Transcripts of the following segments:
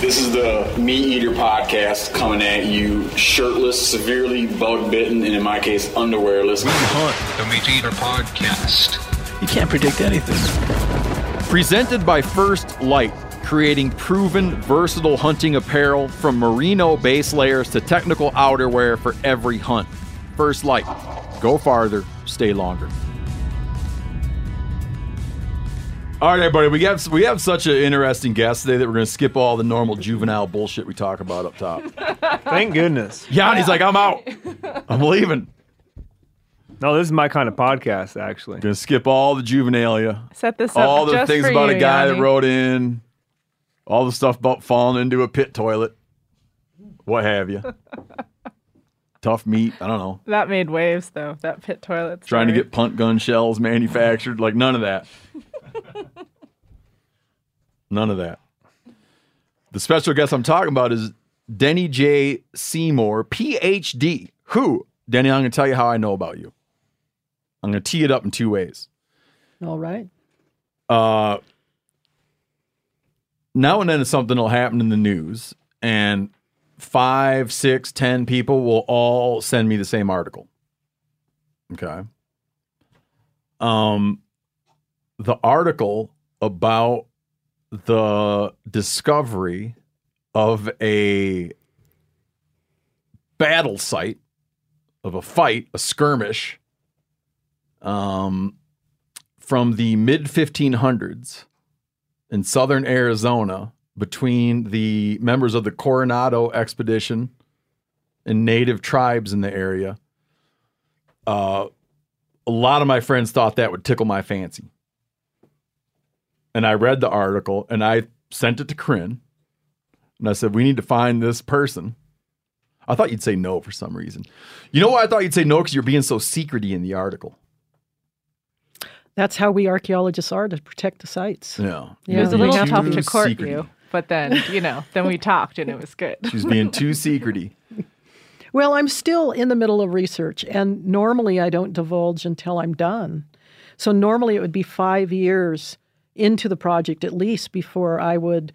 This is the MeatEater podcast coming at you shirtless, severely bug bitten, and in my case, underwearless. We hunt the MeatEater podcast. You can't predict anything. Presented by First Lite, creating proven, versatile hunting apparel from merino base layers to technical outerwear for every hunt. First Lite. Go farther, stay longer. All right, everybody, we have we have such an interesting guest today that we're going to skip all the normal juvenile bullshit we talk about up top. Thank goodness. Yanni's like, I'm out. I'm leaving. No, this is my kind of podcast, actually. Gonna skip all the juvenilia, Set this up all the just things for about you, a guy that Yanni. wrote in, all the stuff about falling into a pit toilet, what have you. Tough meat. I don't know. That made waves though. That pit toilet. Trying to get punt gun shells manufactured, like none of that. none of that. The special guest I'm talking about is Deni J. Seymour, PhD. Who? Deni, I'm going to tell you how I know about you. I'm going to tee it up in two ways. All right. uh, now and then something will happen in the news, and five, six, ten people will all send me the same article. Okay. Um, the article about the discovery of a battle site of a fight, a skirmish, um, from the mid 1500s in southern Arizona between the members of the Coronado expedition and native tribes in the area. Uh, a lot of my friends thought that would tickle my fancy. And I read the article and I sent it to Corinne. And I said, We need to find this person. I thought you'd say no for some reason. You know why I thought you'd say no? Because you're being so secrety in the article. That's how we archaeologists are to protect the sites. Yeah. It was a Yeah. little Too tough to court secrety. you, but then you know, then we talked and it was good. She's being too secrety. Well, I'm still in the middle of research, and normally I don't divulge until I'm done. So normally it would be five years into the project at least before I would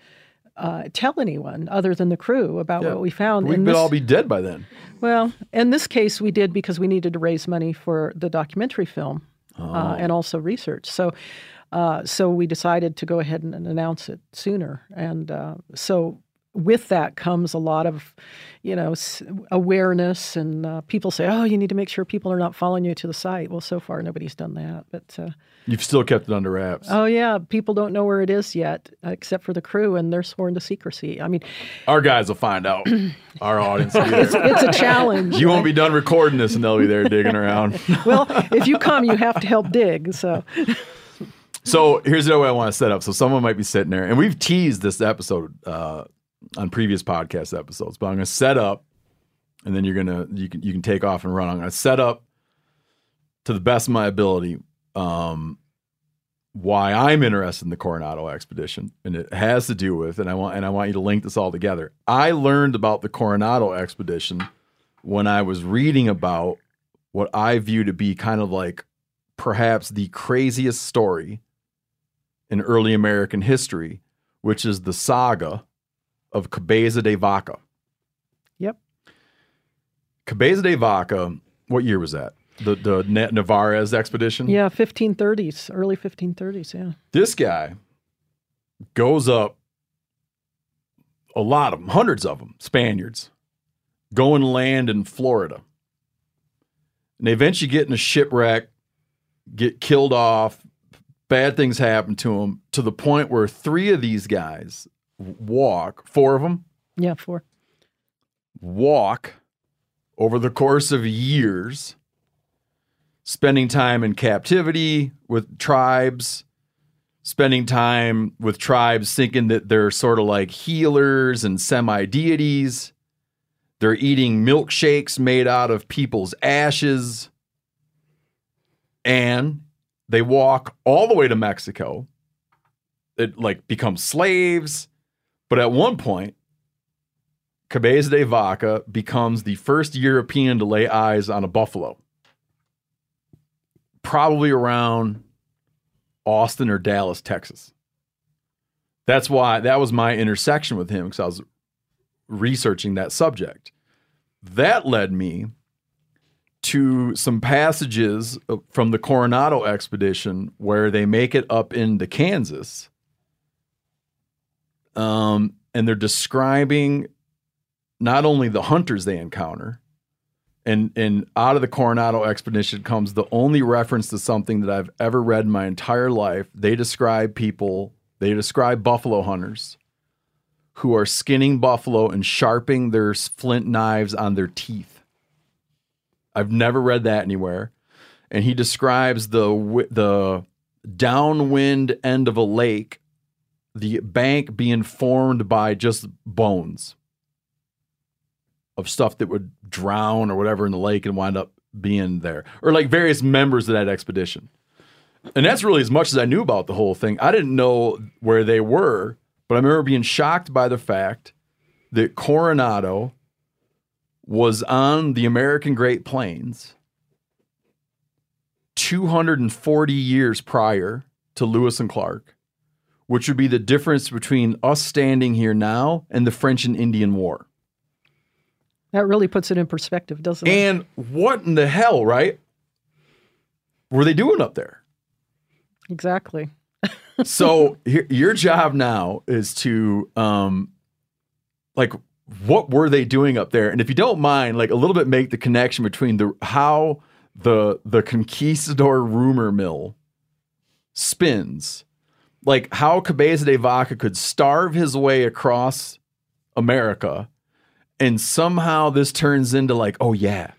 uh, tell anyone other than the crew about Yeah. what we found. We could this- all be dead by then. Well, in this case, we did because we needed to raise money for the documentary film uh, and also research. So, uh, so we decided to go ahead and, and announce it sooner. And uh, so, with that comes a lot of, you know, awareness. And uh, people say, "Oh, you need to make sure people are not following you to the site." Well, so far nobody's done that, but. Uh, You've still kept it under wraps. Oh yeah, people don't know where it is yet, except for the crew, and they're sworn to secrecy. I mean, Our guys will find out. Our audience will be it's, it's a challenge. You won't be done recording this and they'll be there digging around. well, if you come, you have to help dig. So, So here's the way I want to set up. So someone might be sitting there, and we've teased this episode uh, on previous podcast episodes, but I'm going to set up, and then you're gonna you can you can take off and run. I'm going to set up to the best of my ability um, why I'm interested in the Coronado expedition, and it has to do with, and I want and I want you to link this all together. I learned about the Coronado expedition when I was reading about what I view to be kind of like perhaps the craziest story in early American history, which is the saga of Cabeza de Vaca. yep. Cabeza de Vaca, what year was that? The the Na- Navarez expedition? Yeah, 1530s, early 1530s. Yeah. This guy goes up a lot of them, hundreds of them, Spaniards, go and land in Florida. And they eventually get in a shipwreck, get killed off, bad things happen to them to the point where three of these guys walk, four of them Yeah, four. walk over the course of years, spending time in captivity with tribes, spending time with tribes thinking that they're sort of like healers and semi deities. They're eating milkshakes made out of people's ashes. And they walk all the way to Mexico. It like becomes slaves. But at one point, Cabeza de Vaca becomes the first European to lay eyes on a buffalo. probably around Austin or Dallas, Texas. That's why that was my intersection with him because I was researching that subject. That led me to some passages uh, from the Coronado expedition where they make it up into Kansas. Um, and they're describing not only the hunters they encounter, and and out of the Coronado expedition comes the only reference to something that I've ever read in my entire life. They describe people, they describe buffalo hunters who are skinning buffalo and sharpening their flint knives on their teeth. I've never read that anywhere. And he describes the the downwind end of a lake, the bank being formed by just bones of stuff that would drown or whatever in the lake and wind up being there, or like various members of that expedition. And that's really as much as I knew about the whole thing. I didn't know where they were, but I remember being shocked by the fact that Coronado was on the American Great Plains 240 years prior to Lewis and Clark, which would be the difference between us standing here now and the French and Indian War. That really puts it in perspective, doesn't it? And what in the hell, right? Were they doing up there? Exactly. so here, your job now is to um like what were they doing up there and if you don't mind like a little bit make the connection between the how the the conquistador rumor mill spins like how Cabeza de Vaca could starve his way across America and somehow this turns into like oh yeah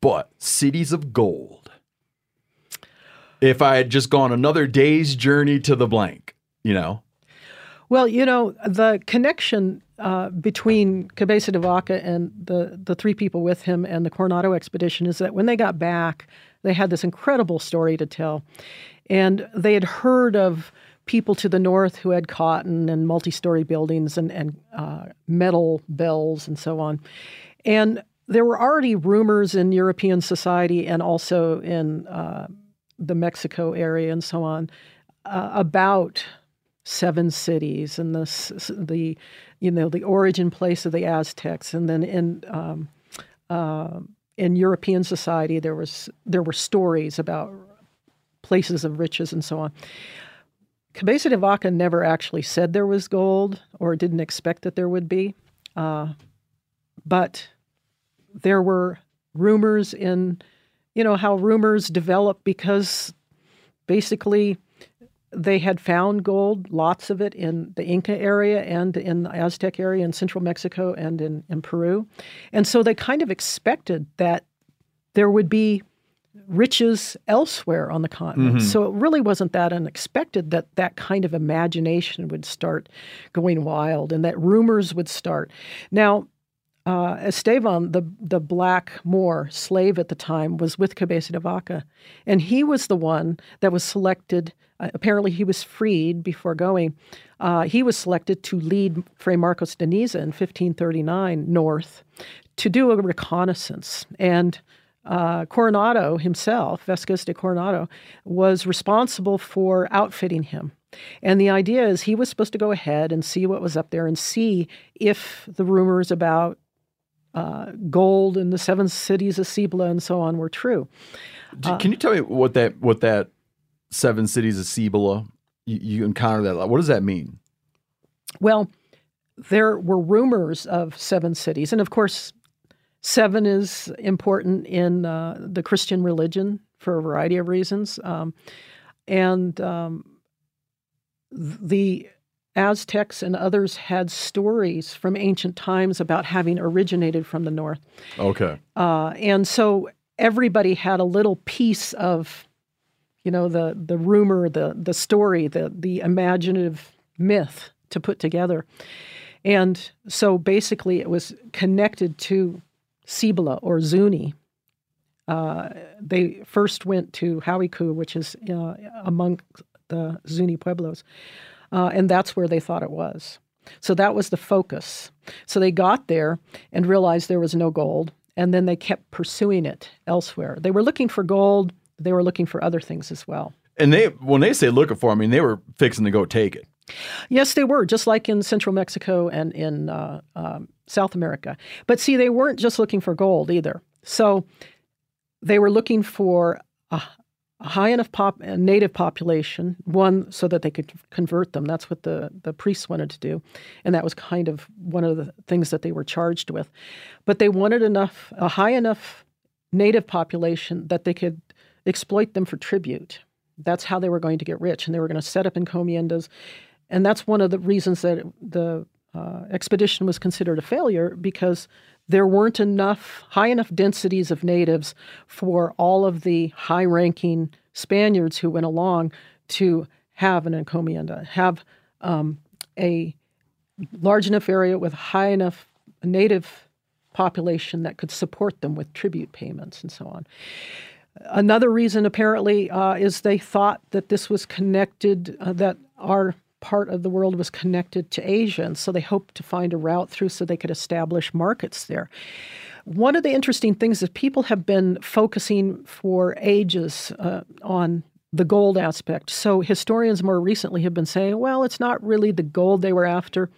but cities of gold if I had just gone another day's journey to the blank, you know? Well, you know, the connection uh, between Cabeza de Vaca and the, the three people with him and the Coronado expedition is that when they got back, they had this incredible story to tell. And they had heard of people to the north who had cotton and multi story buildings and, and uh, metal bells and so on. And there were already rumors in European society and also in uh, the Mexico area and so on uh, about seven cities and the the you know the origin place of the Aztecs and then in um, uh, in European society there was there were stories about places of riches and so on. Cabeza de Vaca never actually said there was gold or didn't expect that there would be, uh, but there were rumors in you know, how rumors develop because basically they had found gold, lots of it in the Inca area and in the Aztec area in central Mexico and in, in Peru. And so they kind of expected that there would be riches elsewhere on the continent. Mm-hmm. So it really wasn't that unexpected that that kind of imagination would start going wild and that rumors would start. Now, uh, Esteban, the the black Moor slave at the time, was with Cabeza de Vaca, and he was the one that was selected. Uh, apparently, he was freed before going. Uh, he was selected to lead Fray Marcos de Niza in 1539 north to do a reconnaissance. And uh, Coronado himself, Vasquez de Coronado, was responsible for outfitting him. And the idea is he was supposed to go ahead and see what was up there and see if the rumors about uh, gold and the seven cities of Cibola and so on were true. Uh, Can you tell me what that what that seven cities of Cibola you, you encounter that? What does that mean? Well, there were rumors of seven cities, and of course, seven is important in uh, the Christian religion for a variety of reasons, um, and um, the Aztecs and others had stories from ancient times about having originated from the north. Okay. Uh, and so everybody had a little piece of, you know, the the rumor, the the story, the the imaginative myth to put together. And so basically, it was connected to Cibola or Zuni. Uh, they first went to Hawikuh, which is uh, among the Zuni pueblos. Uh, and that's where they thought it was. So that was the focus. So they got there and realized there was no gold, and then they kept pursuing it elsewhere. They were looking for gold they were looking for other things as well. And they when they say looking for, I mean they were fixing to go take it. Yes, they were, just like in central Mexico and in uh, um, South America. But see, they weren't just looking for gold either. So they were looking for a, a high enough pop, native population, one, so that they could convert them. That's what the, the priests wanted to do. And that was kind of one of the things that they were charged with. But they wanted enough, a high enough native population that they could exploit them for tribute. That's how they were going to get rich. And they were going to set up encomiendas and that's one of the reasons that the uh, expedition was considered a failure because there weren't enough high enough densities of natives for all of the high ranking Spaniards who went along to have an encomienda, have um, a large enough area with high enough native population that could support them with tribute payments and so on. Another reason, apparently, uh, is they thought that this was connected, uh, that our part of the world was connected to Asia, and so they hoped to find a route through so they could establish markets there. One of the interesting things is people have been focusing for ages uh, on the gold aspect. So historians more recently have been saying, well, it's not really the gold they were after.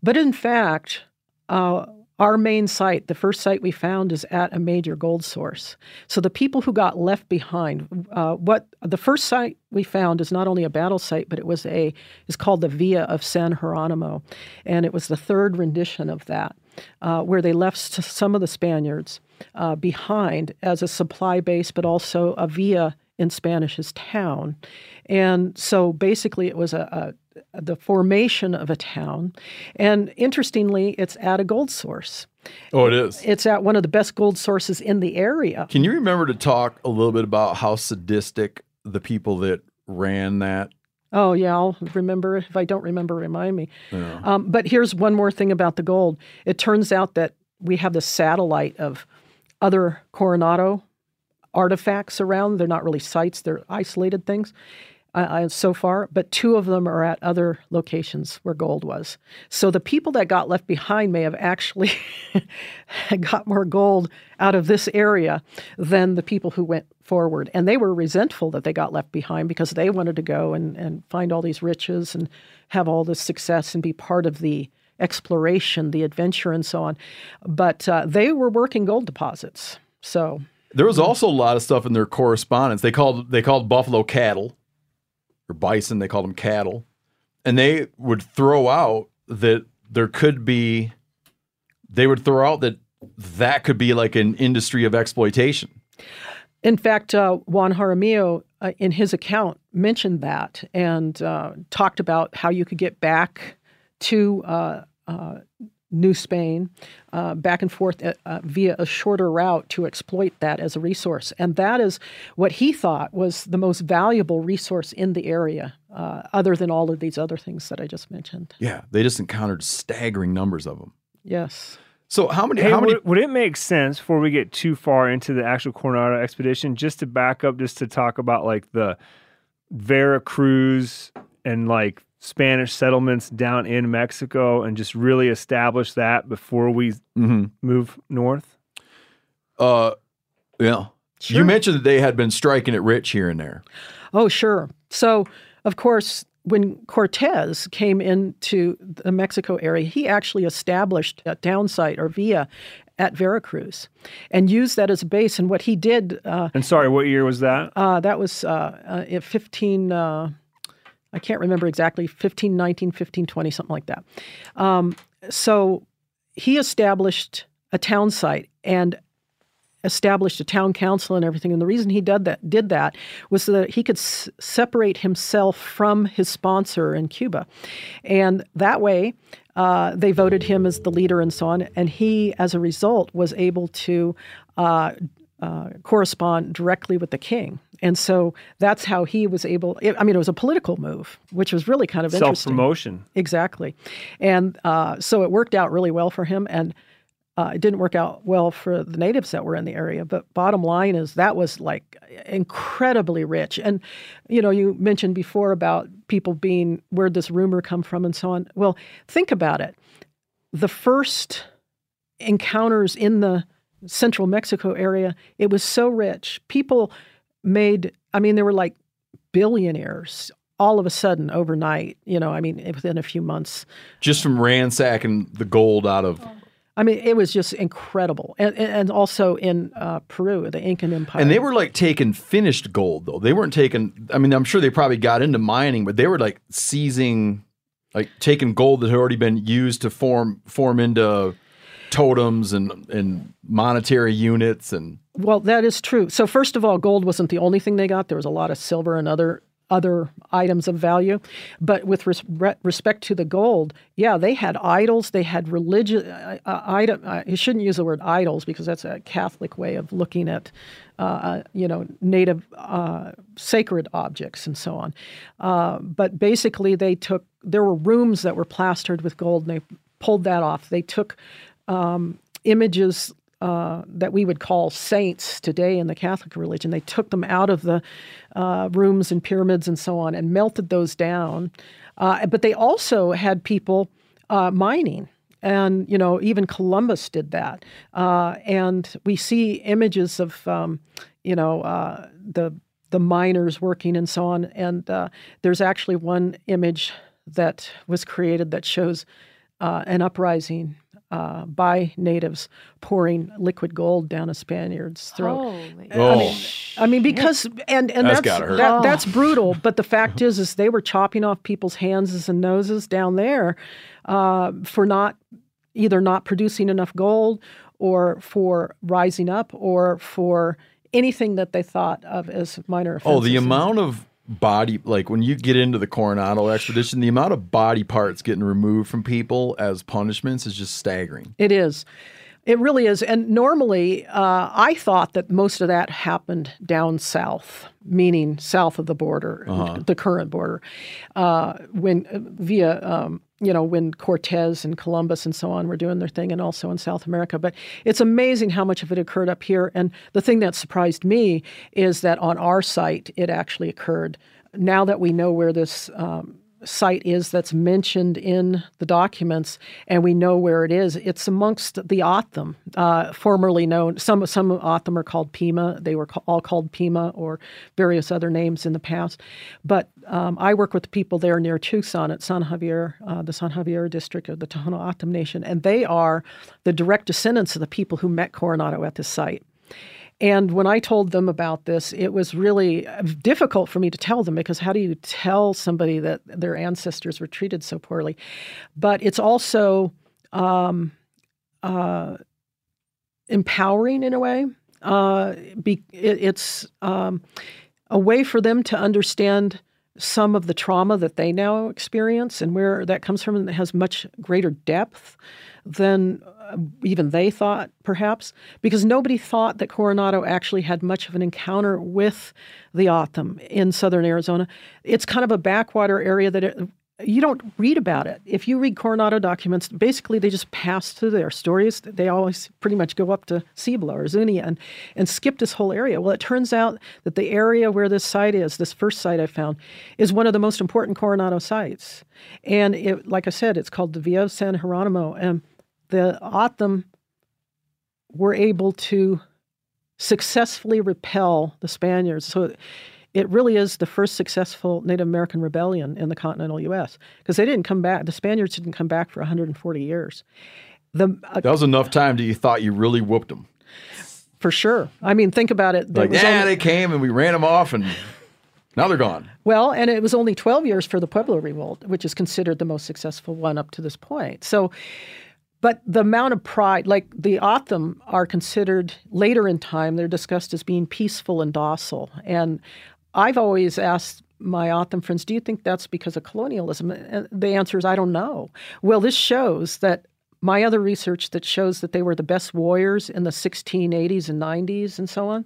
But in fact, uh, our main site, the first site we found, is at a major gold source. So the people who got left behind, uh, what the first site we found is not only a battle site, but it was a is called the Villa of San Jeronimo, and it was the third rendition of that, uh, where they left some of the Spaniards uh, behind as a supply base, but also a villa in Spanish is town, and so basically it was a, a the formation of a town. And interestingly, it's at a gold source. Oh, it is. It's at one of the best gold sources in the area. Can you remember to talk a little bit about how sadistic the people that ran that? Oh, yeah, I'll remember. If I don't remember, remind me. Yeah. Um, but here's one more thing about the gold. It turns out that we have the satellite of other Coronado artifacts around. They're not really sites, they're isolated things uh, so far, but two of them are at other locations where gold was. So the people that got left behind may have actually got more gold out of this area than the people who went forward. And they were resentful that they got left behind because they wanted to go and, and find all these riches and have all this success and be part of the exploration, the adventure, and so on. But uh, they were working gold deposits. So there was also a lot of stuff in their correspondence. They called they called buffalo cattle or bison, they called them cattle. And they would throw out that there could be, they would throw out that that could be like an industry of exploitation. In fact, uh, Juan Jaramillo, uh, in his account, mentioned that and uh, talked about how you could get back to uh, uh, New Spain, uh, back and forth uh, uh, via a shorter route to exploit that as a resource. And that is what he thought was the most valuable resource in the area, uh, other than all of these other things that I just mentioned. Yeah, they just encountered staggering numbers of them. Yes. So how many? Hey, how many? would, would it make sense before we get too far into the actual Coronado expedition, just to back up, just to talk about like the Veracruz and like Spanish settlements down in Mexico and just really establish that before we mm-hmm. move north? Uh, yeah. Sure. You mentioned that they had been striking it rich here and there. Oh, sure. So, of course, when Cortez came into the Mexico area, he actually established a town site or villa at Veracruz and used that as a base. And what he did. Uh, and sorry, what year was that? Uh, that was uh, uh 15. I can't remember exactly, 15, 19, 15, 20, something like that. Um, so he established a town site and established a town council and everything. And the reason he did that did that was so that he could s- separate himself from his sponsor in Cuba, and that way uh, they voted him as the leader and so on. And he, as a result, was able to uh, uh, correspond directly with the king. And so that's how he was able. I mean, it was a political move, which was really kind of Self interesting. promotion. Exactly. And uh, so it worked out really well for him. And uh, it didn't work out well for the natives that were in the area. But bottom line is that was like incredibly rich. And, you know, you mentioned before about people being, where'd this rumor come from and so on. Well, think about it. The first encounters in the central Mexico area, it was so rich. People made. I mean, they were like billionaires all of a sudden overnight. You know, I mean, within a few months. Just from ransacking the gold out of. I mean, it was just incredible, and and and also in uh, Peru, the Incan Empire. And they were like taking finished gold though. They weren't taking. I mean, I'm sure they probably got into mining, but they were like seizing, like taking gold that had already been used to form form into totems and and monetary units and Well, that is true. So first of all, gold wasn't the only thing they got. There was a lot of silver and other other items of value. But with res- re- respect to the gold, yeah, they had idols. They had religious uh, uh, item. Uh, you shouldn't use the word idols because that's a Catholic way of looking at, uh, you know, native uh, sacred objects and so on. Uh, but basically, they took. There were rooms that were plastered with gold, and they pulled that off. They took um, images uh, that we would call saints today in the Catholic religion. They took them out of the uh, rooms and pyramids and so on and melted those down. Uh, but they also had people uh, mining. And, you know, even Columbus did that. Uh, and we see images of, um, you know, uh, the, the miners working and so on. And there's actually one image that was created that shows an uprising uh, by natives pouring liquid gold down a Spaniard's throat. Holy. oh, I mean, because and and That's that's gotta hurt. that, that's brutal. But the fact is, is they were chopping off people's hands and noses down there uh, for not either not producing enough gold or for rising up or for anything that they thought of as minor offenses. oh, the amount of body like when you get into the Coronado expedition, the amount of body parts getting removed from people as punishments is just staggering. It is. It really is. And normally, uh, I thought that most of that happened down south, meaning south of the border, the current border, uh, when uh, via. Um, you know, when Cortez and Columbus and so on were doing their thing, and also in South America. But it's amazing how much of it occurred up here. And the thing that surprised me is that on our site, it actually occurred. Now that we know where this um, site is that's mentioned in the documents, and we know where it is. It's amongst the O'odham, uh, formerly known. Some some O'odham are called Pima. They were ca- all called Pima or various other names in the past. But um, I work with the people there near Tucson at San Javier, uh, the San Javier district of the Tohono O'odham Nation, and they are the direct descendants of the people who met Coronado at this site. And when I told them about this, it was really difficult for me to tell them because how do you tell somebody that their ancestors were treated so poorly? But it's also um, uh, empowering in a way. Uh, be, it, it's um, a way for them to understand some of the trauma that they now experience and where that comes from and has much greater depth than uh, even they thought, perhaps, because nobody thought that Coronado actually had much of an encounter with the O'odham in southern Arizona. It's kind of a backwater area that it, you don't read about it. If you read Coronado documents, basically they just pass through their stories. They always pretty much go up to Cibola or Zuni and, and skip this whole area. Well, it turns out that the area where this site is, this first site I found, is one of the most important Coronado sites. And it, like I said, it's called the Villa San Geronimo. And the O'odham were able to successfully repel the Spaniards. So it really is the first successful Native American rebellion in the continental U.S. because they didn't come back. The Spaniards didn't come back for 140 years. The uh, That was enough time that you thought you really whooped them. for sure. I mean, think about it. Like, yeah, only- they came and we ran them off, and now they're gone. Well, and it was only 12 years for the Pueblo Revolt, which is considered the most successful one up to this point. So, but the amount of pride, like the O'odham are considered later in time, they're discussed as being peaceful and docile. And I've always asked my O'odham friends, do you think that's because of colonialism? And the answer is, I don't know. Well, this shows that my other research that shows that they were the best warriors in the 1680s and 90s and so on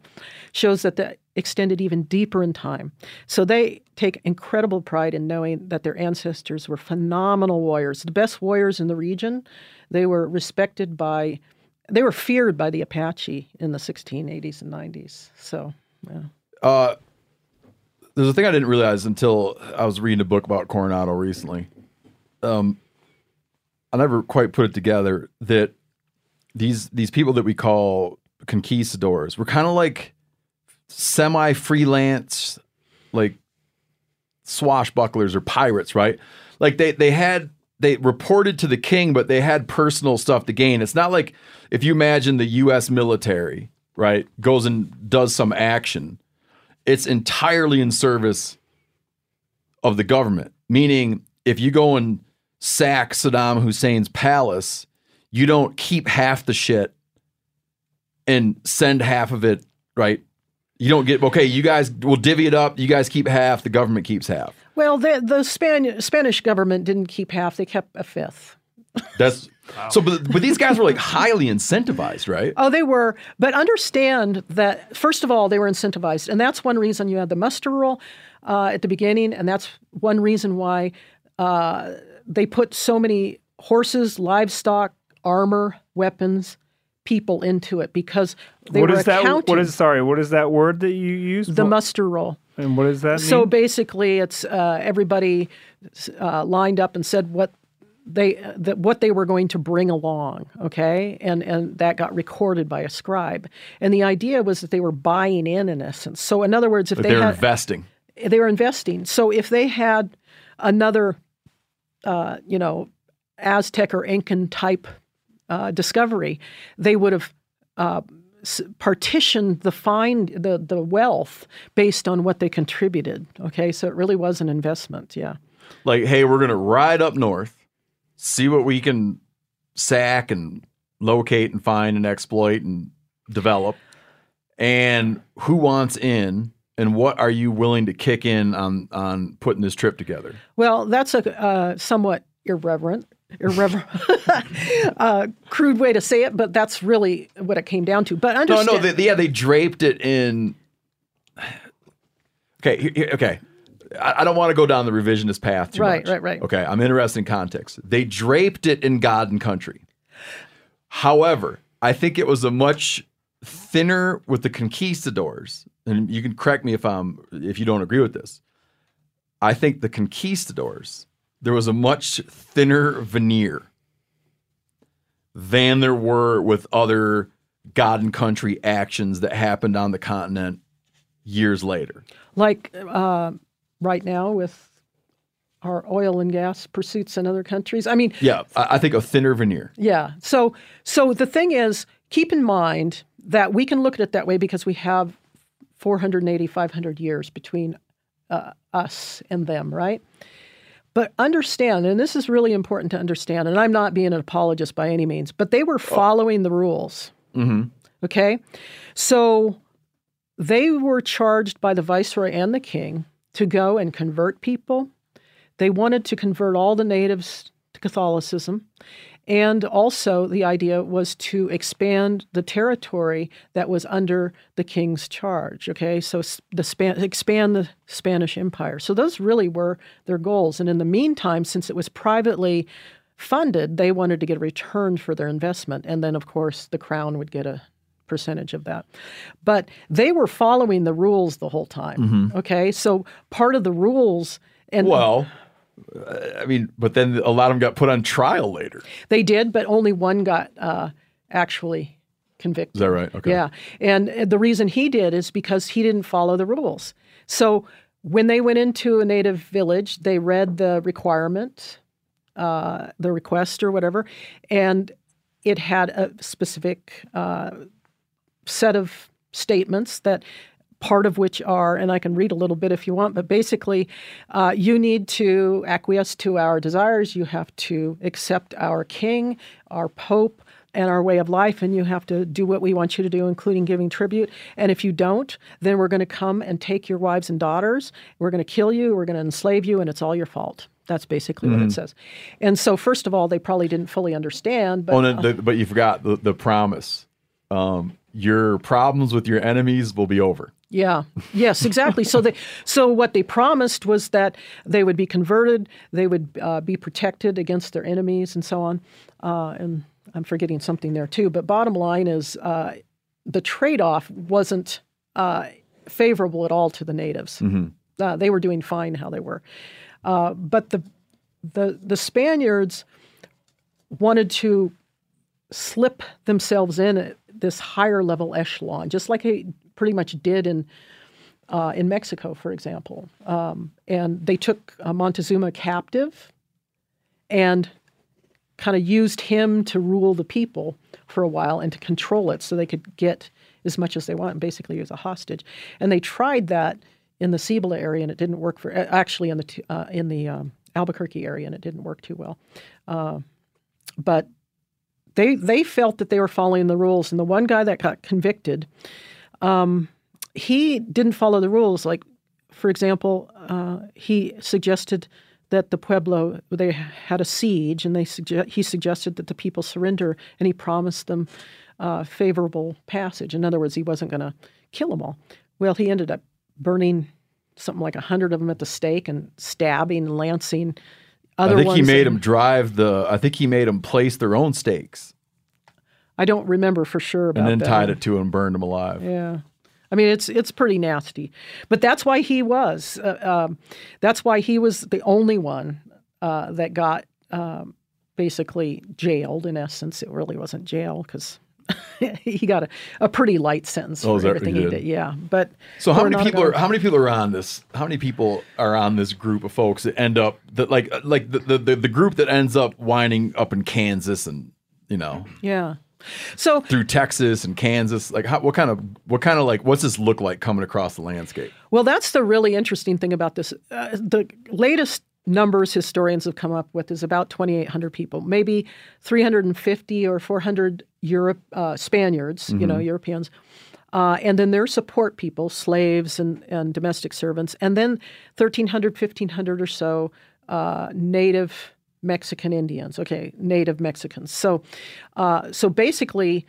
shows that that extended even deeper in time. So they take incredible pride in knowing that their ancestors were phenomenal warriors, the best warriors in the region. They were respected by, they were feared by the Apache in the 1680s and 90s. So, yeah. Uh, there's a thing I didn't realize until I was reading a book about Coronado recently. Um, I never quite put it together that these these people that we call conquistadors were kind of like semi freelance, like swashbucklers or pirates, right? Like they they had they reported to the king, but they had personal stuff to gain. It's not like if you imagine the U.S. military, right, goes and does some action. It's entirely in service of the government. Meaning, if you go and sack Saddam Hussein's palace, you don't keep half the shit and send half of it, right? You don't get okay. You guys will divvy it up. You guys keep half. The government keeps half. Well, the the Span- Spanish government didn't keep half; they kept a fifth. That's so. But, but these guys were like highly incentivized, right? Oh, they were. But understand that, first of all, they were incentivized. And that's one reason you had the muster roll uh, at the beginning. And that's one reason why uh, they put so many horses, livestock, armor, weapons, people into it because they what were is that? accounting What is sorry? What is that word that you use? the What- muster roll. And what does that So mean? basically, it's uh, everybody uh, lined up and said what they that what they were going to bring along. Okay, and and that got recorded by a scribe. And the idea was that they were buying in, in essence. So in other words, if But they they're had investing. they were investing. So if they had another, uh, you know, Aztec or Incan type uh, discovery, they would have uh, s- partitioned the find the the wealth based on what they contributed. Okay, so it really was an investment. Yeah. Like, hey, we're gonna ride up north, see what we can sack and locate and find and exploit and develop, and who wants in, and what are you willing to kick in on on putting this trip together? Well, that's a uh, somewhat irreverent. Irreverent, uh, crude way to say it, but that's really what it came down to. But No, understand, no, they, yeah, they draped it in. Okay, okay. I, I don't want to go down the revisionist path too Right, much. right, right. Okay, I'm interested in context. They draped it in God and country. However, I think it was a much thinner with the conquistadors, and you can correct me if I'm if you don't agree with this. I think the conquistadors there was a much thinner veneer than there were with other God and country actions that happened on the continent years later. like uh, right now with our oil and gas pursuits in other countries. I mean, Yeah, I, I think a thinner veneer. yeah. So, so the thing is, keep in mind that we can look at it that way because we have 480, 500 years between uh, us and them, right? But understand, and this is really important to understand, and I'm not being an apologist by any means, but they were oh. following the rules. Mm-hmm. Okay? So they were charged by the viceroy and the king to go and convert people. They wanted to convert all the natives to Catholicism. And also, the idea was to expand the territory that was under the king's charge. Okay, so the span- expand the Spanish Empire. So those really were their goals. And in the meantime, since it was privately funded, they wanted to get a return for their investment. And then, of course, the crown would get a percentage of that. But they were following the rules the whole time. Mm-hmm. Okay, so part of the rules. And Well, I mean, but then a lot of them got put on trial later. They did, but only one got uh, actually convicted. Is that right? Okay. Yeah. And uh, the reason he did is because he didn't follow the rules. So when they went into a native village, they read the requirement, uh, the request or whatever, and it had a specific uh, set of statements that part of which are, and I can read a little bit if you want, but basically, uh, you need to acquiesce to our desires. You have to accept our king, our pope, and our way of life, and you have to do what we want you to do, including giving tribute. And if you don't, then we're going to come and take your wives and daughters. We're going to kill you. We're going to enslave you, and it's all your fault. That's basically what it says. And so, first of all, they probably didn't fully understand. But Oh, no, the, but you forgot the, the promise. Um, your problems with your enemies will be over. Yeah. Yes, exactly. so they so what they promised was that they would be converted, they would uh, be protected against their enemies, and so on. Uh, and I'm forgetting something there too. But bottom line is uh, the trade-off wasn't uh, favorable at all to the natives. Uh, they were doing fine how they were, uh, but the the the Spaniards wanted to slip themselves in at this higher level echelon, just like a pretty much did in uh, in Mexico, for example. Um, and they took uh, Montezuma captive and kind of used him to rule the people for a while and to control it so they could get as much as they want, basically as a hostage. And they tried that in the Cibola area, and it didn't work for actually in the uh, in the um, Albuquerque area, and it didn't work too well. Uh, but they they felt that they were following the rules, and the one guy that got convicted, um, he didn't follow the rules. Like, for example, uh, he suggested that the pueblo they had a siege, and they suge- he suggested that the people surrender, and he promised them uh, favorable passage. In other words, he wasn't going to kill them all. Well, he ended up burning something like a hundred of them at the stake and stabbing and lancing. Other I think he made them drive the. I think he made them place their own stakes I don't remember for sure about and then that. tied it to and burned them alive. Yeah. I mean, it's it's pretty nasty, but that's why he was. Uh, um, that's why he was the only one uh, that got um, basically jailed. In essence, it really wasn't jail because he got a, a pretty light sentence Oh, for he everything he did? did. Yeah, but So how many people are how many people are on this? How many people are on this group of folks that end up that like like the the, the, the group that ends up winding up in Kansas and you know Yeah. So through Texas and Kansas? Like how, what kind of what kind of like what's this look like coming across the landscape? Well, that's the really interesting thing about this. Uh, the latest numbers historians have come up with is about 2,800 people, maybe 350 or 400 Europe uh, Spaniards, you know, Europeans. Uh, and then their support people, slaves and, and domestic servants, and then 1,300, 1,500 or so uh, native Mexican Indians. Okay, native Mexicans. So, uh, so basically,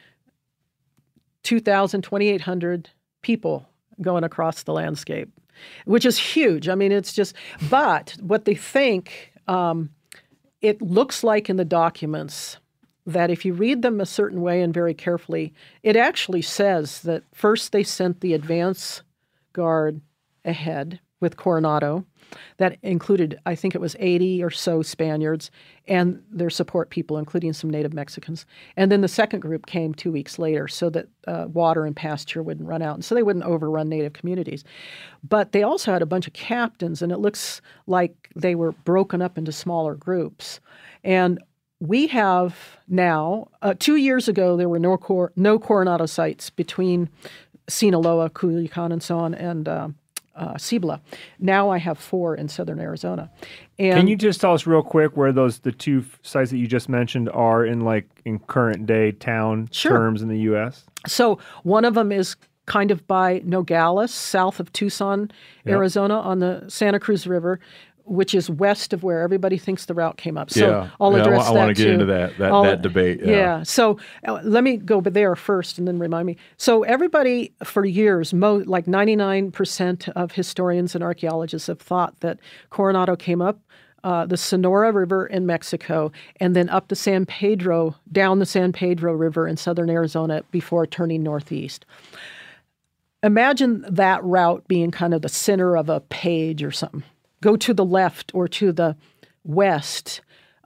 2,000, 2,800 people going across the landscape, which is huge. I mean, it's just, but what they think, um, it looks like in the documents that if you read them a certain way and very carefully, it actually says that first they sent the advance guard ahead with Coronado. That included, I think it was 80 or so Spaniards and their support people, including some native Mexicans. And then the second group came two weeks later so that uh, water and pasture wouldn't run out and so they wouldn't overrun native communities. But they also had a bunch of captains, and it looks like they were broken up into smaller groups. And we have now, uh, two years ago, there were no, cor- no Coronado sites between Sinaloa, Culiacan, and so on, and uh, uh, Cibola. Now I have four in southern Arizona. And Can you just tell us real quick where those the two sites that you just mentioned are in like in current day town Sure. terms in the U.S.? So one of them is kind of by Nogales, south of Tucson, Arizona, on the Santa Cruz River, which is west of where everybody thinks the route came up. So Yeah. I'll Yeah, I address wa- I that wanna get too. into that- that- that debate, yeah. So uh, let me go there first, and then remind me. So everybody for years, mo- like ninety nine percent of historians and archaeologists have thought that Coronado came up. Uh, the Sonora River in Mexico, and then up the San Pedro, down the San Pedro River in southern Arizona before turning northeast imagine that route being kind of the center of a page or something. Go to the left or to the west.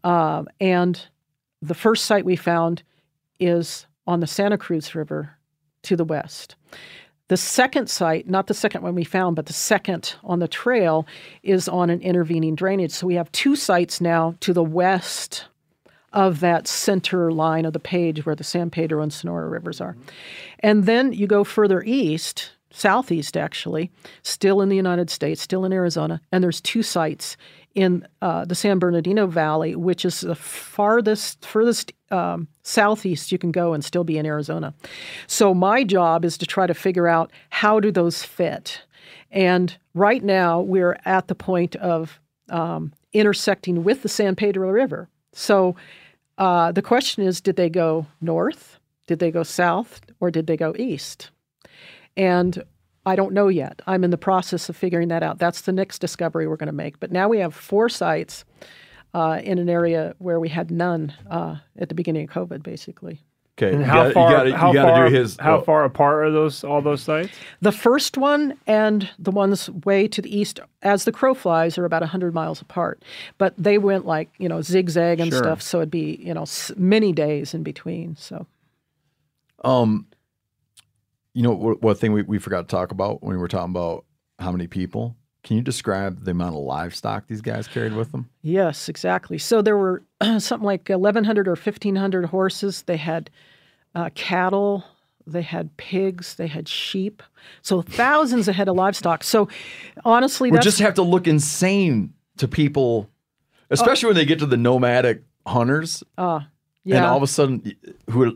Um, and the first site we found is on the Santa Cruz River to the west. The second site, not the second one we found, but the second on the trail, is on an intervening drainage. So we have two sites now to the west of that center line of the page where the San Pedro and Sonora rivers are. And then you go further east, southeast actually, still in the United States, still in Arizona, and there's two sites in uh, the San Bernardino Valley, which is the farthest, furthest um, southeast you can go and still be in Arizona. So my job is to try to figure out how do those fit. And right now we're at the point of um, intersecting with the San Pedro River. So uh, the question is did they go north, did they go south, or did they go east? And I don't know yet. I'm in the process of figuring that out. That's the next discovery we're going to make. But now we have four sites uh, in an area where we had none uh, at the beginning of COVID, basically. Okay, And you how gotta, far? you gotta, how you far? do his how oh, far apart are those? All those sites? The first one and the ones way to the east, as the crow flies, are about 100 miles apart. But they went like, you know, zigzag and Sure. stuff. So it'd be, you know, many days in between. So Um, you know what, what thing we, we forgot to talk about when we were talking about how many people? Can you describe the amount of livestock these guys carried with them? Yes, exactly. So there were something like 1,100 or 1,500 horses. They had uh, cattle, they had pigs, they had sheep. So thousands ahead of livestock. So honestly, We just have to look insane to people, especially when they get to the nomadic hunters, uh, and all of a sudden, who are,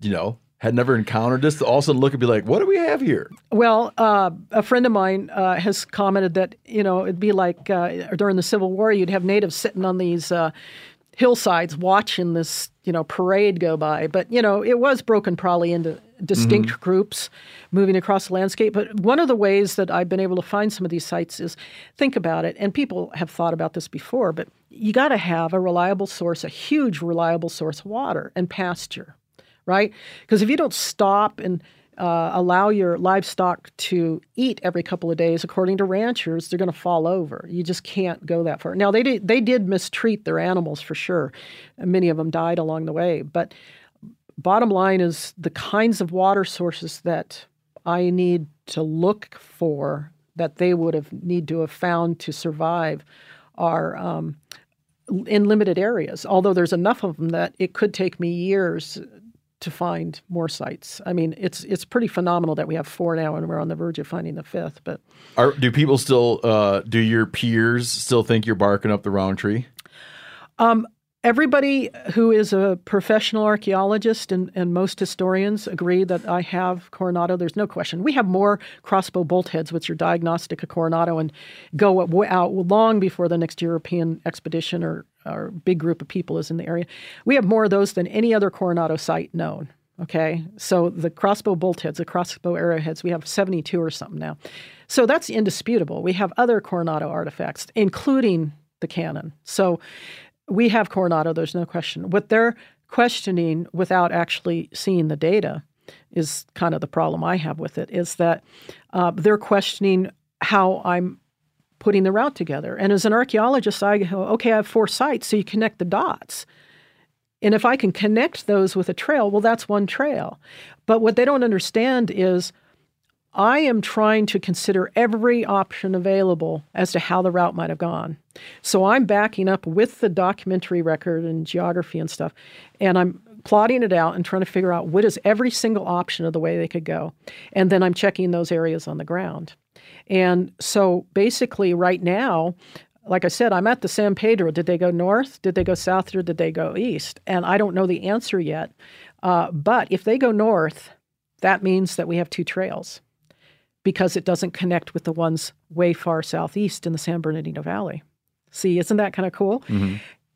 you know had never encountered this, all of a sudden look and be like, "What do we have here?" Well, uh, a friend of mine uh, has commented that you know it'd be like uh, during the Civil War, you'd have natives sitting on these uh, hillsides watching this you know parade go by. But you know it was broken probably into distinct groups moving across the landscape. But one of the ways that I've been able to find some of these sites is think about it, and people have thought about this before, but you got to have a reliable source, a huge reliable source of water and pasture right? Because if you don't stop and uh, allow your livestock to eat every couple of days, according to ranchers, they're going to fall over. You just can't go that far. Now they did they did mistreat their animals for sure. Many of them died along the way. But bottom line is the kinds of water sources that I need to look for that they would have need to have found to survive are um, in limited areas. Although there's enough of them that it could take me years to find more sites. I mean, it's it's pretty phenomenal that we have four now, and we're on the verge of finding the fifth. But Are, do people still? Uh, do your peers still think you're barking up the wrong tree? everybody who is a professional archaeologist and, and most historians agree that I have Coronado. There's no question. We have more crossbow bolt heads, which are diagnostic of Coronado, and go out long before the next European expedition or, or big group of people is in the area. We have more of those than any other Coronado site known. Okay, so the crossbow bolt heads, the crossbow arrowheads, we have 72 or something now. So that's indisputable. We have other Coronado artifacts, including the cannon. So we have Coronado, there's no question. What they're questioning without actually seeing the data is kind of the problem I have with it is that uh, they're questioning how I'm putting the route together. And as an archaeologist, I go, okay, I have four sites, so you connect the dots. And if I can connect those with a trail, well, that's one trail. But what they don't understand is I am trying to consider every option available as to how the route might have gone. So I'm backing up with the documentary record and geography and stuff, and I'm plotting it out and trying to figure out what is every single option of the way they could go. And then I'm checking those areas on the ground. And so basically, right now, like I said, I'm at the San Pedro. Did they go north? Did they go south? Or did they go east? And I don't know the answer yet. Uh, but if they go north, that means that we have two trails because it doesn't connect with the ones way far southeast in the San Bernardino Valley. See, isn't that kind of cool?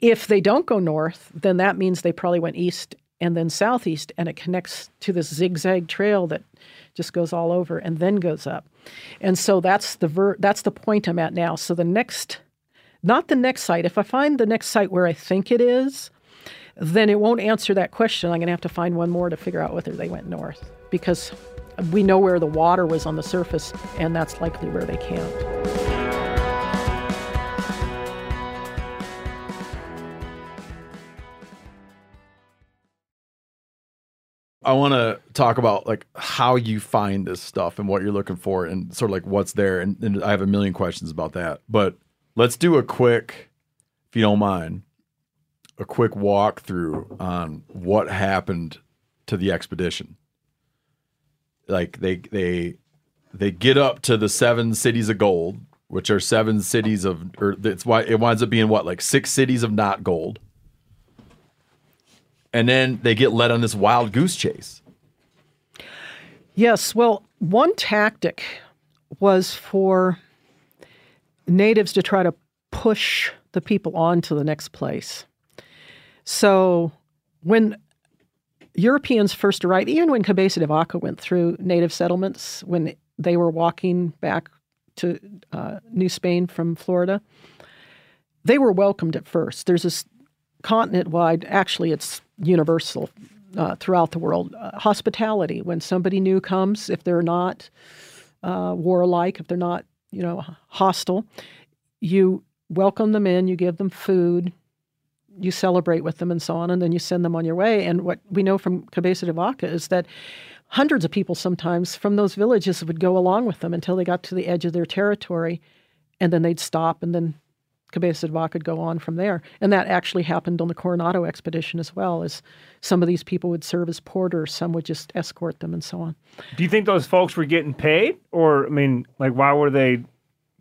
If they don't go north, then that means they probably went east and then southeast, and it connects to this zigzag trail that just goes all over and then goes up. And so that's the ver- that's the point I'm at now. So the next, not the next site. If I find the next site where I think it is, then it won't answer that question. I'm going to have to find one more to figure out whether they went north because we know where the water was on the surface, and that's likely where they camped. I want to talk about like how you find this stuff and what you're looking for and sort of like what's there. And, and I have a million questions about that. But let's do a quick, if you don't mind, a quick walkthrough on what happened to the expedition. Like they they they get up to the seven cities of gold, which are seven cities of, or it's why it winds up being what like six cities of not gold and then they get led on this wild goose chase. Yes, well, one tactic was for natives to try to push the people on to the next place. So when Europeans first arrived, even when Cabeza de Vaca went through native settlements, when they were walking back to uh, New Spain from Florida, they were welcomed at first. There's this continent wide, actually, it's universal uh, throughout the world. Uh, hospitality, when somebody new comes, if they're not uh, warlike, if they're not, you know, hostile, you welcome them in, you give them food, you celebrate with them, and so on, and then you send them on your way. And what we know from Cabeza de Vaca is that hundreds of people sometimes from those villages would go along with them until they got to the edge of their territory, and then they'd stop, and then Cabeza de Vaca could go on from there. And that actually happened on the Coronado expedition as well, as some of these people would serve as porters, some would just escort them, and so on. Do you think those folks were getting paid, or I mean, like, why were they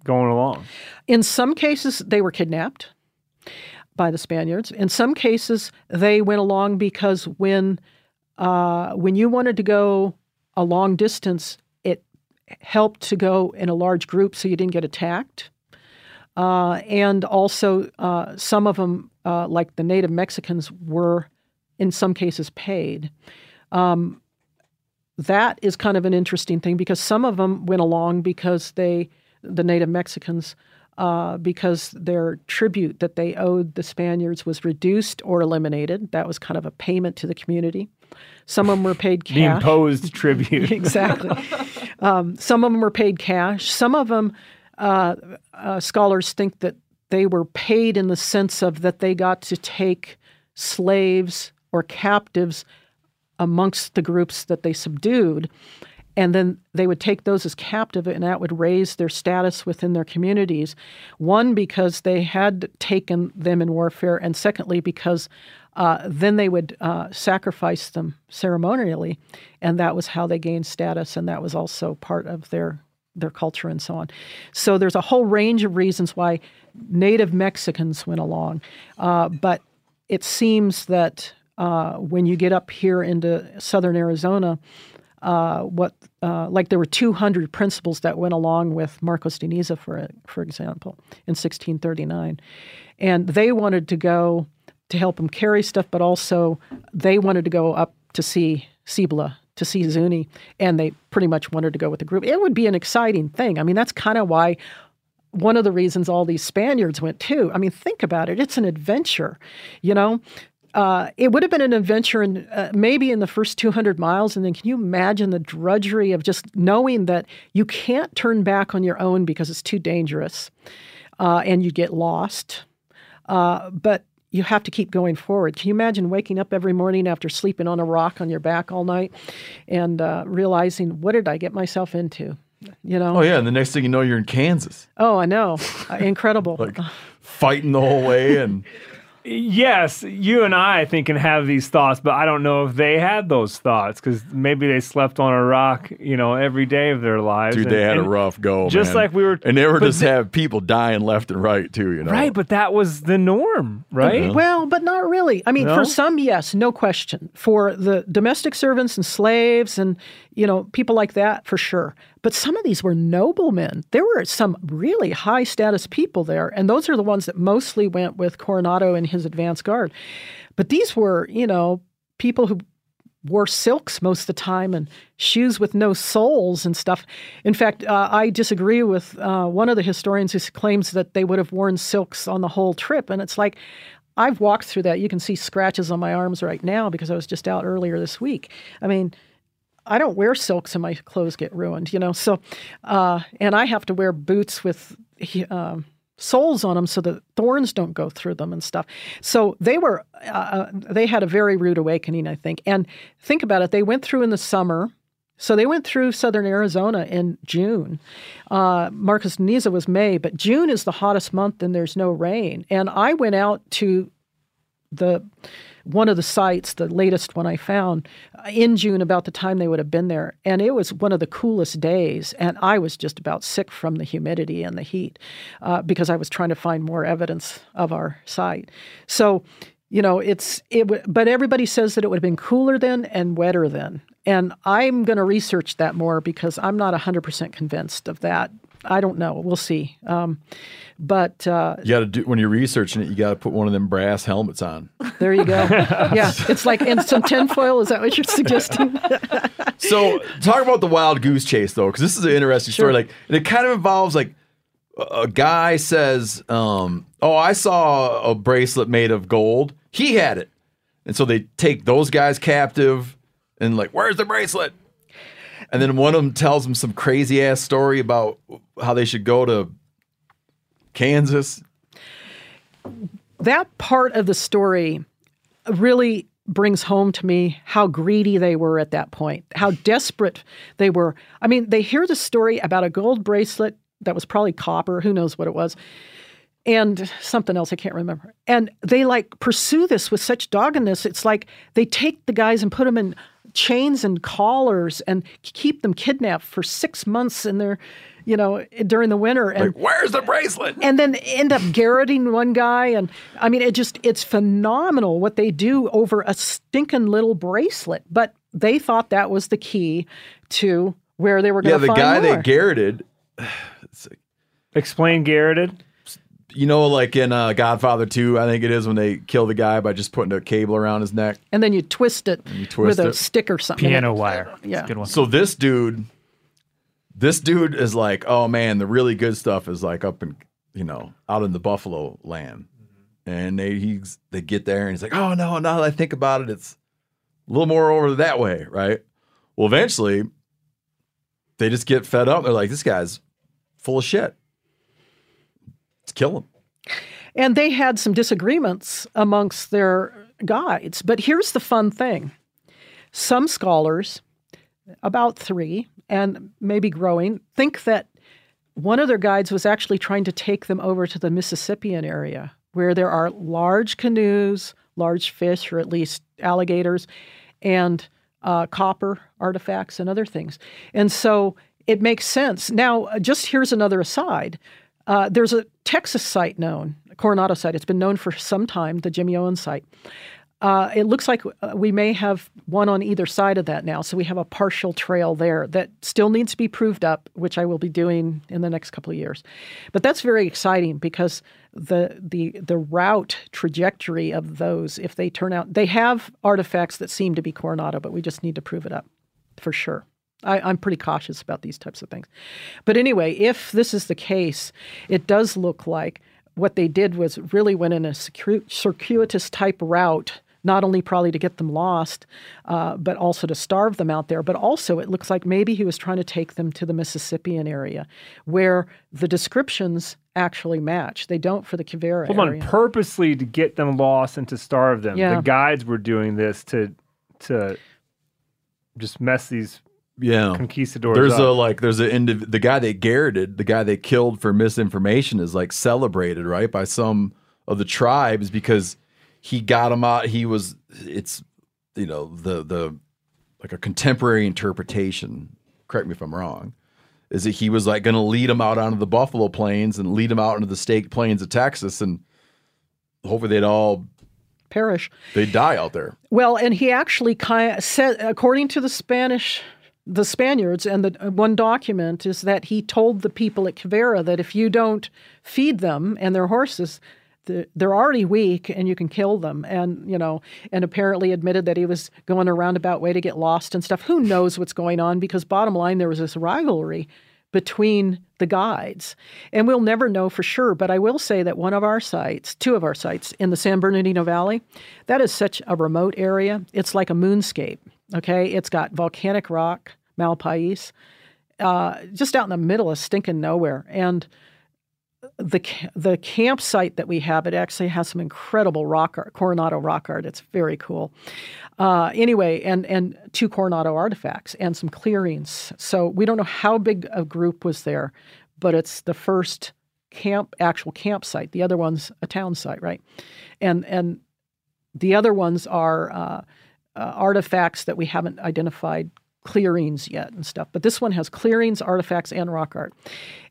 going along? In some cases, they were kidnapped by the Spaniards. In some cases, they went along because when uh, when you wanted to go a long distance, it helped to go in a large group so you didn't get attacked. Uh, and also, uh, some of them, uh, like the native Mexicans, were in some cases paid. Um, that is kind of an interesting thing because some of them went along because they, the native Mexicans, uh, because their tribute that they owed the Spaniards was reduced or eliminated. That was kind of a payment to the community. Some of them were paid cash. The imposed tribute. exactly. Um, some of them were paid cash. Some of them, uh, uh, scholars think that they were paid in the sense of that they got to take slaves or captives amongst the groups that they subdued. And then they would take those as captive, and that would raise their status within their communities. One, because they had taken them in warfare, and secondly, because uh, then they would uh, sacrifice them ceremonially, and that was how they gained status, and that was also part of their their culture and so on. So there's a whole range of reasons why Native Mexicans went along, uh, but it seems that uh, when you get up here into southern Arizona, uh, what uh, like there were 200 principals that went along with Marcos de Niza, for for example, in 1639, and they wanted to go to help him carry stuff, but also they wanted to go up to see Cibola, to see Zuni, and they pretty much wanted to go with the group. It would be an exciting thing. I mean, that's kind of why one of the reasons all these Spaniards went too. I mean, think about it. It's an adventure, you know. Uh, it would have been an adventure in uh, maybe in the first 200 miles. And then can you imagine the drudgery of just knowing that you can't turn back on your own because it's too dangerous uh, and you get lost? Uh, but you have to keep going forward. Can you imagine waking up every morning after sleeping on a rock on your back all night and uh, realizing, what did I get myself into? You know? Oh yeah, and the next thing you know, you're in Kansas, Oh, I know. Incredible. like fighting the whole way, and Yes, you and I, I think, can have these thoughts, but I don't know if they had those thoughts because maybe they slept on a rock, you know, every day of their lives. dude, And- they had a rough go. just man. like we were- and they were just the- have people dying left and right too. You know, Right, but that was the norm, right? Well, but not really. I mean, No? for some, yes, no question. For the domestic servants and slaves and, you know, people like that, for sure. But some of these were noblemen. There were some really high status people there, and those are the ones that mostly went with Coronado and his advance guard. But these were, you know, people who wore silks most of the time and shoes with no soles and stuff. In fact, uh, I disagree with uh, one of the historians who claims that they would have worn silks on the whole trip. And it's like, I've walked through that. You can see scratches on my arms right now because I was just out earlier this week. I mean, I don't wear silks and my clothes get ruined, you know. So, uh, and I have to wear boots with um, soles on them so that thorns don't go through them and stuff. So they were, uh, they had a very rude awakening, I think. And think about it, they went through in the summer. So they went through southern Arizona in June. Uh, Marcos Niza was May, but June is the hottest month and there's no rain. And I went out to the one of the sites, the latest one I found, uh, in June, about the time they would have been there. And it was one of the coolest days. And I was just about sick from the humidity and the heat uh, because I was trying to find more evidence of our site. So, you know, it's, it, w- but everybody says that it would have been cooler then and wetter then. And I'm going to research that more because I'm not 100% convinced of that. I don't know. We'll see. Um, but uh, you got to do when you're researching it. You got to put one of them brass helmets on. there you go. yeah, it's like and some tinfoil. Is that what you're suggesting? So talk about the wild goose chase though, because this is an interesting story. Like it kind of involves like a- guy says, um, "Oh, I saw a bracelet made of gold. He had it," and so they take those guys captive and like, "Where's the bracelet?" And then one of them tells them some crazy ass story about how they should go to Kansas. that part of the story really brings home to me how greedy they were at that point, how desperate they were. I mean, they hear the story about a gold bracelet that was probably copper, who knows what it was, and something else I can't remember. And they like pursue this with such doggedness. It's like they take the guys and put them in chains and collars and keep them kidnapped for six months in their, you know, during the winter. And Like, where's the bracelet? and then end up garroting one guy and i mean it just it's phenomenal what they do over a stinking little bracelet but they thought that was the key to where they were going to Yeah, the find guy more. that garroted, Explain garroted. you know, like in uh, Godfather 2, I think it is when they kill the guy by just putting a cable around his neck. and then you twist it twist with a it. stick or something Piano wire. Yeah. a good one. So this dude, this dude is like, oh man, the really good stuff is like up in, you know, out in the Buffalo land. Mm-hmm. And they he's they get there and he's like, oh no, now that I think about it, it's a little more over that way, right? Well, eventually they just get fed up. They're like, this guy's full of shit. Let's kill him. And they had some disagreements amongst their guides. But here's the fun thing some scholars, about three, and maybe growing, think that one of their guides was actually trying to take them over to the Mississippian area where there are large canoes, large fish, or at least alligators, and uh, copper artifacts and other things. And so it makes sense. Now, just here's another aside. Uh, there's a Texas site known, Coronado site. It's been known for some time, the Jimmy Owens site. Uh, it looks like uh, we may have one on either side of that now. So we have a partial trail there that still needs to be proved up, which I will be doing in the next couple of years. But that's very exciting because the the the route trajectory of those, if they turn out, they have artifacts that seem to be Coronado, but we just need to prove it up for sure. I, I'm pretty cautious about these types of things. But anyway, if this is the case, it does look like what they did was really went in a circuitous type route, not only probably to get them lost, uh, but also to starve them out there. But also, it looks like maybe he was trying to take them to the Mississippian area, where the descriptions actually match. They don't for the Quivira Hold on, purposely to get them lost and to starve them. Yeah. The guides were doing this to to just mess these Yeah. conquistadors There's up. a like there's a indiv- the guy they garroted, the guy they killed for misinformation is like celebrated, right, by some of the tribes because he got him out. He was it's you know, the the like a contemporary interpretation, correct me if I'm wrong, is that he was like gonna lead him out onto the Buffalo Plains and lead him out into the Staked Plains of Texas and hopefully they'd all perish. they'd die out there. Well, and he actually kind of said, according to the Spanish, the Spaniards, and the one document is that he told the people at Quivira that if you don't feed them and their horses, the, they're already weak and you can kill them. And, you know, and apparently admitted that he was going a roundabout way to get lost and stuff. Who knows what's going on? Because bottom line, there was this rivalry between the guides. And we'll never know for sure, but I will say that one of our sites, two of our sites in the San Bernardino Valley, that is such a remote area. It's like a moonscape. Okay. It's got volcanic rock, Malpais, uh, just out in the middle of stinking nowhere. And the the campsite that we have, it actually has some incredible rock art, Coronado rock art. It's very cool. Uh, anyway, and and two Coronado artifacts and some clearings. So we don't know how big a group was there, but it's the first camp, actual campsite. The other one's a town site, right? And and the other ones are uh, uh, artifacts that we haven't identified clearings yet and stuff. But this one has clearings, artifacts, and rock art.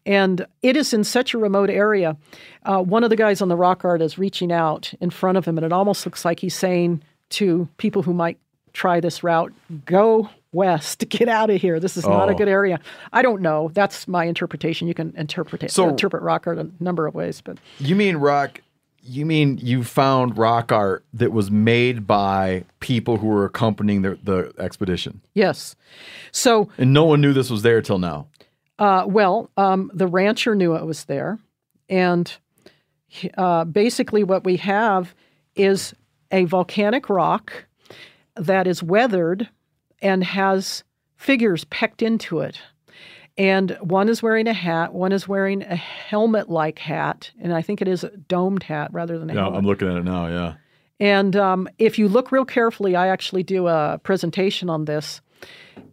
And it is in such a remote area. Uh, one of the guys on the rock art is reaching out in front of him, and it almost looks like he's saying to people who might try this route, go west, get out of here. This is not a Oh. good area. I don't know. That's my interpretation. You can interpret it, So- interpret rock art a number of ways, but You mean rock? You mean you found rock art that was made by people who were accompanying the, the expedition, yes. So and no one knew this was there till now. Uh, well, um, the rancher knew it was there, and uh, basically what we have is a volcanic rock that is weathered and has figures pecked into it. And one is wearing a hat, one is wearing a helmet like hat, and I think it is a domed hat rather than a Yeah, helmet I'm looking at it now. Yeah, And um, if you look real carefully, I actually do a presentation on this.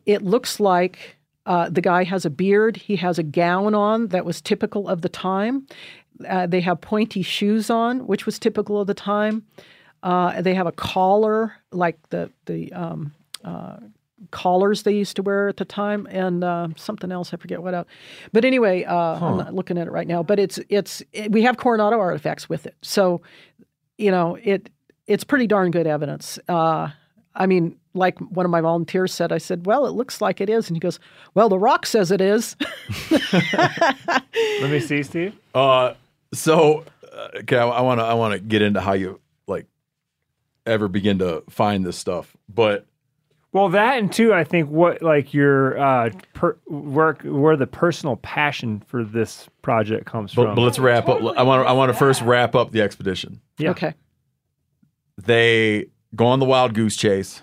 It looks like uh, the guy has a beard. He has a gown on that was typical of the time. Uh, they have pointy shoes on, which was typical of the time. Uh, they have a collar, like the the um, uh, collars they used to wear at the time, and uh, something else I forget what else. But anyway, uh, I'm not looking at it right now. But it's it's it, we have Coronado artifacts with it, so you know it it's pretty darn good evidence. Uh, I mean, like one of my volunteers said, I said, "Well, it looks like it is," and he goes, "Well, the rock says it is." Let me see, Steve. Uh, so uh, okay, I want to I want to get into how you like ever begin to find this stuff, but Well, that and two, I think what like your uh, per, work, where the personal passion for this project comes but, from. but let's wrap up. I want I want to first wrap up the expedition. Yeah. Okay. They go on the wild goose chase,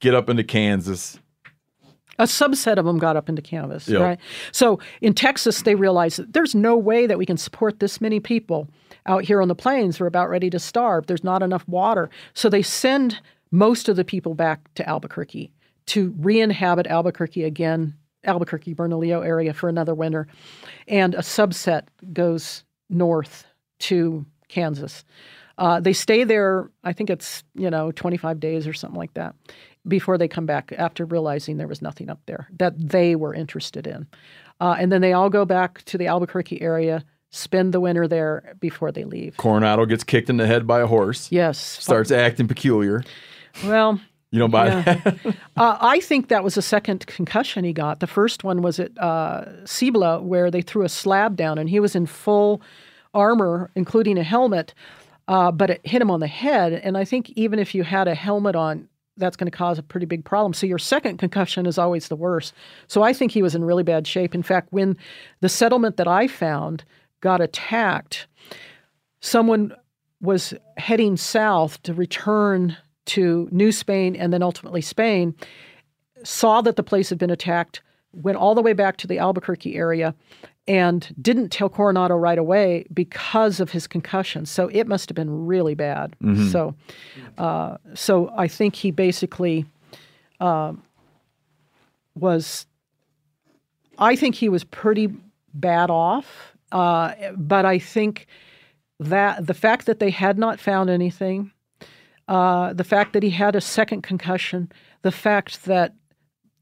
get up into Kansas. a subset of them got up into Kansas, Yeah. right? So in Texas, they realized that there's no way that we can support this many people out here on the plains. We're about ready to starve. There's not enough water. So they send most of the people back to Albuquerque to re inhabit Albuquerque again, Albuquerque, Bernalillo area for another winter. And a subset goes north to Kansas. Uh, they stay there, I think it's, you know, 25 days or something like that before they come back after realizing there was nothing up there that they were interested in. Uh, and then they all go back to the Albuquerque area, spend the winter there before they leave. Coronado gets kicked in the head by a horse. Yes. Starts acting peculiar. Well, You don't buy Yeah. that? uh, I think that was the second concussion he got. The first one was at uh, Cibola, where they threw a slab down, and he was in full armor, including a helmet, uh, but it hit him on the head. And I think even if you had a helmet on, that's going to cause a pretty big problem. So your second concussion is always the worst. So I think he was in really bad shape. In fact, when the settlement that I found got attacked, someone was heading south to return to New Spain and then ultimately Spain, saw that the place had been attacked, went all the way back to the Albuquerque area, and didn't tell Coronado right away because of his concussion. So it must have been really bad. So, uh, so I think he basically um, was. I think he was pretty bad off, uh, but I think that the fact that they had not found anything, uh, the fact that he had a second concussion, the fact that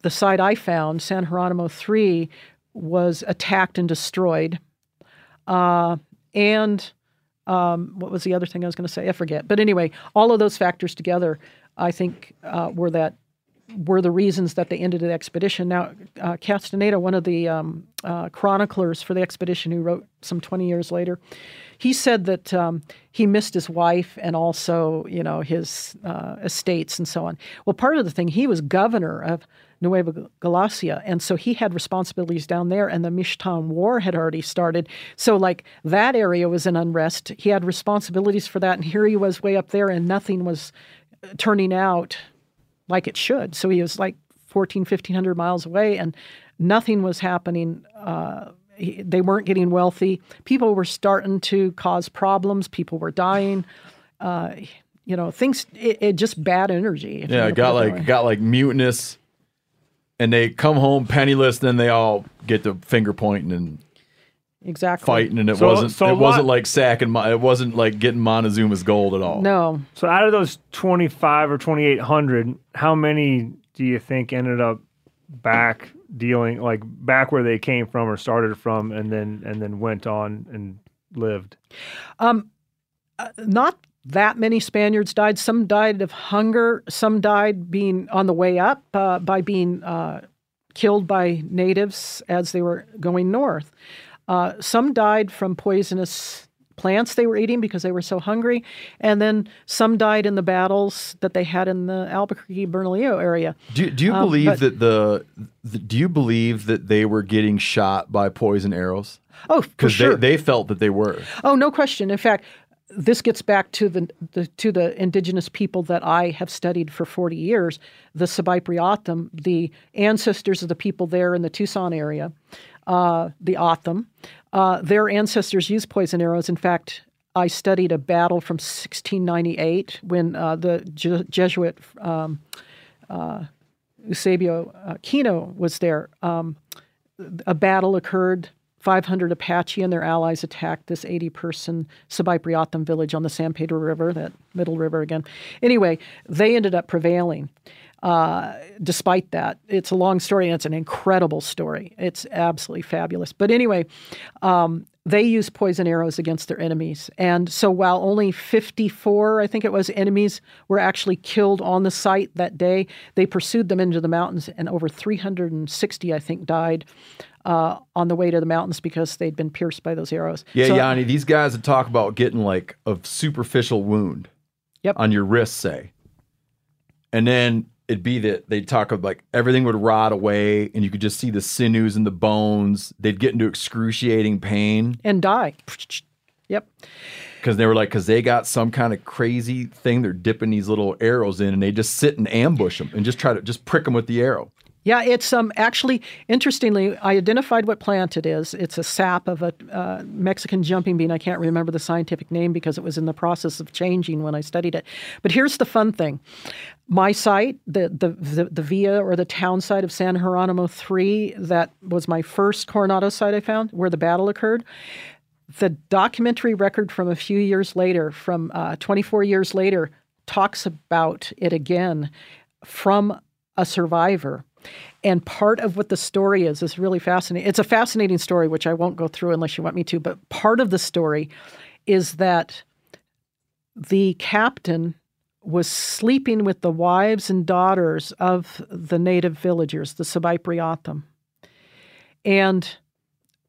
the site I found, San Geronimo 3, was attacked and destroyed. Uh, and um, what was the other thing I was going to say? I forget. But anyway, all of those factors together, I think, uh, were that were the reasons that they ended the expedition. Now, uh, Castaneda, one of the um, uh, chroniclers for the expedition, who wrote some 20 years later, he said that um, he missed his wife and also, you know, his uh, estates and so on. Well, part of the thing, he was governor of Nueva Galicia, and so he had responsibilities down there, and the Mixtón War had already started. So, like, that area was in unrest. He had responsibilities for that, and here he was way up there, and nothing was uh, turning out like it should. So he was like 14, 1500 miles away and nothing was happening. Uh, they weren't getting wealthy. People were starting to cause problems. People were dying. Uh, you know, things, it, it just bad energy. if Yeah, it got put it that like way. got like mutinous, and they come home penniless. Then they all get to finger pointing and exactly. fighting, and it So- wasn't so it wasn't like sacking. Mo- It wasn't like getting Montezuma's gold at all. No. So out of those 25 or 2800, how many do you think ended up back dealing like back where they came from or started from and then and then went on and lived? not that many Spaniards died. Some died of hunger. Some died being on the way up uh, by being uh, killed by natives as they were going north. Uh, some died from poisonous plants they were eating because they were so hungry. And then some died in the battles that they had in the Albuquerque Bernalillo area. Do, do you Um, believe but- that the, the do you believe that they were getting shot by poison arrows? Oh, for Because sure. they, they felt that they were. Oh, no question. In fact, this gets back to the, the to the indigenous people that I have studied for 40 years, the Sobaipuri O'odham, the ancestors of the people there in the Tucson area, uh, the O'odham. Uh, their ancestors used poison arrows. In fact, I studied a battle from 1698 when uh, the Je- Jesuit um, uh, Eusebio uh, Kino was there. Um, a battle occurred. 500 Apache and their allies attacked this 80 person Sobaipuri O'odham village on the San Pedro River, that middle river again. Anyway, they ended up prevailing. Uh, despite that, it's a long story and it's an incredible story. It's absolutely fabulous. But anyway, um, they used poison arrows against their enemies. And so while only 54, I think it was, enemies were actually killed on the site that day, they pursued them into the mountains, and over 360, I think, died uh, on the way to the mountains because they'd been pierced by those arrows. Yeah, So- Yanni, these guys would talk about getting like a superficial wound Yep. on your wrist, say. And then it'd be that they'd talk of like everything would rot away and you could just see the sinews and the bones. They'd get into excruciating pain And die. Yep. because they were like, because they got some kind of crazy thing they're dipping these little arrows in and they just sit and ambush them and just try to just prick them with the arrow. Yeah, it's um actually interestingly, I identified what plant it is. It's a sap of a uh, Mexican jumping bean. I can't remember the scientific name because it was in the process of changing when I studied it. But here's the fun thing: my site, the the the, the villa or the town site of San Jeronimo Three, that was my first Coronado site I found where the battle occurred. The documentary record from a few years later, from uh, 24 years later, talks about it again from a survivor. And part of what the story is is really fascinating. It's a fascinating story, which I won't go through unless you want me to. But part of the story is that the captain was sleeping with the wives and daughters of the native villagers, the Sobaipuri O'odham. And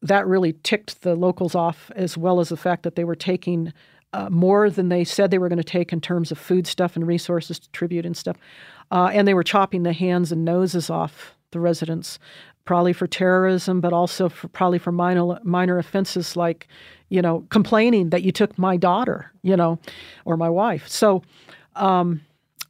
that really ticked the locals off, as well as the fact that they were taking uh, more than they said they were going to take in terms of food stuff and resources to tribute and stuff. Uh, and they were chopping the hands and noses off the residents, probably for terrorism, but also for probably for minor minor offenses like, you know, complaining that you took my daughter, you know, or my wife. So. Um,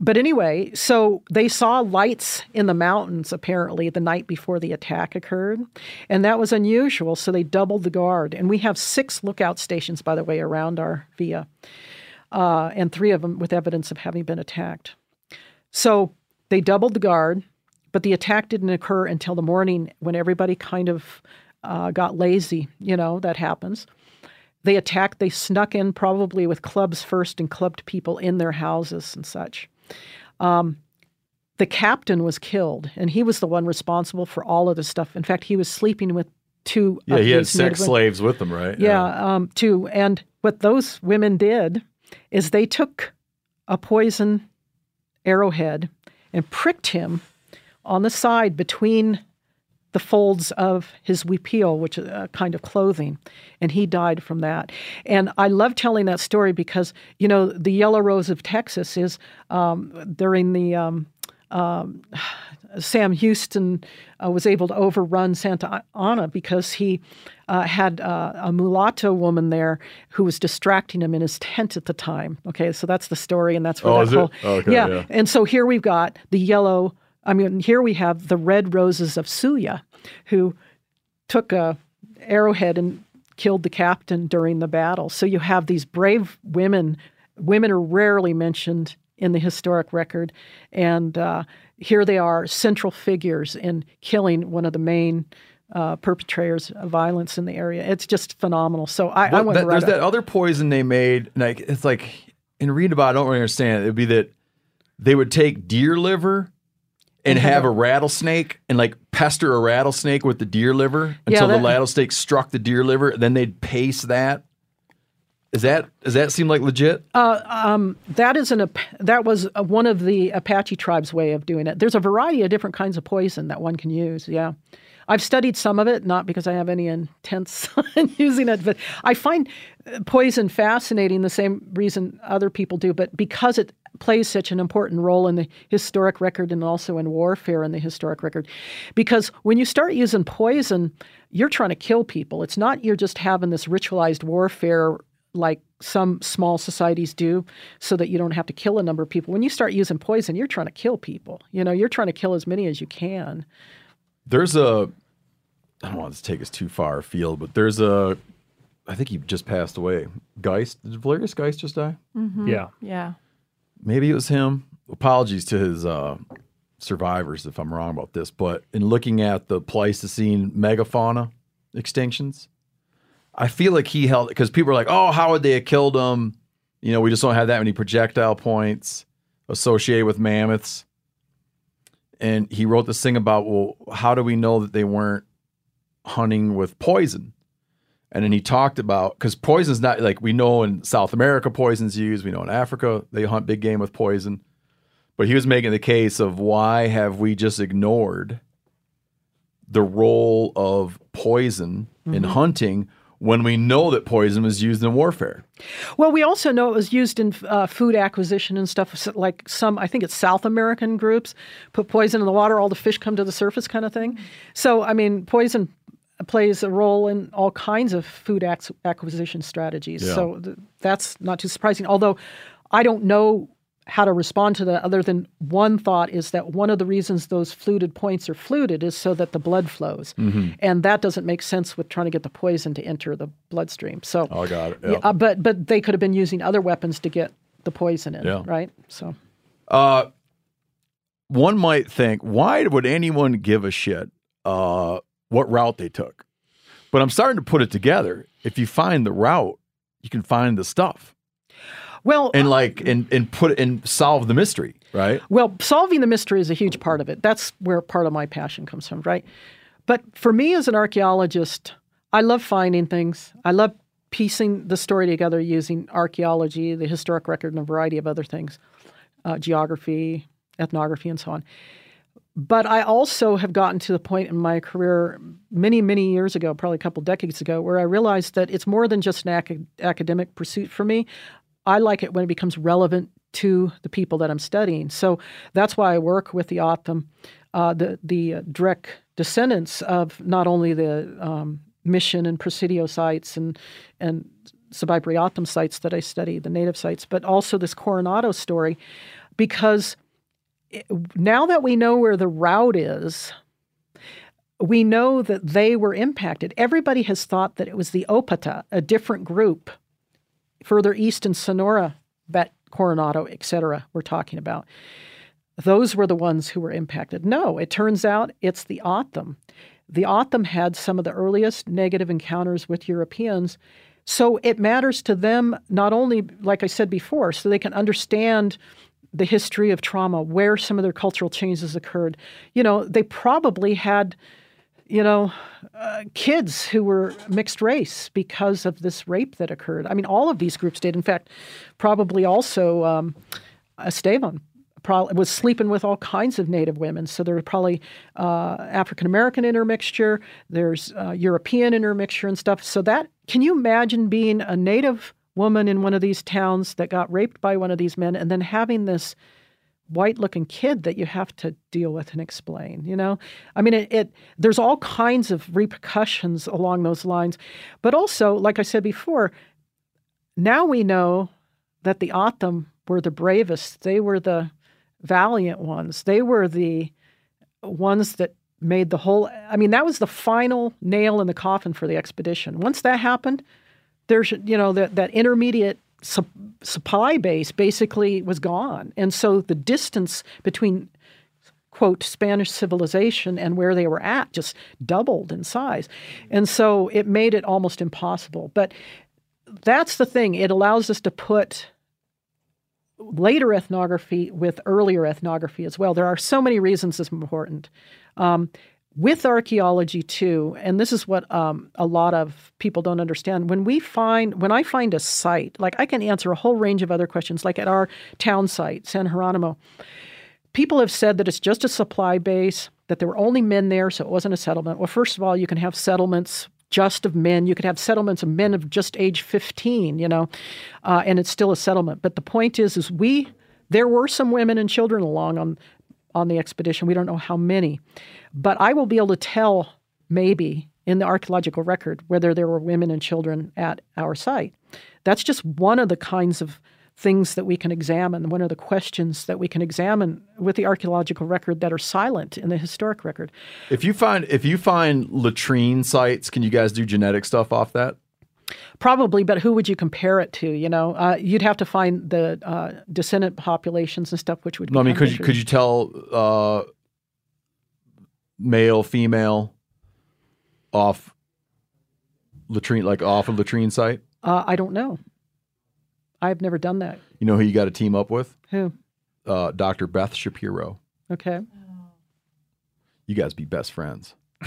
but anyway, so they saw lights in the mountains apparently the night before the attack occurred, and that was unusual. So they doubled the guard, and we have six lookout stations, by the way, around our via, uh, and three of them with evidence of having been attacked. So they doubled the guard, but the attack didn't occur until the morning when everybody kind of uh, got lazy. You know that happens. They attacked. They snuck in probably with clubs first and clubbed people in their houses and such. Um, the captain was killed, and he was the one responsible for all of this stuff. In fact, he was sleeping with two. Yeah, he had sex women. slaves with them, right? Yeah, um, two. And what those women did is they took a poison arrowhead and pricked him on the side between the folds of his huipil, which is a kind of clothing, and he died from that. And I love telling that story because you know the Yellow Rose of Texas is um, during the um, um, Sam Houston uh, was able to overrun Santa Anna because he uh, had uh, a mulatto woman there who was distracting him in his tent at the time. Okay, so that's the story, and that's where Oh, that is it? whole Okay, yeah. yeah. And so here we've got the yellow. I mean, here we have the red roses of Suya, who took a arrowhead and killed the captain during the battle. So you have these brave women. Women are rarely mentioned in the historic record, and uh, here they are, central figures in killing one of the main uh, perpetrators of violence in the area. It's just phenomenal. So I, I went that- right there's up- that other poison they made. Like it's like in reading about, it, I don't really understand. it. It'd be that they would take deer liver and have a rattlesnake and like pester a rattlesnake with the deer liver until that- the rattlesnake struck the deer liver. Then they'd paste that. Is that does that seem like legit? that is an that was uh one of the Apache tribes' way of doing it. There's a variety of different kinds of poison that one can use. Yeah, I've studied some of it, not because I have any intents on using it, but I find uh, poison fascinating. The same reason other people do, but because it plays such an important role in the historic record and also in warfare in the historic record. Because when you start using poison, you're trying to kill people. It's not you're just having this ritualized warfare like some small societies do so that you don't have to kill a number of people. When you start using poison, you're trying to kill people. You know, you're trying to kill as many as you can. There's a I don't want this to take us too far afield, but there's a I think he just passed away. Geist, did Valerius Geist just die? Yeah. Yeah. Maybe it was him. Apologies to his uh, survivors if I'm wrong about this, but in looking at the Pleistocene megafauna extinctions, I feel like he held because people are like, "Oh, how would they have killed him?" You know, we just don't have that many projectile points associated with mammoths. And he wrote this thing about, well, how do we know that they weren't hunting with poison? And then he talked about because poison's not like we know in South America poison's used, we know in Africa they hunt big game with poison. But he was making the case of why have we just ignored the role of poison in hunting when we know that poison was used in warfare? Well, we also know it was used in uh, food acquisition and stuff. Like some, I think it's South American groups put poison in the water, all the fish come to the surface, kind of thing. So, I mean, poison plays a role in all kinds of food ac- acquisition strategies. Yeah. So th- that's not too surprising. Although I don't know how to respond to that other than one thought is that one of the reasons those fluted points are fluted is so that the blood flows. And that doesn't make sense with trying to get the poison to enter the bloodstream. So Oh, got it. yeah, uh, but but they could have been using other weapons to get the poison in, Yeah. right? So Uh, one might think, why would anyone give a shit uh, what route they took? But I'm starting to put it together. If you find the route, you can find the stuff well, and like and and put and solve the mystery, right? well, solving the mystery is a huge part of it. That's where part of my passion comes from, right? But for me as an archaeologist, I love finding things. I love piecing the story together using archaeology, the historic record, and a variety of other things, uh, geography, ethnography, and so on. But I also have gotten to the point in my career many, many years ago, probably a couple decades ago, where I realized that it's more than just an ac- academic pursuit for me. I like it when it becomes relevant to the people that I'm studying. So that's why I work with the O'odham, uh, the the uh, direct descendants of not only the um, Mission and Presidio sites and and Sobaipuri O'odham sites that I study, the native sites, but also this Coronado story, because now that we know where the route is, we know that they were impacted. Everybody has thought that it was the Opata, a different group further east in Sonora, Bet Coronado, et cetera, we're talking about. Those were the ones who were impacted. No, it turns out it's the O'odham. The O'odham had some of the earliest negative encounters with Europeans. So it matters to them not only, like I said before, so they can understand the history of trauma, where some of their cultural changes occurred. You know, they probably had you know, uh, kids who were mixed race because of this rape that occurred. I mean, all of these groups did. In fact, probably also um, Esteban was sleeping with all kinds of Native women. So there were probably uh, African American intermixture. There's uh, European intermixture and stuff. So that can you imagine being a Native woman in one of these towns that got raped by one of these men, and then having this white looking kid that you have to deal with and explain you know? I mean it, it there's all kinds of repercussions along those lines. But also like i said before now we know that the O'odham were the bravest. They were the valiant ones. They were the ones that made the whole i mean that was the final nail in the coffin for the expedition. Once that happened there's you know that that intermediate sup- supply base basically was gone. And so the distance between quote spanish civilization and where they were at just doubled in size. And so it made it almost impossible. But that's the thing. It allows us to put later ethnography with earlier ethnography as well. There are so many reasons it's important. Um, with archaeology too, and this is what um, a lot of people don't understand. When we find, when I find a site, like I can answer a whole range of other questions, like at our town site, San Geronimo. People have said that it's just a supply base, that there were only men there, so it wasn't a settlement. Well, first of all, you can have settlements just of men. You could have settlements of men of just age 15, you know, uh, and it's still a settlement. But the point is, is we there were some women and children along on on the expedition. We don't know how many, but I will be able to tell maybe in the archaeological record whether there were women and children at our site. That's just one of the kinds of things that we can examine, one of the questions that we can examine with the archaeological record that are silent in the historic record. If you find if you find latrine sites, can you guys do genetic stuff off that? Probably, but who would you compare it to? You know, uh, you'd have to find the uh, descendant populations and stuff, which would. No, I mean, could you could you tell uh, male, female, off latrine, like off a latrine site? Uh, I don't know. I've never done that. You know who you got to team up with? Who? Uh, Dr. Beth Shapiro. Okay. You guys be best friends.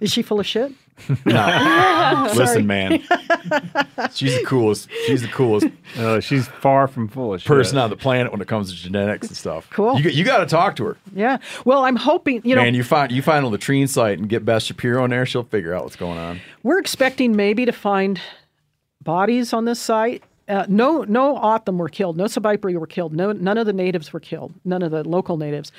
Is she full of shit? No. Listen, man, she's the coolest. She's the coolest Uh, she's far from foolish. person on the planet when it comes to genetics and stuff. Cool. You, got- you got to talk to her, Yeah. Well, I'm hoping. You know, man. You find you find a latrine site and get Beth Shapiro in there. She'll figure out what's going on. we're expecting maybe to find bodies on this site. Uh, no, no O'odham were killed. No Sobaipuri were killed. No, none of the natives were killed. None of the local natives.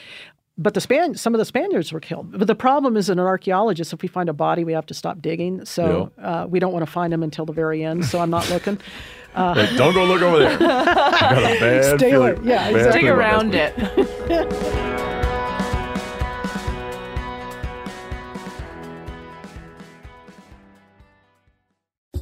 But the Span, some of the Spaniards were killed. But the problem is, an archaeologist, if we find a body, we have to stop digging. So uh, we don't want to find them until the very end. So I'm not looking. Like, don't go look over there. You got a bad Stay away. feeling- Yeah, bad exactly. Dig feeling about this around it.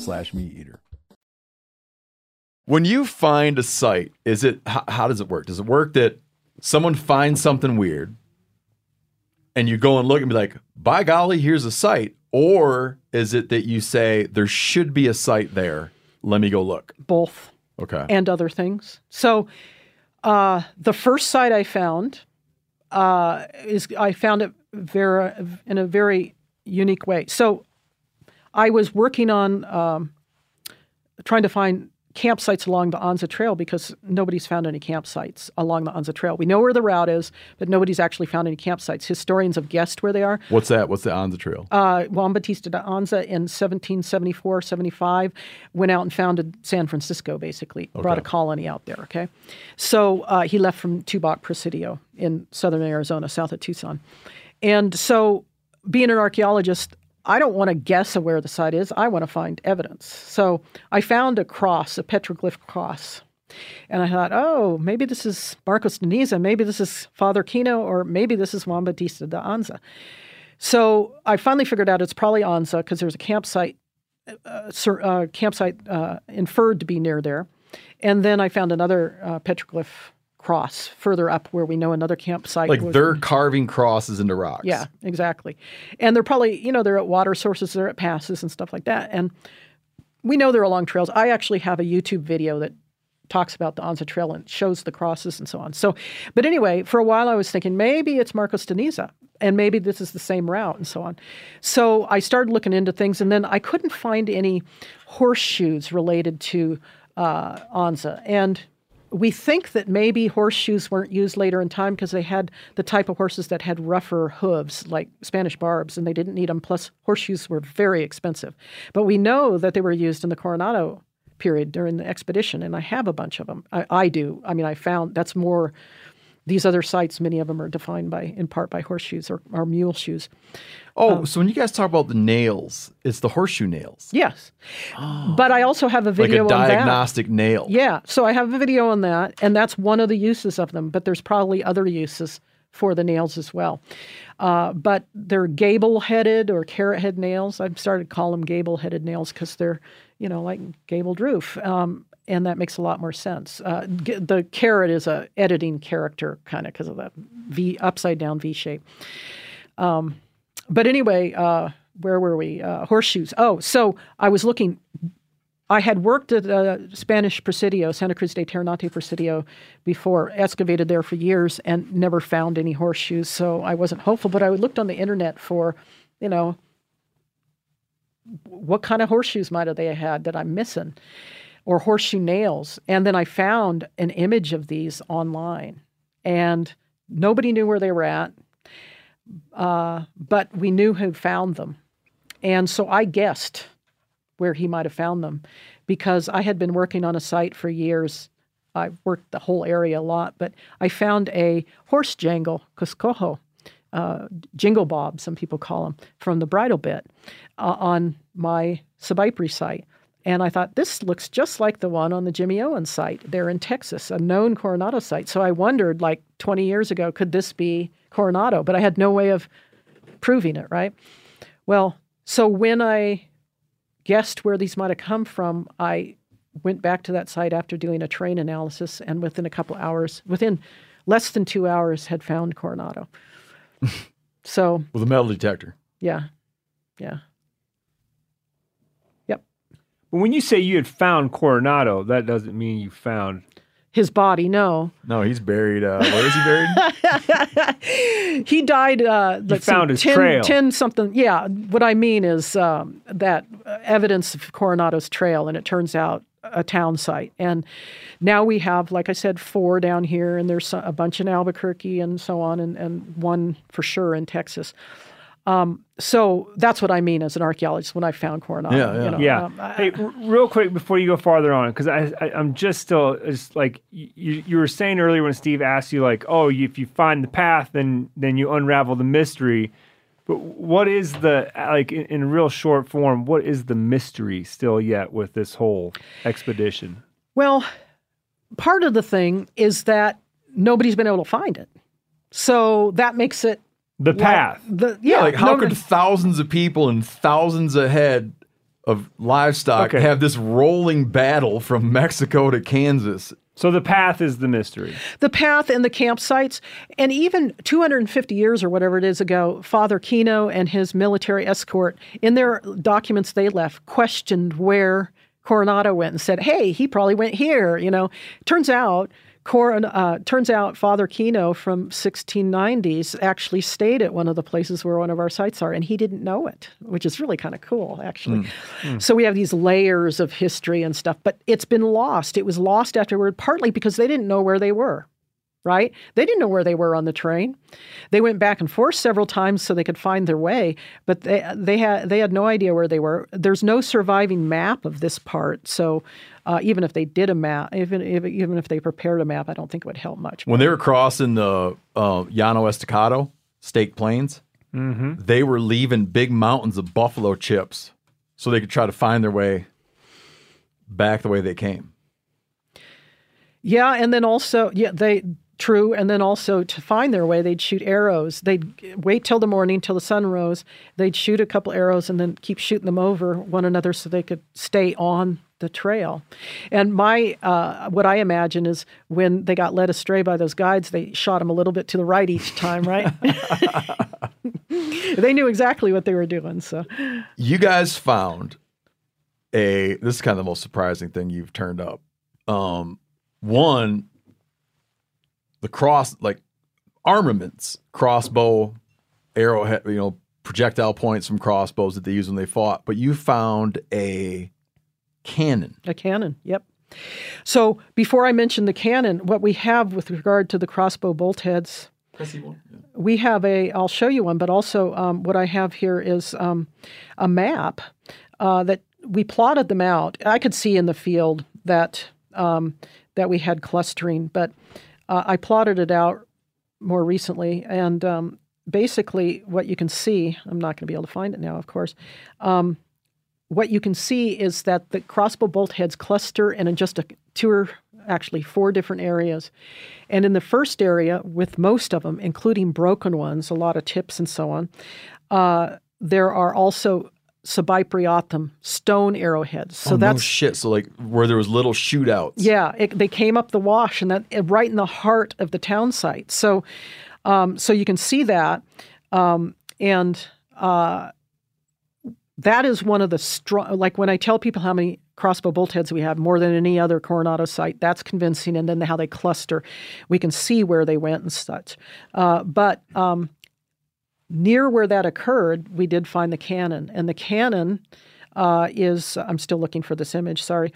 slash meat eater. When you find a site, is it how, how does it work? Does it work that someone finds something weird and you go and look and be like, by golly, here's a site? Or is it that you say there should be a site there? Let me go look. Both. Okay. and other things. So uh, the first site I found uh, is I found it very in a very unique way. So I was working on um, trying to find campsites along the Anza Trail because nobody's found any campsites along the Anza Trail. We know where the route is, but nobody's actually found any campsites. Historians have guessed where they are. What's that? What's the the trail? Uh, Juan Bautista de Anza in 1774, 75 went out and founded San Francisco, basically, brought a colony out there, okay? So uh, he left from Tubac Presidio in southern Arizona, south of Tucson. And so, being an archaeologist, I don't want to guess where the site is. I want to find evidence. So I found a cross, a petroglyph cross. And I thought, oh, maybe this is Marcos de Niza, maybe this is Father Kino, or maybe this is Juan Bautista de Anza. So I finally figured out it's probably Anza because there's a campsite, uh, sur- uh, campsite uh, inferred to be near there. And then I found another uh, petroglyph cross further up where we know another campsite. Like was- they're carving crosses into rocks. yeah, exactly. And they're probably, you know, they're at water sources, they're at passes and stuff like that. And we know they're along trails. I actually have a YouTube video that talks about the Anza Trail and shows the crosses and so on. So, but anyway, for a while I was thinking maybe it's Marcos de Niza and maybe this is the same route and so on. So I started looking into things and then I couldn't find any horseshoes related to uh, Anza. And we think that maybe horseshoes weren't used later in time because they had the type of horses that had rougher hooves, like Spanish barbs, and they didn't need them. Plus, horseshoes were very expensive. But we know that they were used in the Coronado period during the expedition, and I have a bunch of them. I, I do. I mean, I found that's more. These other sites, many of them are defined by, in part, by horseshoes or, or mule shoes. Oh, so when you guys talk about the nails, it's the horseshoe nails. Yes, but I also have a Like video a on that. diagnostic nail. Yeah, so I have a video on that, and that's one of the uses of them. But there's probably other uses for the nails as well. Uh, but they're gable-headed or caret-head nails. I've started to call them gable-headed nails because they're, you know, like gabled roof. Um, and that makes a lot more sense. Uh, g- the caret is a editing character, kind of because of that V upside down V shape. Um, but anyway, uh, where were we? Uh, horseshoes. Oh, so I was looking. I had worked at uh, Spanish Presidio, Santa Cruz de Terrenate Presidio, before, excavated there for years, and never found any horseshoes. So I wasn't hopeful. But I looked on the internet for, you know, what kind of horseshoes might have they had that I'm missing, or horseshoe nails. And then I found an image of these online, and nobody knew where they were at, uh, but we knew who found them. And so I guessed where he might have found them because I had been working on a site for years. I worked the whole area a lot, but I found a horse jangle, coscojo, uh, jingle bob, some people call them, from the bridle bit uh, on my Sobaipuri site. And I thought, this looks just like the one on the Jimmy Owen site there in Texas, a known Coronado site. So I wondered, like 20 years ago, could this be Coronado? But I had no way of proving it, right? Well, so when I guessed where these might have come from, I went back to that site after doing a terrain analysis, and within a couple hours, within less than two hours, had found Coronado. so With a metal detector. yeah, yeah. Yep. But when you say you had found Coronado, that doesn't mean you found. His body, no. No, he's buried. Uh, where is he buried? He died. Uh, let's see, found his 10, trail. 10 something. Yeah. What I mean is um, that uh, evidence of Coronado's trail, and it turns out a town site. And now we have, like I said, four down here, and there's a bunch in Albuquerque and so on, and, and one for sure in Texas. Um, so that's what I mean as an archaeologist when I found Coronado. Yeah, yeah. you know, Yeah. um, I- hey, r- real quick before you go farther on, because I, I I'm just still just like you you were saying earlier when Steve asked you like, oh, if you find the path, then then you unravel the mystery. But what is the like in, in real short form? What is the mystery still yet with this whole expedition? Well, part of the thing is that nobody's been able to find it. So that makes it The path. the yeah, like, how no- could thousands of people and thousands ahead of livestock Okay. have this rolling battle from Mexico to Kansas? So the path is the mystery. the path and the campsites, and even 250 years or whatever it is ago, Father Kino and his military escort, in their documents they left, questioned where Coronado went and said, "Hey, he probably went here." You know, turns out. Coron, uh, turns out Father Kino from 1690s actually stayed at one of the places where one of our sites are, and he didn't know it, which is really kind of cool, actually. So we have these layers of history and stuff, but it's been lost. It was lost afterward, partly because they didn't know where they were right? They didn't know where they were on the train. They went back and forth several times so they could find their way, but they they had they had no idea where they were. There's no surviving map of this part, so uh, even if they did a map, even if, even if they prepared a map, I don't think it would help much. When they were crossing the uh, Llano Estacado, Staked Plains, they were leaving big mountains of buffalo chips so they could try to find their way back the way they came. Yeah, and then also, yeah, they true, and then also to find their way, they'd shoot arrows. They'd wait till the morning, till the sun rose. They'd shoot a couple arrows and then keep shooting them over one another so they could stay on the trail. And my, uh, what I imagine is when they got led astray by those guides, they shot them a little bit to the right each time, right? they knew exactly what they were doing. So, You guys found a this is kind of the most surprising thing you've turned up. Um, one, the cross like armaments, crossbow, arrowhead, you know, projectile points from crossbows that they use when they fought. But you found a cannon. A cannon, yep. So before I mention the cannon, what we have with regard to the crossbow bolt heads, we have a, I'll show you one, but also um, what I have here is um, a map uh, that we plotted them out. I could see in the field that um, that we had clustering, but uh, I plotted it out more recently, and um, basically what you can see, I'm not going to be able to find it now, of course what you can see is that the crossbow bolt heads cluster in just a two or actually four different areas. And in the first area, with most of them, including broken ones, a lot of tips and so on, uh, there are also Sobaipuri O'odham stone arrowheads. So oh, that's no shit. So like where there was little shootouts. yeah, it, they came up the wash and that right in the heart of the town site. So, um, so you can see that, um, and uh, that is one of the strong. Like when I tell people how many crossbow bolt heads we have, more than any other Coronado site, that's convincing. And then how they cluster, we can see where they went and such. Uh, but um, near where that occurred, we did find the cannon, and the cannon uh, is. I'm still looking for this image. Sorry.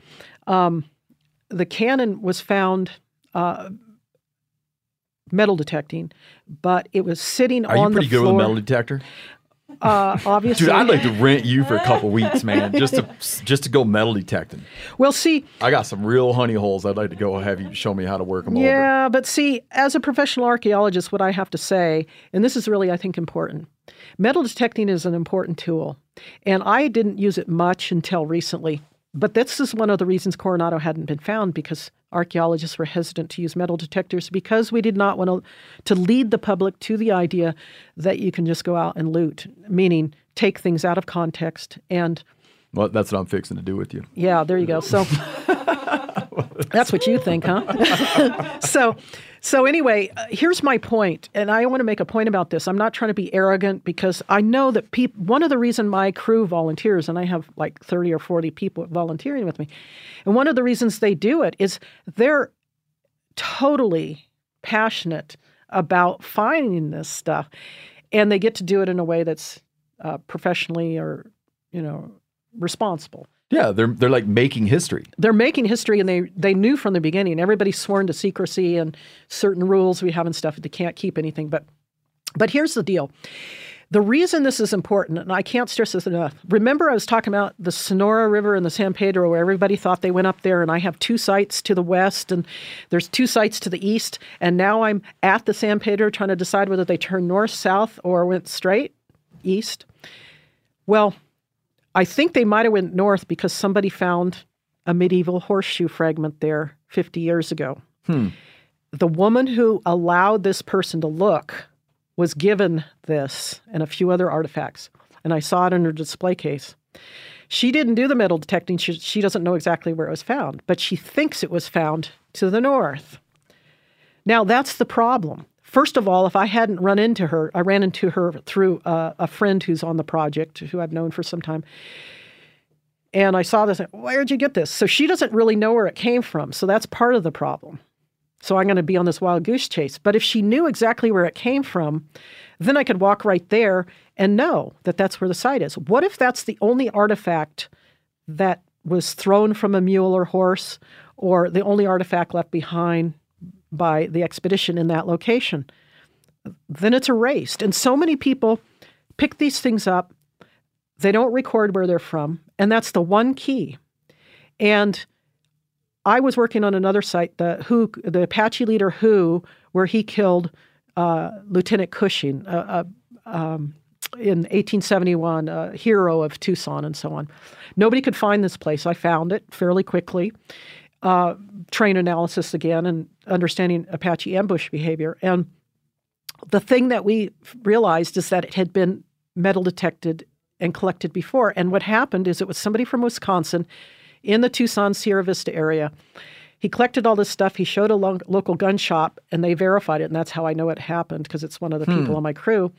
Um, the cannon was found uh, metal detecting, but it was sitting Are on you pretty the good with a metal detector? Uh, obviously, Dude, I'd like to rent you for a couple weeks, man, just to just to go metal detecting. well, see, I got some real honey holes. I'd like to go have you show me how to work them over. yeah, but see, as a professional archaeologist, what I have to say, and this is really, I think, important. Metal detecting is an important tool, and I didn't use it much until recently. But this is one of the reasons Coronado hadn't been found because archaeologists were hesitant to use metal detectors because we did not want to, to lead the public to the idea that you can just go out and loot, meaning take things out of context and Well, that's what I'm fixing to do with you. yeah, there you go. So that's what you think, huh? so, so anyway, uh, here's my point, and I want to make a point about this. I'm not trying to be arrogant because I know that people. One of the reason my crew volunteers, and I have like 30 or 40 people volunteering with me, and one of the reasons they do it is they're totally passionate about finding this stuff, and they get to do it in a way that's uh, professionally or you know responsible Yeah, they're they're like making history. they're making history and they they knew from the beginning. Everybody's sworn to secrecy and certain rules we have and stuff they can't keep anything but but here's the deal. The reason this is important and i can't stress this enough remember i was talking about the sonora river and the san pedro where everybody thought they went up there and i have two sites to the west and there's two sites to the east and now i'm at the san pedro trying to decide whether they turned north south or went straight east? Well I think they might have went north because somebody found a medieval horseshoe fragment there 50 years ago. Hmm. The woman who allowed this person to look was given this and a few other artifacts, and I saw it in her display case. She didn't do the metal detecting. She, she doesn't know exactly where it was found, but she thinks it was found to the north. Now, that's the problem. First of all, if I hadn't run into her, I ran into her through uh, a friend who's on the project who I've known for some time. And I saw this, where'd you get this? So she doesn't really know where it came from. So that's part of the problem. So I'm going to be on this wild goose chase. But if she knew exactly where it came from, then I could walk right there and know that that's where the site is. What if that's the only artifact that was thrown from a mule or horse, or the only artifact left behind by the expedition in that location? Then it's erased. And so many people pick these things up, they don't record where they're from, and that's the one key. And I was working on another site, the Juh, the Apache leader Juh, where he killed uh, Lieutenant Cushing uh, uh, um, in 1871, a hero of Tucson and so on. Nobody could find this place. I found it fairly quickly. Uh, terrain analysis again and understanding Apache ambush behavior. And the thing that we realized is that it had been metal detected and collected before. And what happened is it was somebody from Wisconsin in the Tucson Sierra Vista area. He collected all this stuff. He showed a lo- local gun shop, and they verified it. And that's how I know it happened because it's one of the hmm. people on my crew.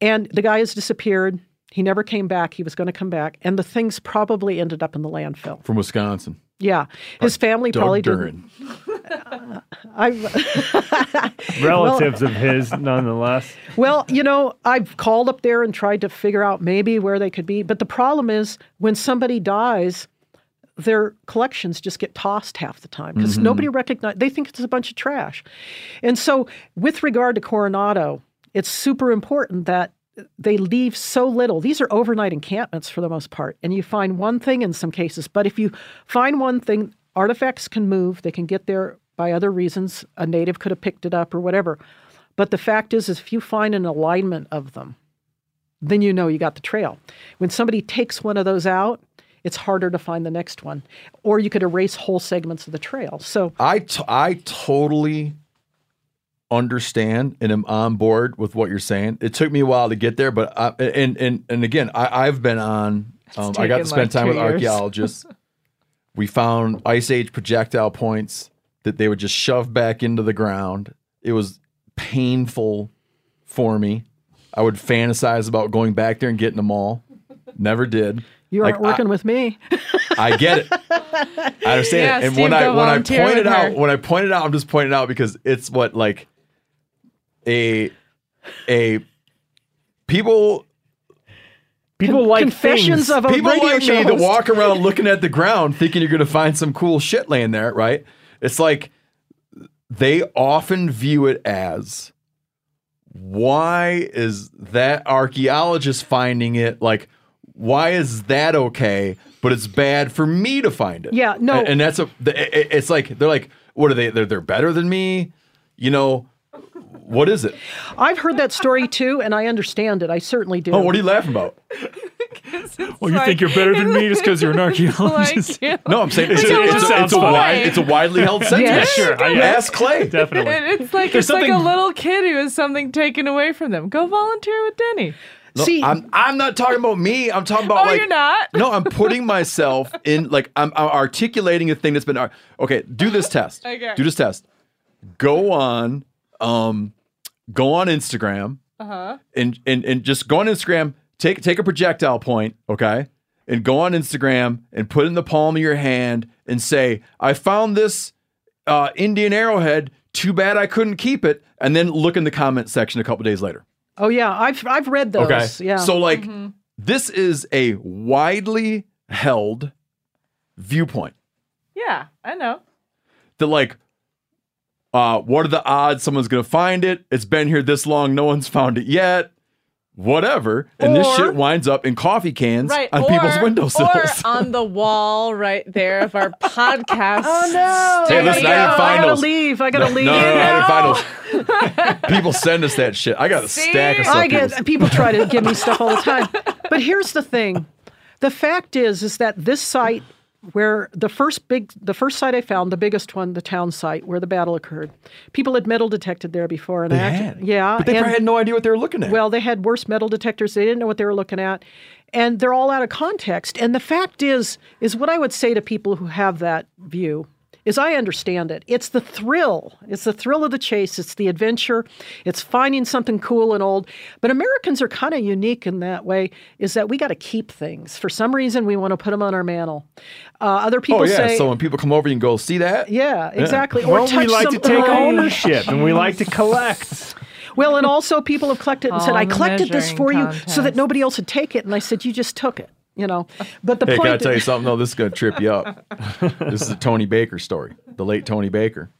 And the guy has disappeared. He never came back. He was going to come back, and the things probably ended up in the landfill. From Wisconsin. Yeah, his family Doug probably didn't. I Relatives of his, nonetheless. Well, you know, I've called up there and tried to figure out maybe where they could be. But the problem is when somebody dies, their collections just get tossed half the time because mm-hmm. nobody recognizes, they think it's a bunch of trash. And so, with regard to Coronado, it's super important that they leave so little. These are overnight encampments for the most part, and you find one thing in some cases. But if you find one thing, artifacts can move, they can get there by other reasons. A native could have picked it up or whatever. But the fact is, is if you find an alignment of them, then you know you got the trail. When somebody takes one of those out, it's harder to find the next one, or you could erase whole segments of the trail. So I, t- I totally understand and am on board with what you're saying. It took me a while to get there, but I, and and and again, I, I've been on Um, I got to spend like, time with archaeologists. we found ice age projectile points that they would just shove back into the ground. It was painful for me. I would fantasize about going back there and getting them all. Never did. You aren't working with me. I get it. I understand Yeah, it. And Steve, when I go when I pointed out when I pointed out, I'm just pointing out because it's what like a a people People like Confessions things. of a people radio like show me that host. walk around looking at the ground thinking you're going to find some cool shit laying there, right? It's like they often view it as why is that archaeologist finding it like why is that okay but it's bad for me to find it Yeah, no. and, and that's a it's like they're like what are they they're, they're better than me you know what is it I've heard that story too, and I understand it. I certainly do. oh what are you laughing about Well, you think you're better than me just because you're an archaeologist? Like, no i'm saying it's, Like a, a it's, a, it's, a, wide, it's a widely held sentiment Yeah, sure. I- ask clay Definitely. and it's like There's it's like a little kid who has something taken away from them. Go volunteer with Deni. No, See, I'm I'm not talking about me. I'm talking about Oh, like you're not? No, I'm putting myself in like I'm, I'm articulating a thing that's been uh, okay. Do this test. Okay. Do this test. Go on, um, go on Instagram. Uh-huh. And and and just go on Instagram. Take take a projectile point, okay, and go on Instagram and put it in the palm of your hand and say, "I found this uh, Indian arrowhead. Too bad I couldn't keep it." And then look in the comment section a couple days later. oh yeah, I've I've read those. Okay. Yeah. So like this is a widely held viewpoint Yeah, I know. that like uh what are the odds someone's going to find it? It's been here this long, no one's found it yet. Whatever. And this shit winds up in coffee cans Right. on or, people's windowsills. Or on the wall right there of our podcast. oh no! Hey, listen, I didn't I gotta those. leave. I gotta no, leave. no, no, I didn't find those. People send us that shit. I got a See? stack of stuff. I get people try to give me stuff all the time. But here's the thing. The fact is is that this site where the first big the first site I found, the biggest one, the town site where the battle occurred, people had metal detected there before and They I had. yeah. But they and- probably had no idea what they were looking at. well, they had worse metal detectors. They didn't know what they were looking at. And they're all out of context. And the fact is, is what I would say to people who have that view is I understand it. It's the thrill. It's the thrill of the chase. It's the adventure. It's finding something cool and old. But Americans are kind of unique in that way, is that we got to keep things. For some reason, we want to put them on our mantle. Uh, other people oh yeah. say, so when people come over, you can go see that. yeah, exactly. Or Well, we touch like to take Oh, ownership and we like to collect. Well, and also people have collected and said, Oh, "I collected this measuring for you so that nobody else would take it." And I said, "You just took it." You know, but the Hey, point can I tell you something though? This is gonna trip you up. this is a Tony Baker story, the late Tony Baker.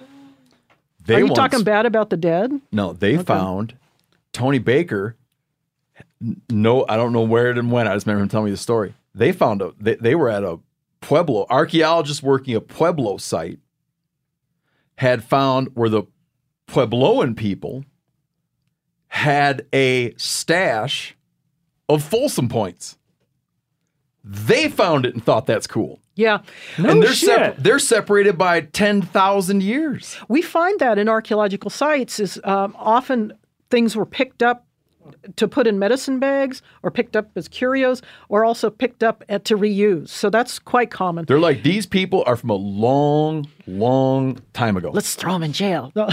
They are you once- talking bad about the dead? No, they found Tony Baker. No, I don't know where it and when. I just remember him telling me the story. They found a. They, they were at a Pueblo archaeologists working a Pueblo site had found where the Puebloan people had a stash of Folsom points. They found it and thought that's cool. Yeah, and they're shit. sep- they're separated by 10,000 years. we find that in archaeological sites is um, often things were picked up to put in medicine bags, or picked up as curios, or also picked up at, to reuse. So that's quite common. They're like these people are from a long, long time ago. Let's throw them in jail. No,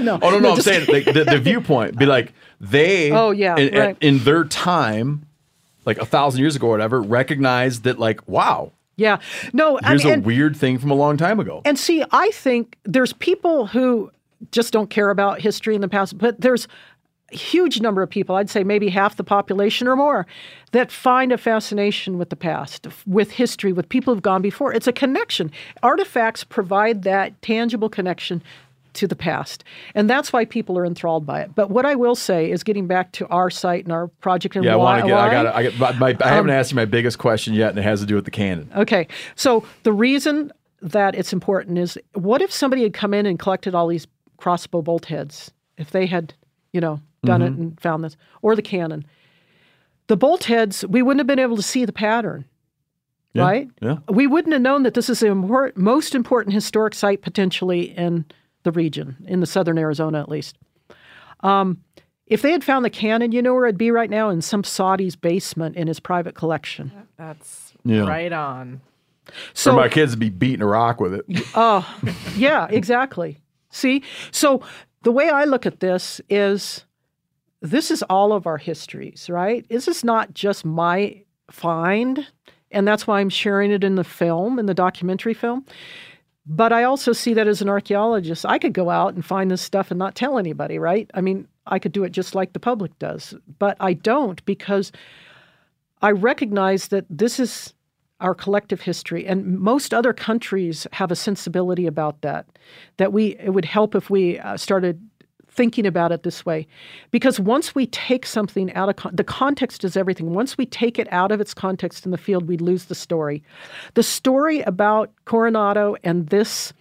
no. oh no, no, I'm saying like, the, the viewpoint be like they. Oh, yeah, in, right. in their time, like a thousand years ago or whatever, recognized that like wow, Yeah, no. I here's mean, a weird thing from a long time ago. And see, I think there's people who just don't care about history in the past, but there's a huge number of people, I'd say maybe half the population or more, that find a fascination with the past, with history, with people who've gone before. It's a connection. Artifacts provide that tangible connection to the past. And that's why people are enthralled by it. But what I will say is getting back to our site and our project and yeah, I why, want to get. I got. I get. My, my, I haven't Um, asked you my biggest question yet, and it has to do with the cannon. Okay. So the reason that it's important is what if somebody had come in and collected all these crossbow bolt heads? If they had, you know, done it and found this, or the cannon. The bolt heads, we wouldn't have been able to see the pattern, Yeah, right? yeah. We wouldn't have known that this is the import, most important historic site potentially in the region, in the southern Arizona at least. Um, if they had found the cannon, you know where it'd be right now in some Saudi's basement in his private collection. That's Yeah. right on. So For my kids would be beating a rock with it. Oh yeah, exactly. See, so the way I look at this is this is all of our histories, right? This is not just my find, and that's why I'm sharing it in the film, in the documentary film. But I also see that as an archaeologist, I could go out and find this stuff and not tell anybody, right? I mean, I could do it just like the public does, but I don't because I recognize that this is our collective history, and most other countries have a sensibility about that. That we it would help if we uh, started thinking about it this way, because once we take something out of con- the context is everything. Once we take it out of its context in the field, we lose the story. The story about Coronado and this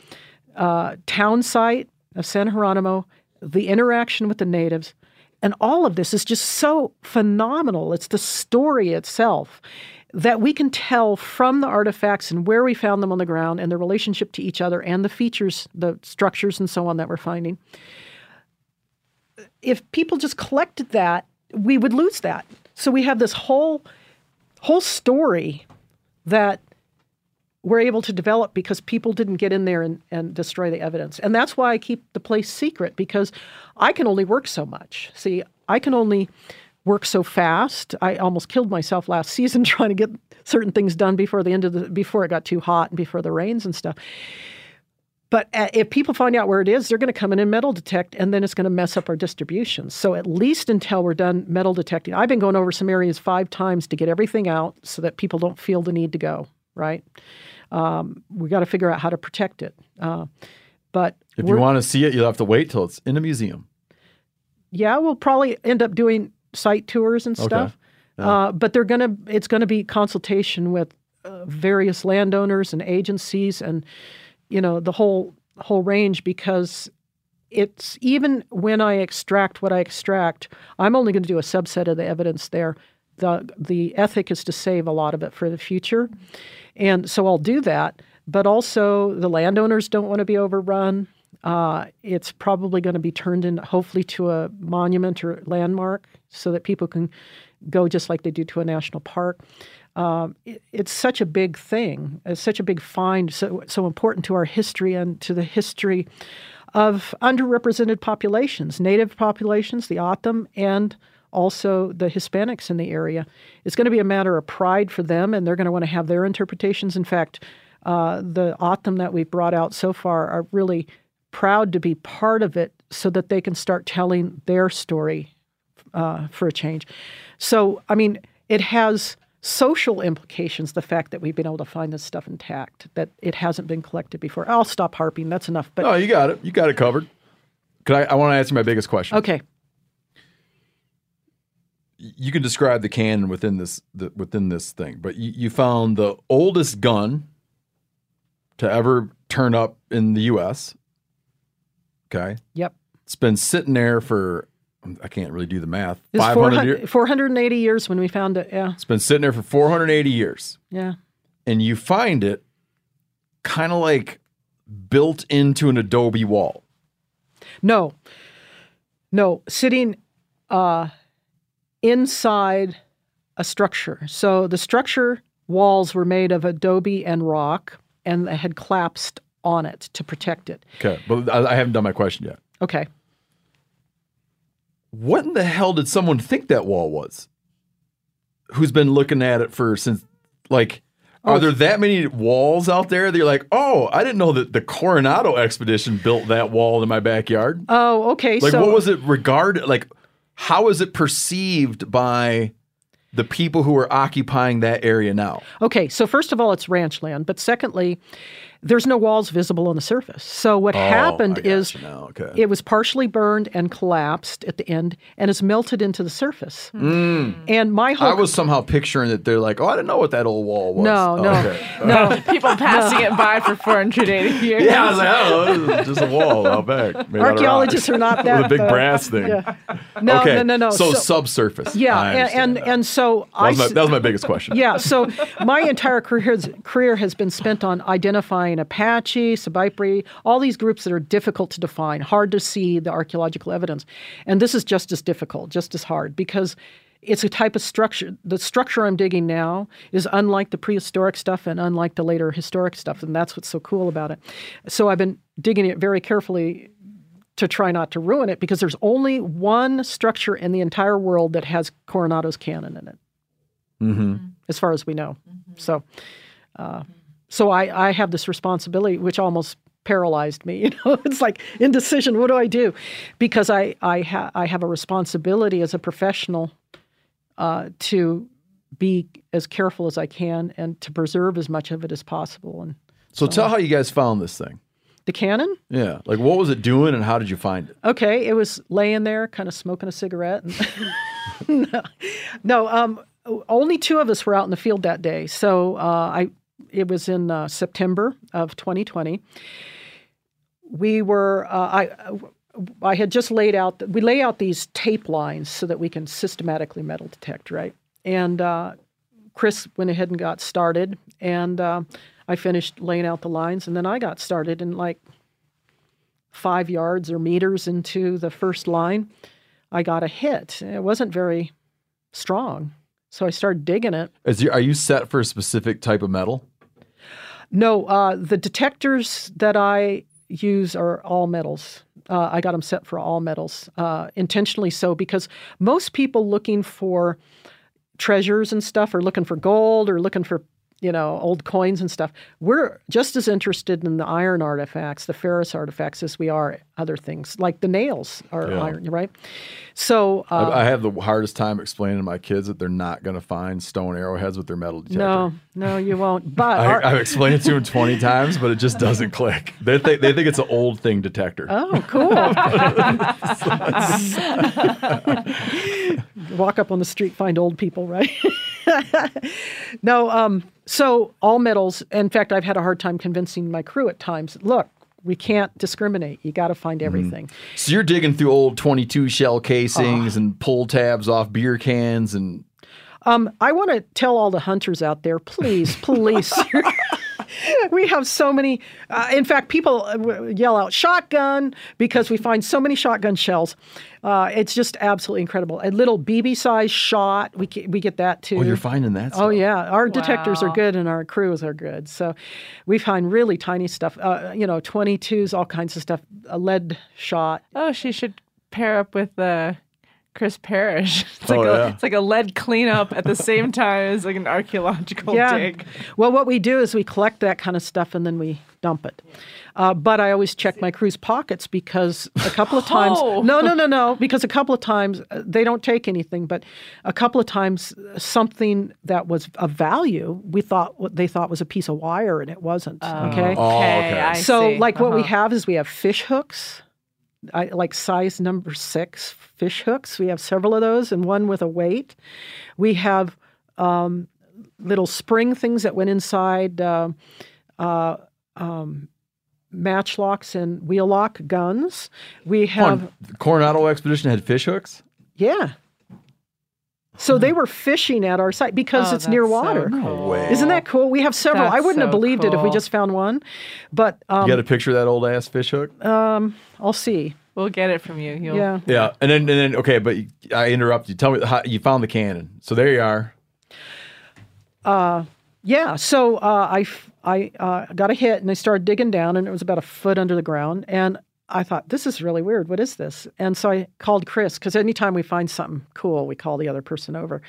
uh, town site of San Geronimo, the interaction with the natives, and all of this is just so phenomenal. It's the story itself that we can tell from the artifacts and where we found them on the ground and their relationship to each other and the features, the structures, and so on that we're finding. If people just collected that, we would lose that. So we have this whole whole story that we're able to develop because people didn't get in there and, and destroy the evidence. And that's why I keep the place secret because I can only work so much. See, I can only work so fast. I almost killed myself last season trying to get certain things done before the end of the before it got too hot and before the rains and stuff. But uh, if people find out where it is, they're going to come in and metal detect, and then it's going to mess up our distribution. So at least until we're done metal detecting, I've been going over some areas five times to get everything out so that people don't feel the need to go. Right? Um, we got to figure out how to protect it. Uh, but If you want to see it, you'll have to wait till it's in a museum. yeah, we'll probably end up doing site tours and stuff. Uh, but they're gonna it's gonna be consultation with uh, various landowners and agencies and you know the whole whole range because it's even when I extract what I extract, I'm only going to do a subset of the evidence there. the The ethic is to save a lot of it for the future, and so I'll do that. But also, the landowners don't want to be overrun. Uh, it's probably going to be turned in, hopefully, to a monument or landmark so that people can go just like they do to a national park. Um, it- it's such a big thing. It's such a big find, so, so important to our history and to the history of underrepresented populations, native populations, the O'odham, and also the Hispanics in the area. It's going to be a matter of pride for them, and they're going to want to have their interpretations. In fact, uh, the O'odham that we've brought out so far are really proud to be part of it so that they can start telling their story uh, for a change. So, I mean, it has social implications, the fact that we've been able to find this stuff intact, that it hasn't been collected before. I'll stop harping. That's enough. But Oh, you got it. You got it covered. Could I, I want to ask you my biggest question. okay. You can describe the cannon within this the, within this thing, but you, you found the oldest gun to ever turn up in the U.S. Okay, Yep. it's been sitting there for I can't really do the math. It's Five hundred 400 years. 480 years when we found it. Yeah. It's been sitting there for 480 years, Yeah. and you find it kind of like built into an adobe wall. No. No. Sitting uh, inside a structure. So the structure walls were made of adobe and rock and they had collapsed on it to protect it. Okay, but I haven't done my question yet. Okay. What in the hell did someone think that wall was? Who's been looking at it for since like Oh, are there that many walls out there that you're like, oh, I didn't know that the Coronado expedition built that wall in my backyard? Oh, okay. Like so what was it regarded like how is it perceived by the people who are occupying that area now? Okay, so first of all, it's ranch land, but secondly, there's no walls visible on the surface. So what happened Oh, I is gotcha okay. it was partially burned and collapsed at the end and is melted into the surface. And my whole Mm. I was somehow picturing that they're like, oh, I didn't know what that old wall was. no, Oh, no, okay. no. People passing it by for 480 years. Yeah, I was like, I don't know, this is just a wall out back. made out. Archaeologists are not with that a big uh, brass thing. No, okay. no, no, no. So, subsurface. yeah, I and and, that. and so that I was, my, that was my biggest question. yeah, so my entire career career has been spent on identifying Cheyenne Apache, Sobaipuri, all these groups that are difficult to define, hard to see the archaeological evidence. And this is just as difficult, just as hard, because it's a type of structure. The structure I'm digging now is unlike the prehistoric stuff and unlike the later historic stuff, and that's what's so cool about it. So I've been digging it very carefully to try not to ruin it because there's only one structure in the entire world that has Coronado's cannon in it, Mm-hmm. as far as we know. So, uh, so I, I have this responsibility, which almost paralyzed me. You know, it's like indecision. What do I do? Because I I, ha- I have a responsibility as a professional uh, to be as careful as I can and to preserve as much of it as possible. And So tell how you guys found this thing. the cannon, Yeah. Like what was it doing and how did you find it? okay, it was laying there, kind of smoking a cigarette. No, no um, only two of us were out in the field that day. So uh, I, it was in uh, September of 2020. We were, uh, I, I had just laid out, we lay out these tape lines so that we can systematically metal detect, right? And uh, Chris went ahead and got started, and uh, I finished laying out the lines, and then I got started in like five yards or meters into the first line. I got a hit. It wasn't very strong, so I started digging it. Is you, are you set for a specific type of metal? No, uh, the detectors that I use are all metals. Uh, I got them set for all metals, uh, intentionally so, because most people looking for treasures and stuff are looking for gold or looking for you know old coins and stuff. We're just as interested in the iron artifacts, the ferrous artifacts, as we are other things like the nails are Yeah. iron, right? So uh, I, I have the hardest time explaining to my kids that they're not going to find stone arrowheads with their metal detector. no, no, you won't. But I, our- I've explained it to them 20 times, but it just doesn't click. They think, they think it's an old thing detector. Oh, cool. Walk up on the street, find old people, right? no, um, so all metals, in fact, I've had a hard time convincing my crew at times look, we can't discriminate. You got to find everything. So you're digging through old 22 shell casings and pull tabs off beer cans and Um, I want to tell all the hunters out there, please, please. We have so many. Uh, in fact, people uh, yell out shotgun because we find so many shotgun shells. Uh, it's just absolutely incredible. A little BB size shot, we get, we get that too. oh, you're finding that. Oh yeah, our detectors are good and our crews are good. So we find really tiny stuff. Uh, you know, 22s, all kinds of stuff. A lead shot. Oh, she should pair up with uh, Chris Parish. It's Oh, like yeah. a it's like a lead cleanup at the same time as like an archaeological yeah. dig. Well, what we do is we collect that kind of stuff and then we dump it. Uh, but I always check my crew's pockets because a couple of times, Oh. no, no, no, no, because a couple of times uh, they don't take anything, but a couple of times uh, something that was of value, we thought what they thought was a piece of wire and it wasn't. okay. Oh, okay. I so see. like what we Uh-huh. have is we have fish hooks I, like size number six fish hooks. We have several of those and one with a weight. We have um, little spring things that went inside uh, uh, um, matchlocks and wheel lock guns. We have on, Coronado expedition had fish hooks. yeah so they were fishing at our site because Oh, it's near that's so water cool. way. isn't that cool we have several i wouldn't have so believed it if we just found one but um, You got a picture of that old ass fish hook? Um, i'll see We'll get it from you. You'll, yeah yeah, and then and then okay, but I interrupt you. Tell me how you found the cannon. So there you are. Yeah, so uh, I f- I uh, got a hit and I started digging down and it was about a foot under the ground and I thought this is really weird. What is this? And so I called Chris because anytime we find something cool, we call the other person over.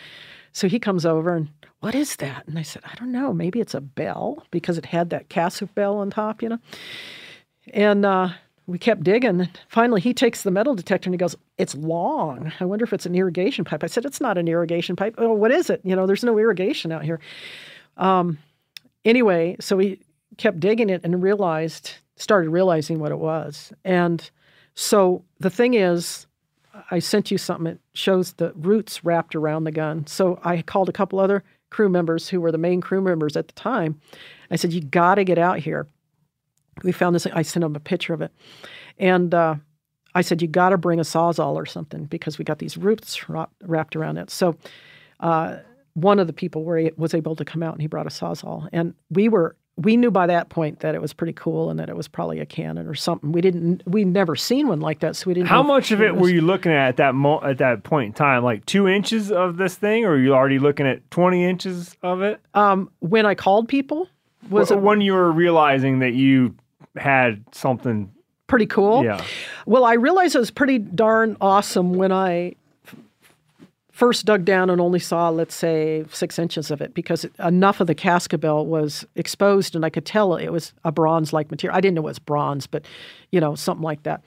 So he comes over and what is that? And I said I don't know. Maybe it's a bell because it had that cascabel on top, you know. And uh, we kept digging. Finally, he takes the metal detector and he goes, "It's long. I wonder if it's an irrigation pipe." I said, "It's not an irrigation pipe. Oh, what is it? You know, there's no irrigation out here." Um, anyway, so we kept digging it and realized, started realizing what it was. And so the thing is, I sent you something that shows the roots wrapped around the gun. So I called a couple other crew members who were the main crew members at the time. I said, You got to get out here. We found this. I sent them a picture of it. And uh, I said, You got to bring a sawzall or something because we got these roots wrapped around it. So uh, one of the people were, was able to come out and he brought a sawzall. And we were we knew by that point that it was pretty cool and that it was probably a cannon or something. We didn't, we'd never seen one like that, so we didn't. How much of it was- were you looking at at that mo- at that point in time? Like two inches of this thing, or are you already looking at twenty inches of it? Um, when I called people, was Wh- it when you were realizing that you had something? pretty cool? Yeah. Well, I realized it was pretty darn awesome when I first dug down and only saw, let's say, six inches of it because enough of the cascabel was exposed and I could tell it was a bronze like material. I didn't know it was bronze, but, you know, something like that.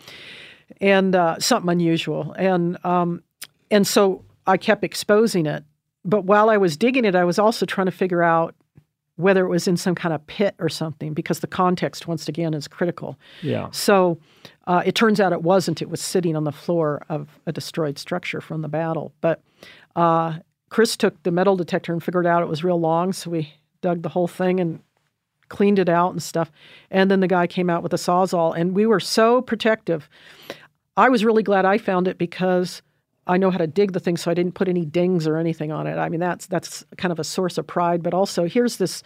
And uh, something unusual. And, um, and so I kept exposing it. But while I was digging it, I was also trying to figure out whether it was in some kind of pit or something because the context, once again, is critical. Yeah. So uh, it turns out it wasn't. It was sitting on the floor of a destroyed structure from the battle. But uh, Chris took the metal detector and figured out it was real long. So we dug the whole thing and cleaned it out and stuff. And then the guy came out with a sawzall, and we were so protective. I was really glad I found it because I know how to dig the thing, so I didn't put any dings or anything on it. I mean, that's that's kind of a source of pride, but also here's this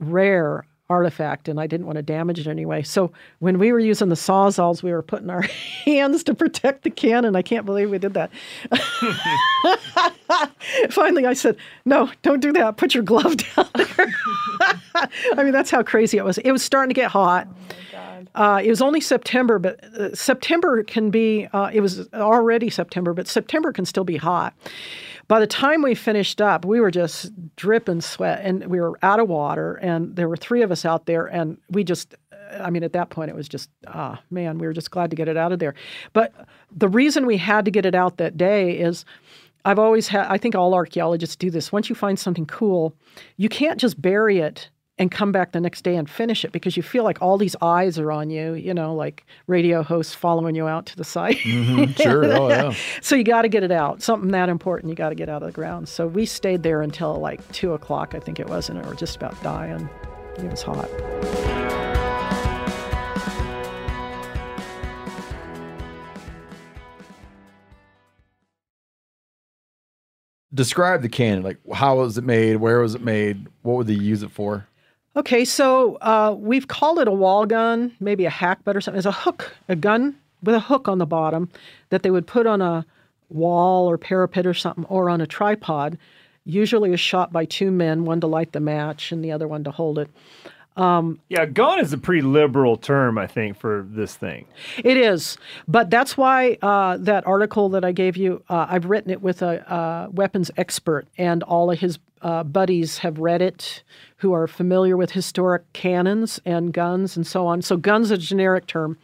rare artifact, and I didn't want to damage it anyway. So when we were using the sawzalls, we were putting our hands to protect the cannon. I can't believe we did that. Finally, I said, "No, don't do that. Put your glove down there." I mean, that's how crazy it was. It was starting to get hot. Uh, it was only September, but uh, September can be, uh, it was already September, but September can still be hot. By the time we finished up, we were just dripping sweat and we were out of water. And there were three of us out there. And we just, I mean, at that point, it was just, ah, man, we were just glad to get it out of there. But the reason we had to get it out that day is I've always had, I think all archaeologists do this. Once you find something cool, you can't just bury it and come back the next day and finish it because you feel like all these eyes are on you, you know, like radio hosts following you out to the site. Mm-hmm. Sure. Oh, yeah. so you got to get it out. Something that important, you got to get out of the ground. So we stayed there until like two o'clock, I think it was, and we were just about dying. It was hot. Describe the cannon. Like, how was it made? Where was it made? What would they use it for? Okay, so uh, we've called it a wall gun, maybe a hackbut or something. It's a hook, a gun with a hook on the bottom that they would put on a wall or parapet or something, or on a tripod. Usually is shot by two men, one to light the match and the other one to hold it. Yeah, gun is a pretty liberal term, I think, for this thing. It is, but that's why uh, that article that I gave you, uh, I've written it with a uh, weapons expert, and all of his uh, buddies have read it, who are familiar with historic cannons and guns and so on. So, guns a generic term.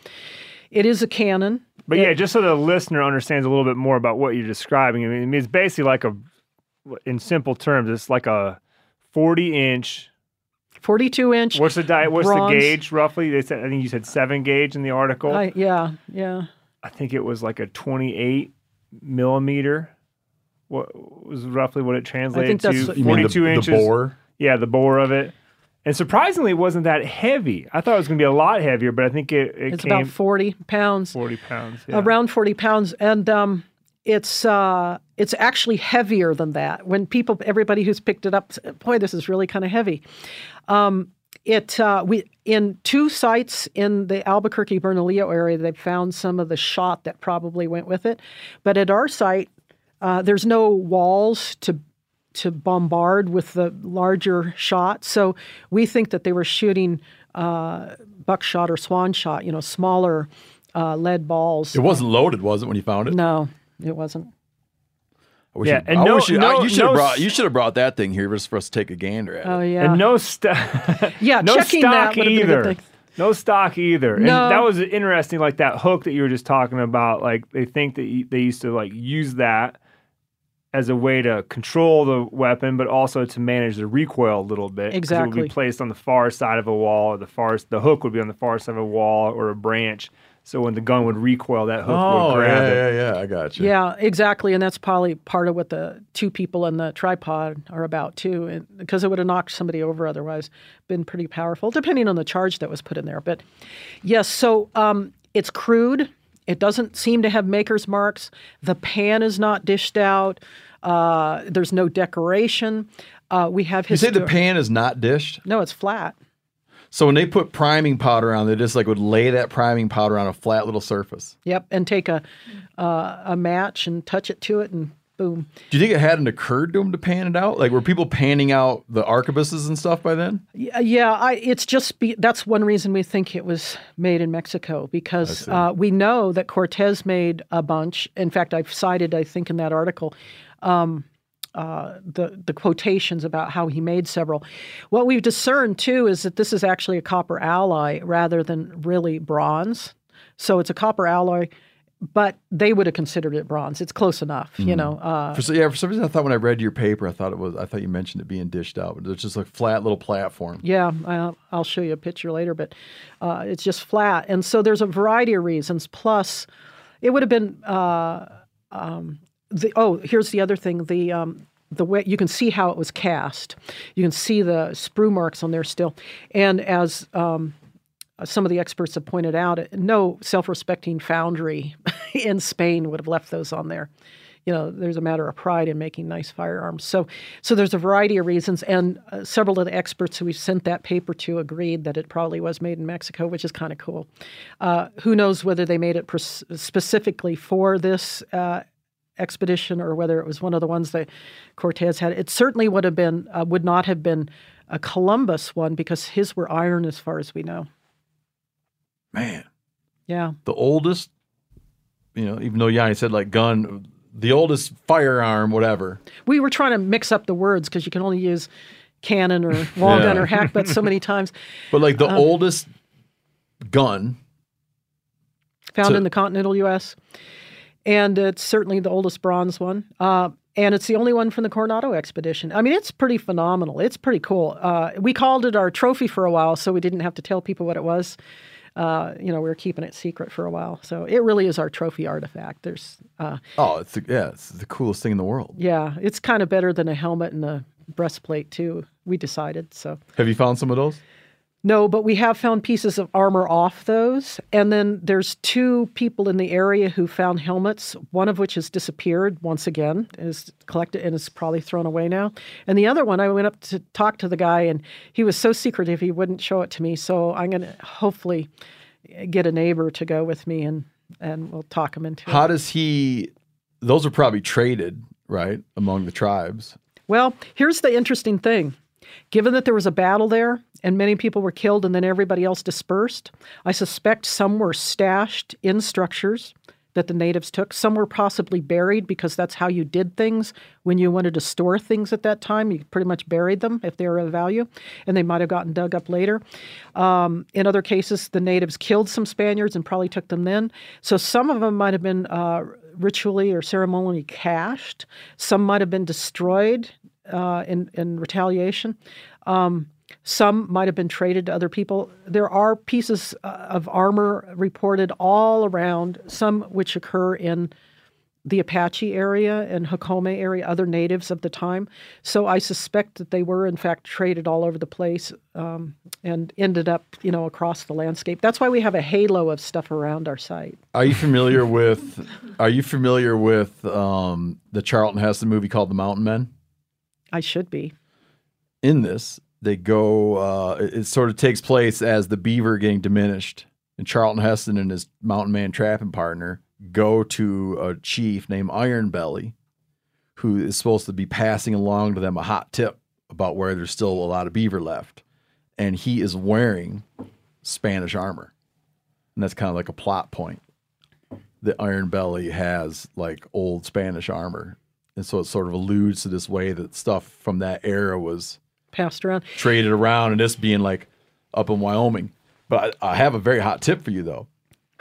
It is a cannon. But yeah, just so the listener understands a little bit more about what you're describing, I mean, it's basically like a, in simple terms, it's like a 40 inch. 42 inch. What's the di- What's Bronze. the gauge roughly? They said I think you said seven gauge in the article. I, I, yeah, I think it was like a 28 millimeter. What was roughly what it translated to? what- You mean the, 42 the inches. bore? Yeah, the bore of it. And surprisingly, it wasn't that heavy. I thought it was going to be a lot heavier, but I think it, it It's came about 40 pounds. 40 pounds. Yeah. around 40 pounds and um, it's uh, it's actually heavier than that when people everybody who's picked it up boy this is really kind of heavy um, it uh, we in two sites in the albuquerque bernalillo area they found some of the shot that probably went with it but at our site uh, there's no walls to to bombard with the larger shot so we think that they were shooting uh, buckshot or swan shot you know smaller uh, lead balls It wasn't loaded, was it, when you found it? no, it wasn't. I wish Yeah, you, and I no- wish you, no- I- you should have brought you should have brought that thing here just for us to take a gander at. Oh it. yeah. And no stock. yeah, no checking stock that would have been a either. No stock either. And that was interesting. Like that hook that you were just talking about. Like they think that you, they used to like use that as a way to control the weapon, but also to manage the recoil a little bit. 'cause It would be placed on the far side of a wall, or the far the hook would be on the far side of a wall or a branch. So when the gun would recoil, that hook Oh would grab yeah, it. yeah, yeah. I got you. Yeah, exactly, and that's probably part of what the two people in the tripod are about too, because it would have knocked somebody over otherwise. Been pretty powerful, depending on the charge that was put in there. But yes, so um, it's crude. It doesn't seem to have maker's marks. The pan is not dished out. Uh, there's no decoration. Uh, we have his You say the pan is not dished. No, it's flat. So when they put priming powder on, they just like would lay that priming powder on a flat little surface. Yep, and take a uh, a match and touch it to it, and boom. Do you think it hadn't occurred to him to pan it out? Like were people panning out the arquebuses and stuff by then? Yeah, yeah, I, it's just be, that's one reason we think it was made in Mexico because uh, we know that Cortez made a bunch. In fact, I've cited, I think, in that article. Um, uh, the the quotations about how he made several. What we've discerned too is that this is actually a copper alloy rather than really bronze. So it's a copper alloy, but they would have considered it bronze. It's close enough, you know. Uh, For yeah, for some reason I thought when I read your paper, I thought it was I thought you mentioned it being dished out, but it's just a flat little platform. Yeah, I'll, I'll show you a picture later, but uh, it's just flat. And so there's a variety of reasons. Plus, it would have been uh, um, the oh, here's the other thing the um, the way you can see how it was cast. You can see the sprue marks on there still, and as um, some of the experts have pointed out, no self-respecting foundry in Spain would have left those on there. You know, there's a matter of pride in making nice firearms. So, so there's a variety of reasons, and uh, several of the experts who we sent that paper to agreed that it probably was made in Mexico, which is kind of cool. Uh, who knows whether they made it pres- specifically for this uh, expedition or whether it was one of the ones that Cortez had. It certainly would have been uh, would not have been a Columbus one because his were iron as far as we know. Man, Yeah. the oldest, you know, even though Yanni said like gun, the oldest firearm, whatever. We were trying to mix up the words because you can only use cannon or long gun Yeah. or hackbut so many times. But like the Uh-huh. oldest gun, Found So- in the continental U.S. And it's certainly the oldest bronze one. Uh, and it's the only one from the Coronado expedition. I mean, it's pretty phenomenal. It's pretty cool. Uh, we called it our trophy for a while, so we didn't have to tell people what it was. Uh, you know, we were keeping it secret for a while. So it really is our trophy artifact. There's, uh, oh, it's the, yeah, it's the coolest thing in the world. yeah, it's kind of better than a helmet and a breastplate too. We decided so. Have you found some of those? No, but we have found pieces of armor off those. And then there's two people in the area who found helmets, one of which has disappeared once again, is collected and is probably thrown away now. And the other one, I went up to talk to the guy, and he was so secretive he wouldn't show it to me. So I'm going to hopefully get a neighbor to go with me and, and we'll talk him into it. How does he? Those are probably traded, right, among the tribes. Well, here's the interesting thing. Given that there was a battle there and many people were killed and then everybody else dispersed, I suspect some were stashed in structures that the natives took. Some were possibly buried because that's how you did things when you wanted to store things at that time. You pretty much buried them if they were of value, and they might have gotten dug up later. Um, in other cases, the natives killed some Spaniards and probably took them then. So some of them might have been uh, ritually or ceremonially cached. Some might have been destroyed uh, in, in retaliation. Um, some might have been traded to other people. There are pieces uh, of armor reported all around, some which occur in the Apache area and Jocome area, other natives of the time. So I suspect that they were in fact traded all over the place um, and ended up, you know, across the landscape. That's why we have a halo of stuff around our site. Are you familiar with? Are you familiar with um, the Charlton Heston movie called The Mountain Men? I should be. in this, they go. Uh, it, it sort of takes place as the beaver getting diminished, and Charlton Heston and his mountain man trapping partner go to a chief named Iron Belly, who is supposed to be passing along to them a hot tip about where there's still a lot of beaver left, and he is wearing Spanish armor, and that's kind of like a plot point. The Iron Belly has like old Spanish armor, and so it sort of alludes to this way that stuff from that era was Passed around. traded around and this being like up in Wyoming. But I, I have a very hot tip for you though.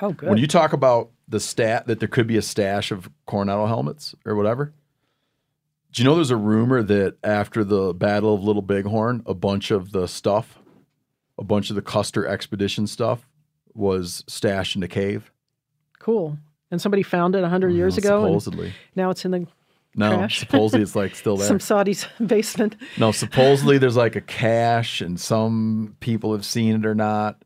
Oh, good. When you talk about the stat that there could be a stash of Coronado helmets or whatever, do you know there's a rumor that after the Battle of Little Bighorn, a bunch of the stuff, a bunch of the Custer expedition stuff was stashed in a cave? cool. And somebody found it 100 years mm-hmm, ago. Supposedly. now it's in the No, Trash. supposedly it's like still there. some Saudi's basement. No, supposedly there's like a cache, and some people have seen it or not,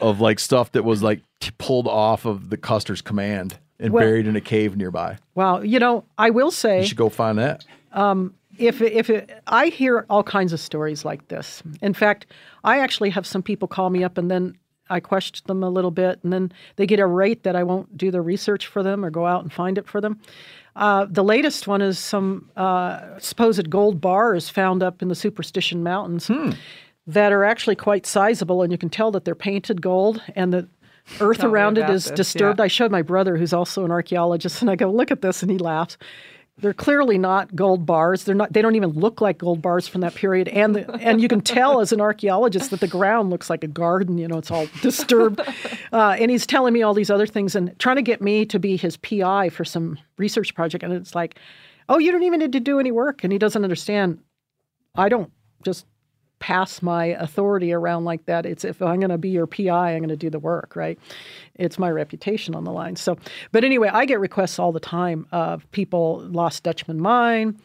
of like stuff that was like t- pulled off of the Custer's command and Well- buried in a cave nearby. Wow. You know, I will say You should go find that. Um, if if it, I hear all kinds of stories like this. In fact, I actually have some people call me up and then I question them a little bit, and then they get irate that I won't do the research for them or go out and find it for them. Uh, the latest one is some uh, supposed gold bars found up in the Superstition Mountains that are actually quite sizable, and you can tell that they're painted gold and the earth Tell around it is this, disturbed. yeah. I showed my brother, who's also an archaeologist, and I go, "Look at this," and he laughs. They're clearly not gold bars. They're not. They don't even look like gold bars from that period. And the, and you can tell as an archaeologist that the ground looks like a garden. You know, it's all disturbed. Uh, and he's telling me all these other things and trying to get me to be his PI for some research project. And it's like, oh, you don't even need to do any work. And he doesn't understand. I don't just pass my authority around like that. It's if I'm going to be your PI, I'm going to do the work, right? It's my reputation on the line. So, but anyway, I get requests all the time of people lost Dutchman mine,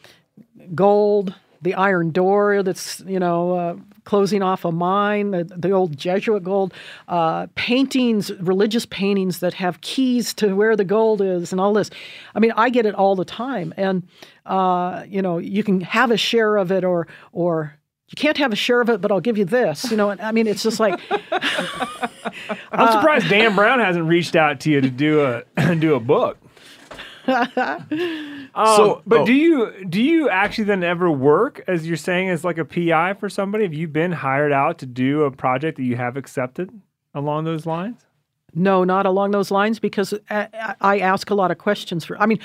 gold, the iron door that's you know uh, closing off a mine, the, the old Jesuit gold, uh, paintings, religious paintings that have keys to where the gold is, and all this. I mean, I get it all the time, and uh, you know, you can have a share of it, or or you can't have a share of it, but I'll give you this. You know, and I mean, it's just like I'm surprised Dan Brown hasn't reached out to you to do a do a book. Um, So- but oh. do you do you actually then ever work as you're saying as like a PI for somebody? Have you been hired out to do a project that you have accepted along those lines? No, not along those lines because I, I ask a lot of questions for. I mean,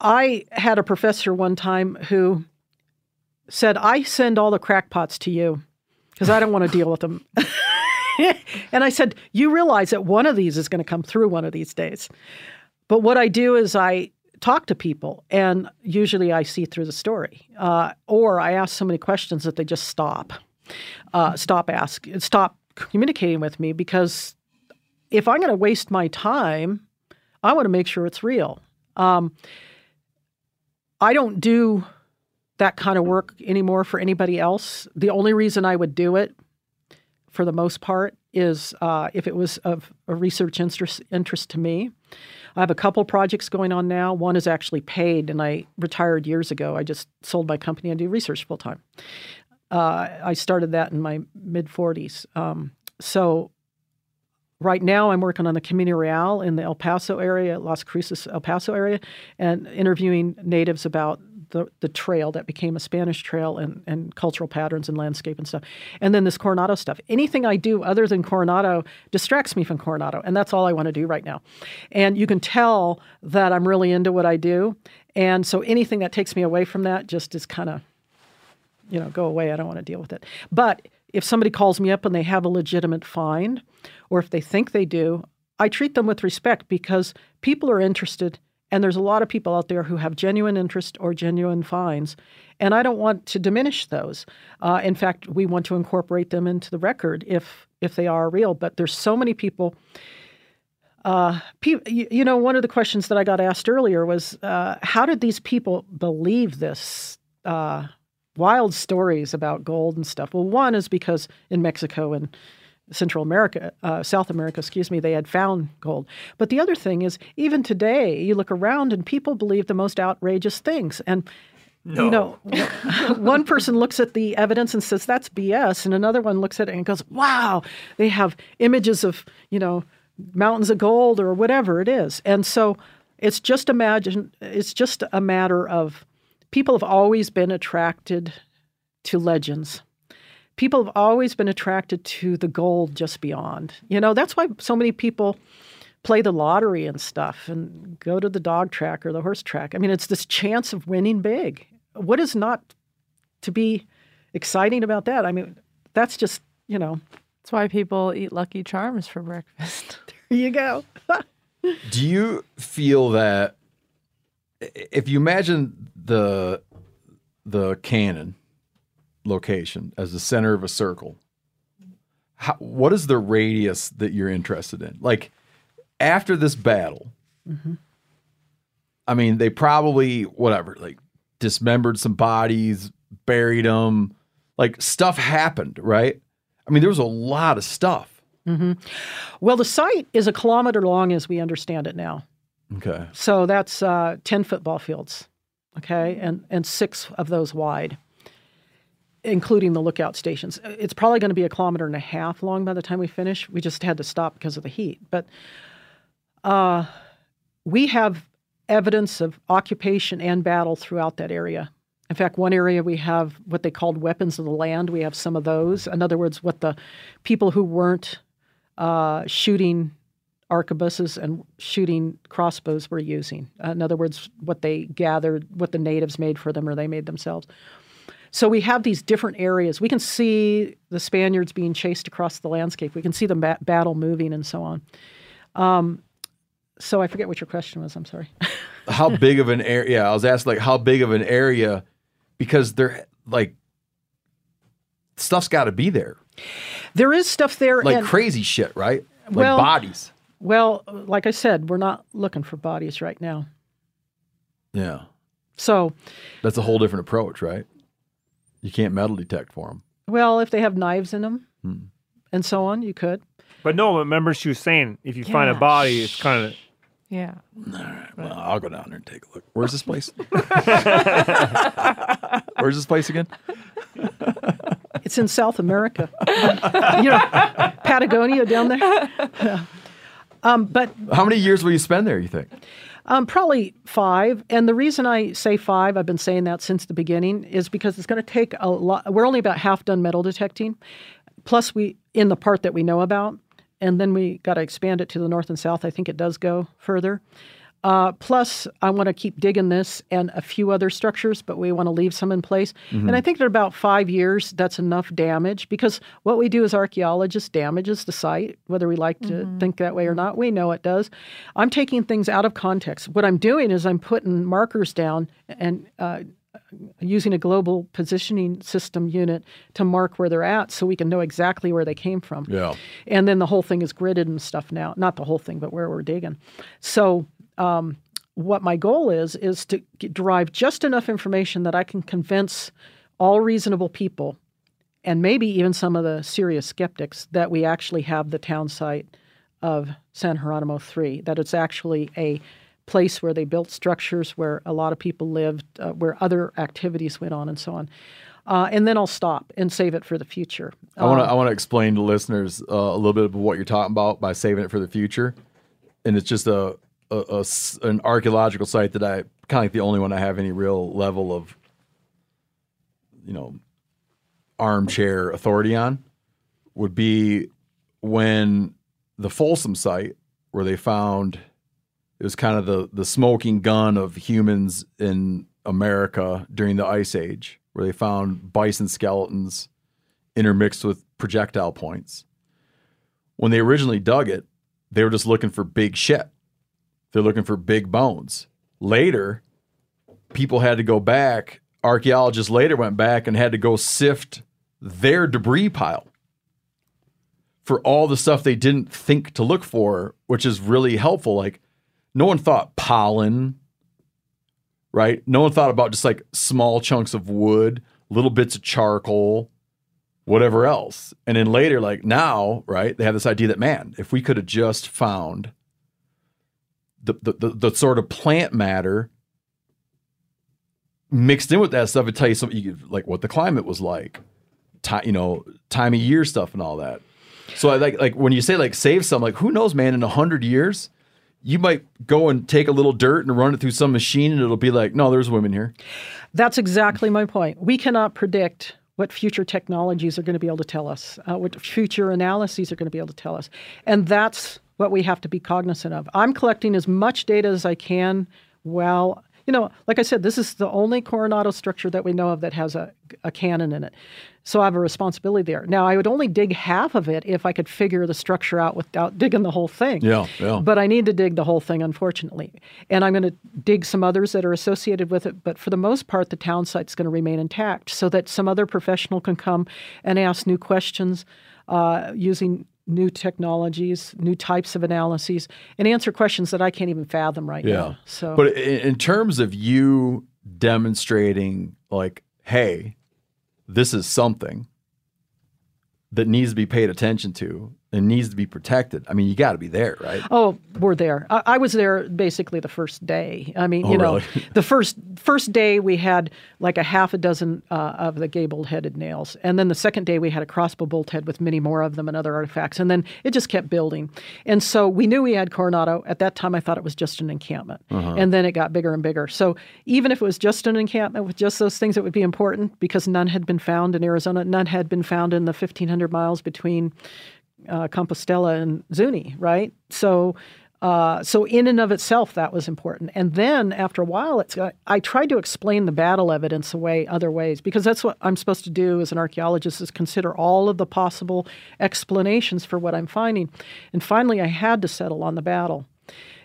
I had a professor one time who said, "I send all the crackpots to you because I don't want to deal with them." and I said, "You realize that one of these is going to come through one of these days." But what I do is I talk to people, and usually I see through the story, uh, or I ask so many questions that they just stop, uh, stop ask, stop communicating with me because if I'm going to waste my time, I want to make sure it's real. Um, I don't do that kind of work anymore for anybody else. The only reason I would do it, for the most part, is uh, if it was of a research interest, interest to me. I have a couple projects going on now. One is actually paid, and I retired years ago. I just sold my company and do research full time. Uh, I started that in my mid 40s. Um, so Right now, I'm working on the Camino Real in the El Paso area, Las Cruces, El Paso area, and interviewing natives about the, the trail that became a Spanish trail and, and cultural patterns and landscape and stuff. And then this Coronado stuff. Anything I do other than Coronado distracts me from Coronado, and that's all I want to do right now. And you can tell that I'm really into what I do. And so anything that takes me away from that just is kind of you know, go away. I don't want to deal with it. But if somebody calls me up and they have a legitimate find, or if they think they do, I treat them with respect because people are interested, and there's a lot of people out there who have genuine interest or genuine finds, and I don't want to diminish those. Uh, in fact, we want to incorporate them into the record if if they are real. But there's so many people. Uh, pe- you, know, one of the questions that I got asked earlier was, uh, how did these people believe this? Uh, wild stories about gold and stuff. Well, one is because in Mexico and Central America, uh, South America, excuse me, they had found gold. But the other thing is, even today, you look around and people believe the most outrageous things. And you know, one person looks at the evidence and says that's BS, and another one looks at it and goes, "Wow, they have images of you know mountains of gold or whatever it is." And so it's just imagine it's just a matter of people have always been attracted to legends. People have always been attracted to the gold just beyond. You know, that's why so many people play the lottery and stuff and go to the dog track or the horse track. I mean, it's this chance of winning big. What is not to be exciting about that? I mean, that's just, you know, That's why people eat Lucky Charms for breakfast. there you go. Do you feel that if you imagine the the cannon location as the center of a circle, how, what is the radius that you're interested in? Like after this battle, I mean, they probably whatever, like dismembered some bodies, buried them, like stuff happened, right? I mean, there was a lot of stuff. Well, the site is a kilometer long as we understand it now. Okay. So that's uh, 10 football fields. okay, and and six of those wide, including the lookout stations. It's probably going to be a kilometer and a half long by the time we finish. We just had to stop because of the heat, but uh, we have evidence of occupation and battle throughout that area. In fact, one area we have what they called weapons of the land. We have some of those. In other words, what the people who weren't uh, shooting arquebuses and shooting crossbows were using. in other words, what they gathered, what the natives made for them or they made themselves. So we have these different areas. We can see the Spaniards being chased across the landscape. We can see the ba- battle moving and so on. Um, so I forget what your question was. I'm sorry. how big of an area? Yeah, I was asked like how big of an area because they're like stuff's got to be there, there is stuff there. like and, crazy shit, right? Like Well- bodies. well, like I said, we're not looking for bodies right now. Yeah, So, that's a whole different approach, right? You can't metal detect for them. well, if they have knives in them Hmm. and so on, you could. But no, remember she was saying if you find a body, it's kind of Yeah. All right. Well, I'll go down there and take a look. Where's this place? Where's this place again? It's in South America. you know, Patagonia down there. um, but How many years will you spend there? You think? Um, probably five. And the reason I say five, I've been saying that since the beginning, is because it's going to take a lot. We're only about half done metal detecting, plus we in the part that we know about, and then we got to expand it to the north and south. I think it does go further. Uh, plus, I want to keep digging this and a few other structures, but we want to leave some in place. And I think in about five years, that's enough damage because what we do as archaeologists damages the site, whether we like to think that way or not. We know it does. I'm taking things out of context. What I'm doing is I'm putting markers down and uh, using a global positioning system unit to mark where they're at so we can know exactly where they came from. Yeah. And then the whole thing is gridded and stuff now. Not the whole thing, but where we're digging. So, um, what my goal is, is to get, derive just enough information that I can convince all reasonable people and maybe even some of the serious skeptics that we actually have the town site of San Geronimo 3, that it's actually a place where they built structures, where a lot of people lived, uh, where other activities went on, and so on. Uh, and then I'll stop and save it for the future. I want to I want to explain to listeners uh, a little bit of what you're talking about by saving it for the future, and it's just a, a- a an archaeological site that I kind of like the only one I have any real level of, you know, armchair authority on, would be when the Folsom site where they found it was kind of the the smoking gun of humans in America during the Ice Age, where they found bison skeletons intermixed with projectile points. When they originally dug it, they were just looking for big shit. They're looking for big bones. Later, people had to go back. Archaeologists later went back and had to go sift their debris pile for all the stuff they didn't think to look for, which is really helpful. Like, no one thought pollen, right? No one thought about just like small chunks of wood, little bits of charcoal, whatever else. And then later, like now, right, they have this idea that, man, if we could have just found the, the, the, the sort of plant matter mixed in with that stuff, it tell you something you could, like what the climate was like, time, you know, time of year stuff and all that. So I like like when you say like save some, like who knows, man, in a hundred years, you might go and take a little dirt and run it through some machine and it'll be like, no, there's women here. That's exactly my point. We cannot predict what future technologies are going to be able to tell us, uh, what future analyses are going to be able to tell us. And that's what we have to be cognizant of. I'm collecting as much data as I can while, you know, like I said, this is the only Coronado structure that we know of that has a, a cannon in it. So I have a responsibility there. Now, I would only dig half of it if I could figure the structure out without digging the whole thing. Yeah, yeah. But I need to dig the whole thing, unfortunately. And I'm going to dig some others that are associated with it. But for the most part, the town site's going to remain intact so that some other professional can come and ask new questions uh, using new technologies, new types of analyses, and answer questions that I can't even fathom right Yeah. now. So, But in, in terms of you demonstrating, like, hey, this is something that needs to be paid attention to, and needs to be protected, I mean, you got to be there, right? Oh, we're there. I, I was there basically the first day. I mean, you know, really? the first first day we had like a half a dozen uh, of the gabled-headed nails, and then the second day we had a crossbow bolt head with many more of them and other artifacts, and then it just kept building. And so we knew we had Coronado. At that time, I thought it was just an encampment, and then it got bigger and bigger. So even if it was just an encampment with just those things, it would be important because none had been found in Arizona. None had been found in the 1,500 miles between uh, Compostela and Zuni, right? So, uh, so in and of itself, that was important. And then after a while, it's I tried to explain the battle evidence away other ways because that's what I'm supposed to do as an archaeologist is consider all of the possible explanations for what I'm finding. And finally, I had to settle on the battle.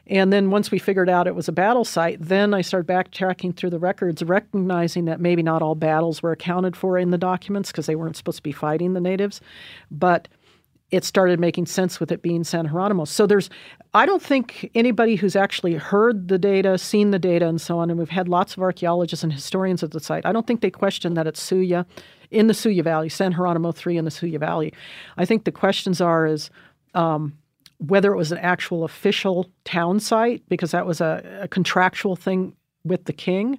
And then once we figured out it was a battle site, then I started backtracking through the records, recognizing that maybe not all battles were accounted for in the documents because they weren't supposed to be fighting the natives, but it started making sense with it being San Geronimo. So there's, I don't think anybody who's actually heard the data, seen the data, and so on, and we've had lots of archaeologists and historians at the site. I don't think they question that it's Suya, in the Suya Valley, San Geronimo three in the Suya Valley. I think the questions are is um, whether it was an actual official town site because that was a, a contractual thing with the king.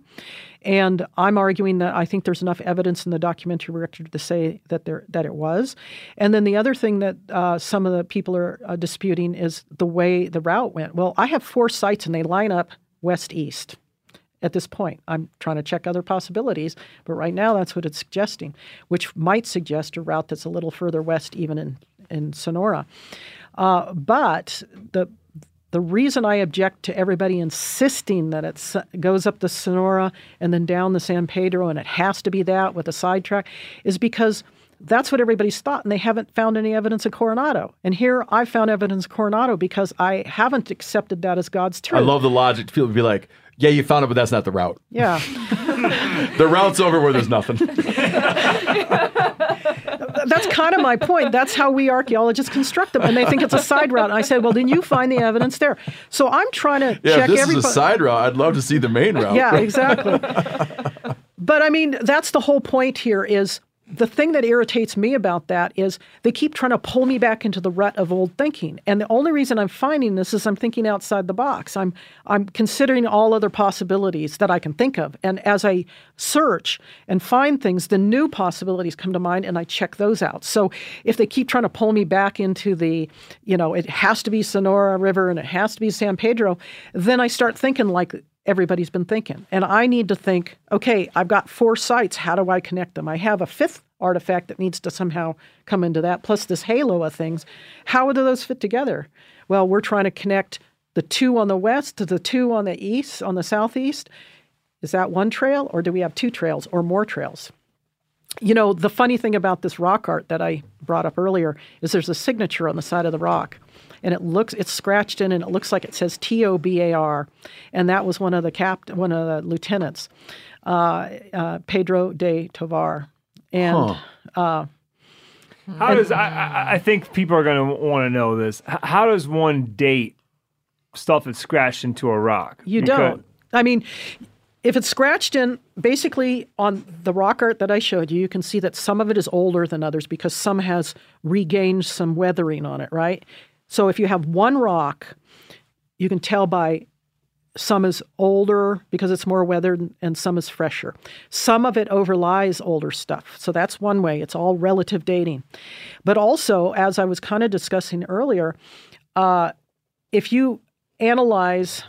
And I'm arguing that I think there's enough evidence in the documentary record to say that there that it was. And then the other thing that uh, some of the people are uh, disputing is the way the route went. Well, I have four sites and they line up west east. At this point, I'm trying to check other possibilities, but right now that's what it's suggesting, which might suggest a route that's a little further west, even in in Sonora. Uh, but the the reason I object to everybody insisting that it goes up the Sonora and then down the San Pedro and it has to be that with a sidetrack is because that's what everybody's thought, and they haven't found any evidence of Coronado. And here I found evidence of Coronado because I haven't accepted that as God's truth. I love the logic. People would be like, "Yeah, you found it, but that's not the route. Yeah. The route's over where there's nothing." that's kind of my point. That's how we archaeologists construct them, and they think it's a side route. And I said, well, then you find the evidence there. So I'm trying to Yeah, check if this every. is a side route, I'd love to see the main route. yeah, exactly. but I mean, that's the whole point here. Is the thing that irritates me about that is they keep trying to pull me back into the rut of old thinking. And the only reason I'm finding this is I'm thinking outside the box. I'm I'm considering all other possibilities that I can think of. And as I search and find things, the new possibilities come to mind and I check those out. So if they keep trying to pull me back into the, you know, it has to be Sonora River and it has to be San Pedro, then I start thinking like everybody's been thinking. And I need to think, okay, I've got four sites. How do I connect them? I have a fifth artifact that needs to somehow come into that, plus this halo of things. How do those fit together? Well, we're trying to connect the two on the west to the two on the east, on the southeast. Is that one trail, or do we have two trails or more trails? You know, the funny thing about this rock art that I brought up earlier is there's a signature on the side of the rock and it looks it's scratched in and it looks like it says T O B A R, and that was one of the cap one of the lieutenants, uh, uh, Pedro de Tovar, and. Uh, How does I, I? I think people are going to want to know this. How does one date stuff that's scratched into a rock? You Because- don't. I mean, if it's scratched in, basically on the rock art that I showed you, you can see that some of it is older than others because some has regained some weathering on it, right? So if you have one rock, you can tell by some is older because it's more weathered and some is fresher. Some of it overlies older stuff. So that's one way. It's all relative dating. But also, as I was kind of discussing earlier, uh, if you analyze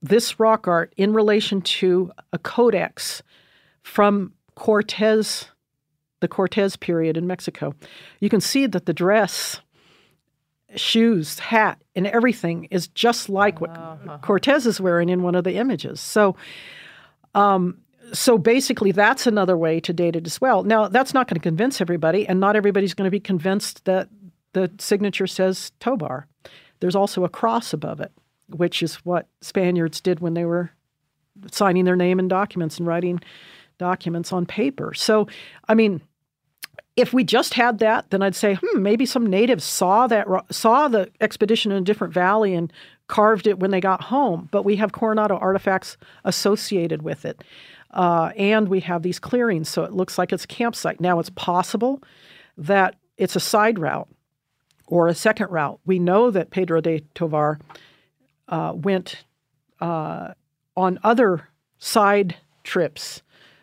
this rock art in relation to a codex from Cortez, the Cortez period in Mexico, you can see that the dress, shoes, hat, and everything is just like what Cortez is wearing in one of the images. So, um, so basically, that's another way to date it as well. Now, that's not going to convince everybody, and not everybody's going to be convinced that the signature says Tobar. There's also a cross above it, which is what Spaniards did when they were signing their name in documents and writing documents on paper. So, I mean, if we just had that, then I'd say, hmm, maybe some natives saw that saw the expedition in a different valley and carved it when they got home. But we have Coronado artifacts associated with it, uh, and we have these clearings, so it looks like it's a campsite. Now it's possible that it's a side route, or a second route. We know that Pedro de Tovar uh, went uh, on other side trips.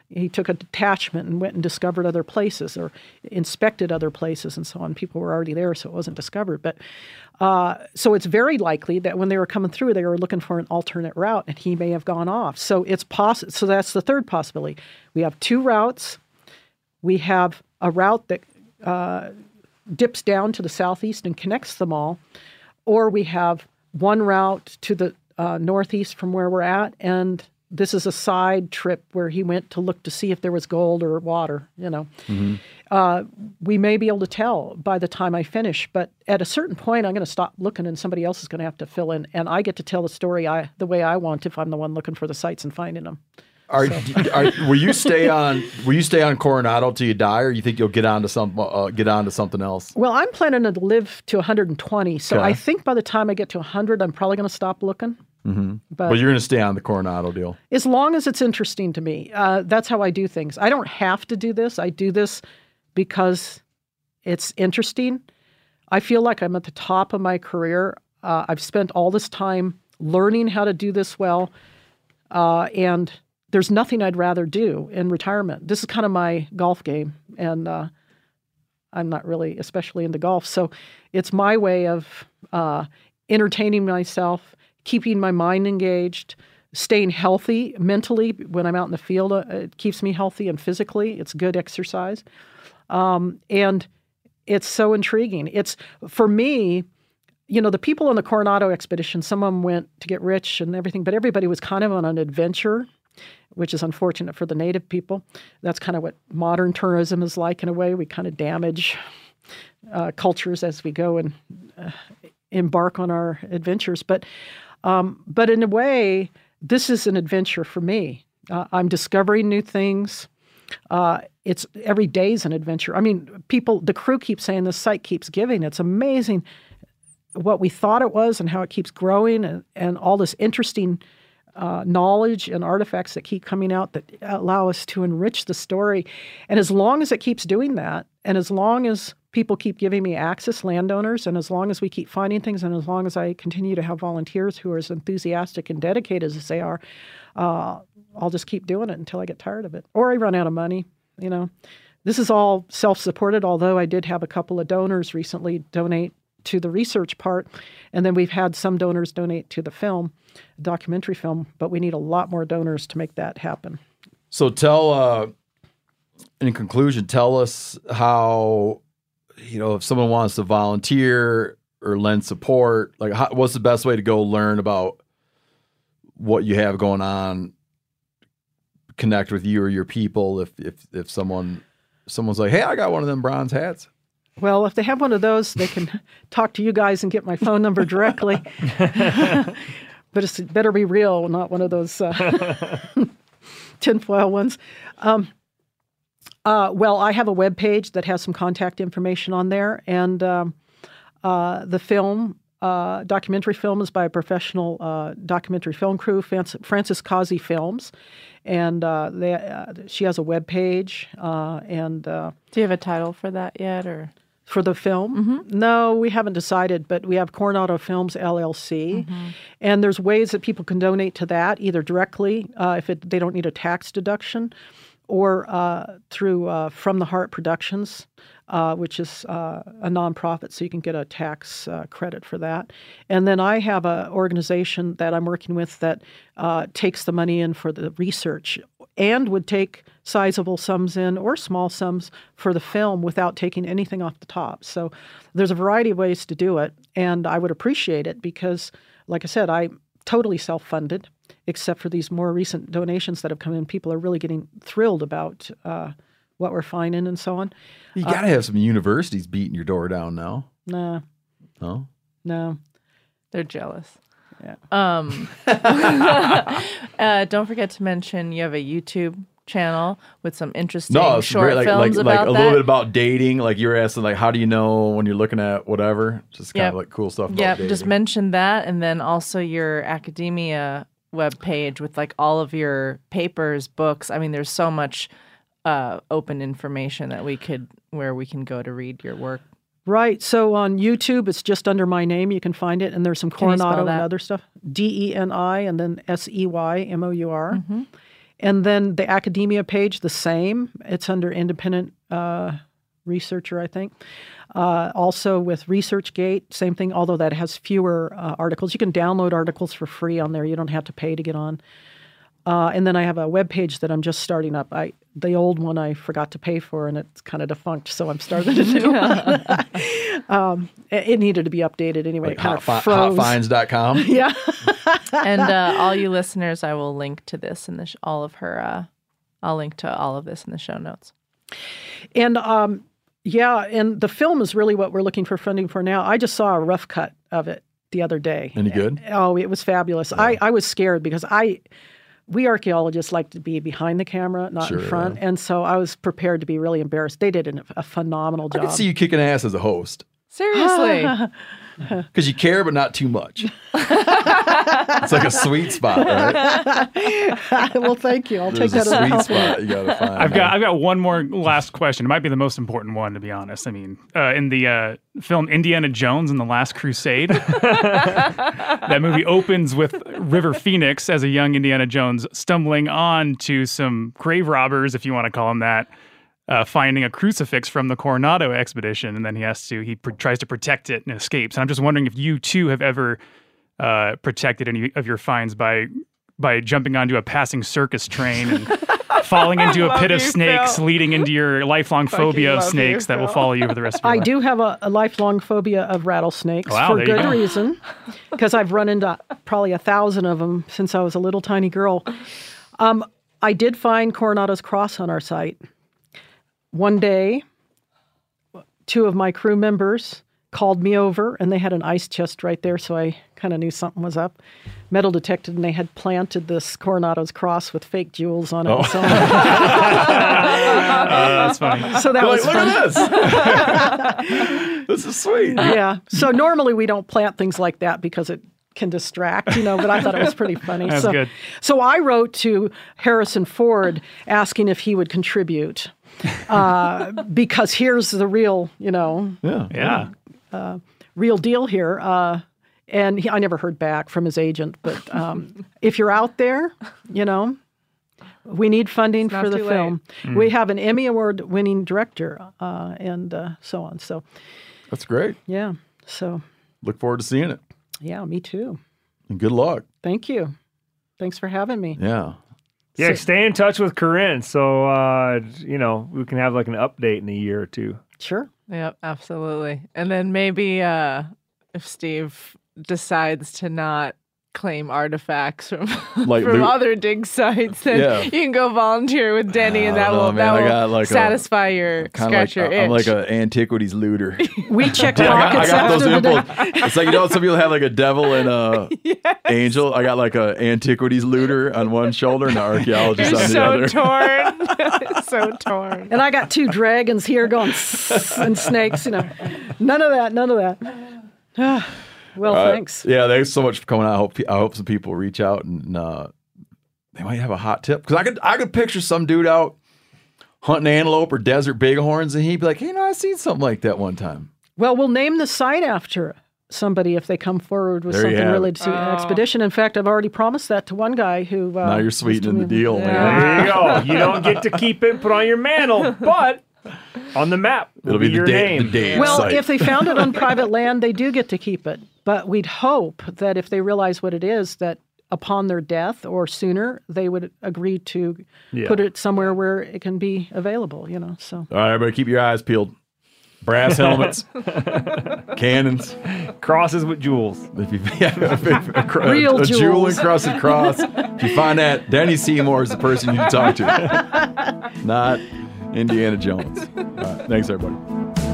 He took a detachment and went and discovered other places or inspected other places and so on. People were already there, so it wasn't discovered. But uh, so it's very likely that when they were coming through, they were looking for an alternate route, and he may have gone off. So it's possible. So that's the third possibility. We have two routes. We have a route that uh, dips down to the southeast and connects them all, or we have one route to the uh, northeast from where we're at, and this is a side trip where he went to look to see if there was gold or water. You know, uh, we may be able to tell by the time I finish, but at a certain point, I'm going to stop looking, and somebody else is going to have to fill in, and I get to tell the story I the way I want if I'm the one looking for the sites and finding them. Are, are will you stay on? Will you stay on Coronado till you die, or you think you'll get on to some uh, get on to something else? Well, I'm planning to live to 120, so Okay. I think by the time I get to 100, I'm probably going to stop looking. Mm-hmm. But But you're going to stay on the Coronado deal. as long as it's interesting to me, uh, that's how I do things. I don't have to do this. I do this because it's interesting. I feel like I'm at the top of my career. Uh, I've spent all this time learning how to do this well, uh, and there's nothing I'd rather do in retirement. This is kind of my golf game, and uh, I'm not really especially into golf. So it's my way of uh, entertaining myself, keeping my mind engaged, staying healthy mentally when I'm out in the field. Uh, it keeps me healthy and physically. It's good exercise. Um, and it's so intriguing. It's for me, you know, the people on the Coronado expedition, some of them went to get rich and everything, but everybody was kind of on an adventure, which is unfortunate for the native people. That's kind of what modern tourism is like in a way. We kind of damage uh, cultures as we go and uh, embark on our adventures. But um, but in a way, this is an adventure for me. Uh, I'm discovering new things. Uh, it's every day is an adventure. I mean, people, the crew keeps saying the site keeps giving. It's amazing what we thought it was and how it keeps growing, and, and all this interesting uh, knowledge and artifacts that keep coming out that allow us to enrich the story. And as long as it keeps doing that, and as long as people keep giving me access, landowners, and as long as we keep finding things, and as long as I continue to have volunteers who are as enthusiastic and dedicated as they are, uh, I'll just keep doing it until I get tired of it or I run out of money. You know, this is all self-supported. Although I did have a couple of donors recently donate to the research part, and then we've had some donors donate to the film, documentary film. But we need a lot more donors to make that happen. So tell, uh, in conclusion, tell us how, you know, if someone wants to volunteer or lend support, like how, what's the best way to go learn about what you have going on, connect with you or your people. If if if someone someone's like, hey, I got one of them bronze hats. Well, if they have one of those, they can talk to you guys and get my phone number directly. but it's better be real, not one of those uh, tinfoil ones. Um, uh, well, I have a web page that has some contact information on there, and um, uh, the film, uh, documentary film, is by a professional uh, documentary film crew, Francis, Causey Films, and uh, they, uh, she has a web page, uh, and uh, Do you have a title for that yet, or? For the film? No, we haven't decided, but we have Coronado Films LLC, and there's ways that people can donate to that either directly uh, if it, they don't need a tax deduction, or uh, through uh, From the Heart Productions, uh, which is uh, a nonprofit, so you can get a tax uh, credit for that. And then I have an organization that I'm working with that uh, takes the money in for the research and would take sizable sums in or small sums for the film without taking anything off the top. So there's a variety of ways to do it, and I would appreciate it because, like I said, I'm totally self-funded, except for these more recent donations that have come in. People are really getting thrilled about uh, what we're finding and so on. You got to have some universities beating your door down now. Nah, No, no. they're jealous? Yeah. Um. uh, don't forget to mention you have a YouTube channel with some interesting no, short great. Like films like, about like a that. little bit about dating. Like you were asking, like how do you know when you're looking at whatever? Just kind Yep. of like cool stuff. Yeah, just mention that, and then also your academia web page with like all of your papers, books. I mean, there's so much uh, open information that we could where we can go to read your work. Right. So on YouTube, it's just under my name. You can find it, and there's some Coronado and other stuff. D E N I and then S E Y M O U R. And then the academia page, the same. It's under independent uh, researcher, I think. Uh, also with ResearchGate, same thing. Although that has fewer uh, articles, you can download articles for free on there. You don't have to pay to get on. Uh, and then I have a web page that I'm just starting up. I the old one I forgot to pay for, and it's kind of defunct, so I'm starting a new one. um, it, it needed to be updated anyway. Like it kind hot, fi- of froze. hotfinds.com. Yeah. and uh, all you listeners, I will link to this in the sh- all of her. Uh, I'll link to all of this in the show notes. And um, yeah, and the film is really what we're looking for funding for now. I just saw a rough cut of it the other day. Any good? Oh, it was fabulous. I, I was scared because I we archaeologists like to be behind the camera, not Sure, in front, and so I was prepared to be really embarrassed. They did an, a phenomenal job. I job. can see you kicking ass as a host Seriously, because you care, but not too much. it's like a sweet spot, right? well, thank you. I'll There's take that as a sweet compliment. spot you got to find. I've got I've got one more last question. It might be the most important one, to be honest. I mean, uh, in the uh, film Indiana Jones and the Last Crusade, that movie opens with River Phoenix as a young Indiana Jones stumbling on to some grave robbers, if you want to call them that, uh, finding a crucifix from the Coronado expedition, and then he has to he pr- tries to protect it and escapes. And I'm just wondering if you too have ever uh, protected any of your finds by by jumping onto a passing circus train and falling into a love pit of snakes, Phil. leading into your lifelong phobia of love you, snakes that will follow you for the rest of your I life. do have a, a lifelong phobia of rattlesnakes Wow, for good go. reason, because I've run into probably a thousand of them since I was a little tiny girl. Um, I did find Coronado's cross on our site. One day, two of my crew members called me over, and they had an ice chest right there, so I kind of knew something was up. Metal detected, and they had planted this Coronado's cross with fake jewels on it. Oh. so, on. Uh, that's funny. so that Like, was look fun. at this. this is sweet. yeah. So normally we don't plant things like that because it can distract, you know, but I thought it was pretty funny. That's so, good. so I wrote to Harrison Ford asking if he would contribute uh, because here's the real, you know, Yeah. Yeah. real deal here. Uh, and he, I never heard back from his agent, but um, if you're out there, you know, we need funding for the too late. film. We have an Emmy Award winning director uh, and uh, so on. So, That's great. yeah. So, Look forward to seeing it. yeah, me too. And good luck. Thank you. Thanks for having me. Yeah. Yeah, So- stay in touch with Corinne so uh, you know we can have like an update in a year or two. Sure. Yep, absolutely. And then maybe uh, if Steve decides to not claim artifacts from Like from loot- other dig sites, then Yeah. you can go volunteer with Deni, and that know, will man. that I will got like a- satisfy your scratch like your itch. I'm like an antiquities looter. We checked I got, I pockets got those after the impulse. It's like you know some people have like a devil and a angel. I got like a antiquities looter on one shoulder and an archaeologist You're on the so other. torn, so torn. And I got two dragons here going and snakes, you know. None of that, none of that. Well, Uh, thanks. Yeah, thanks so much for coming out. I hope I hope some people reach out and uh, they might have a hot tip because I could I could picture some dude out hunting antelope or desert bighorns and he'd be like, hey, you know, I seen something like that one time. Well, we'll name the site after somebody if they come forward with There something have related to an expedition. In fact, I've already promised that to one guy who. Uh, now you're sweetening the deal, Yeah. man. There you go. You don't get to keep it, put on your mantle, but on the map will It'll be the your day, name. the day Well, site. if they found it on private land, they do get to keep it. But we'd hope that if they realize what it is, that upon their death or sooner, they would agree to Yeah. put it somewhere where it can be available. You know, so All right, everybody, keep your eyes peeled. Brass helmets, cannons. Crosses with jewels. If you, yeah, if- if a, cr- Real a jewel jewels. encrusted cross. If you find that, Deni Seymour is the person you need to talk to, not Indiana Jones. All right, thanks, everybody.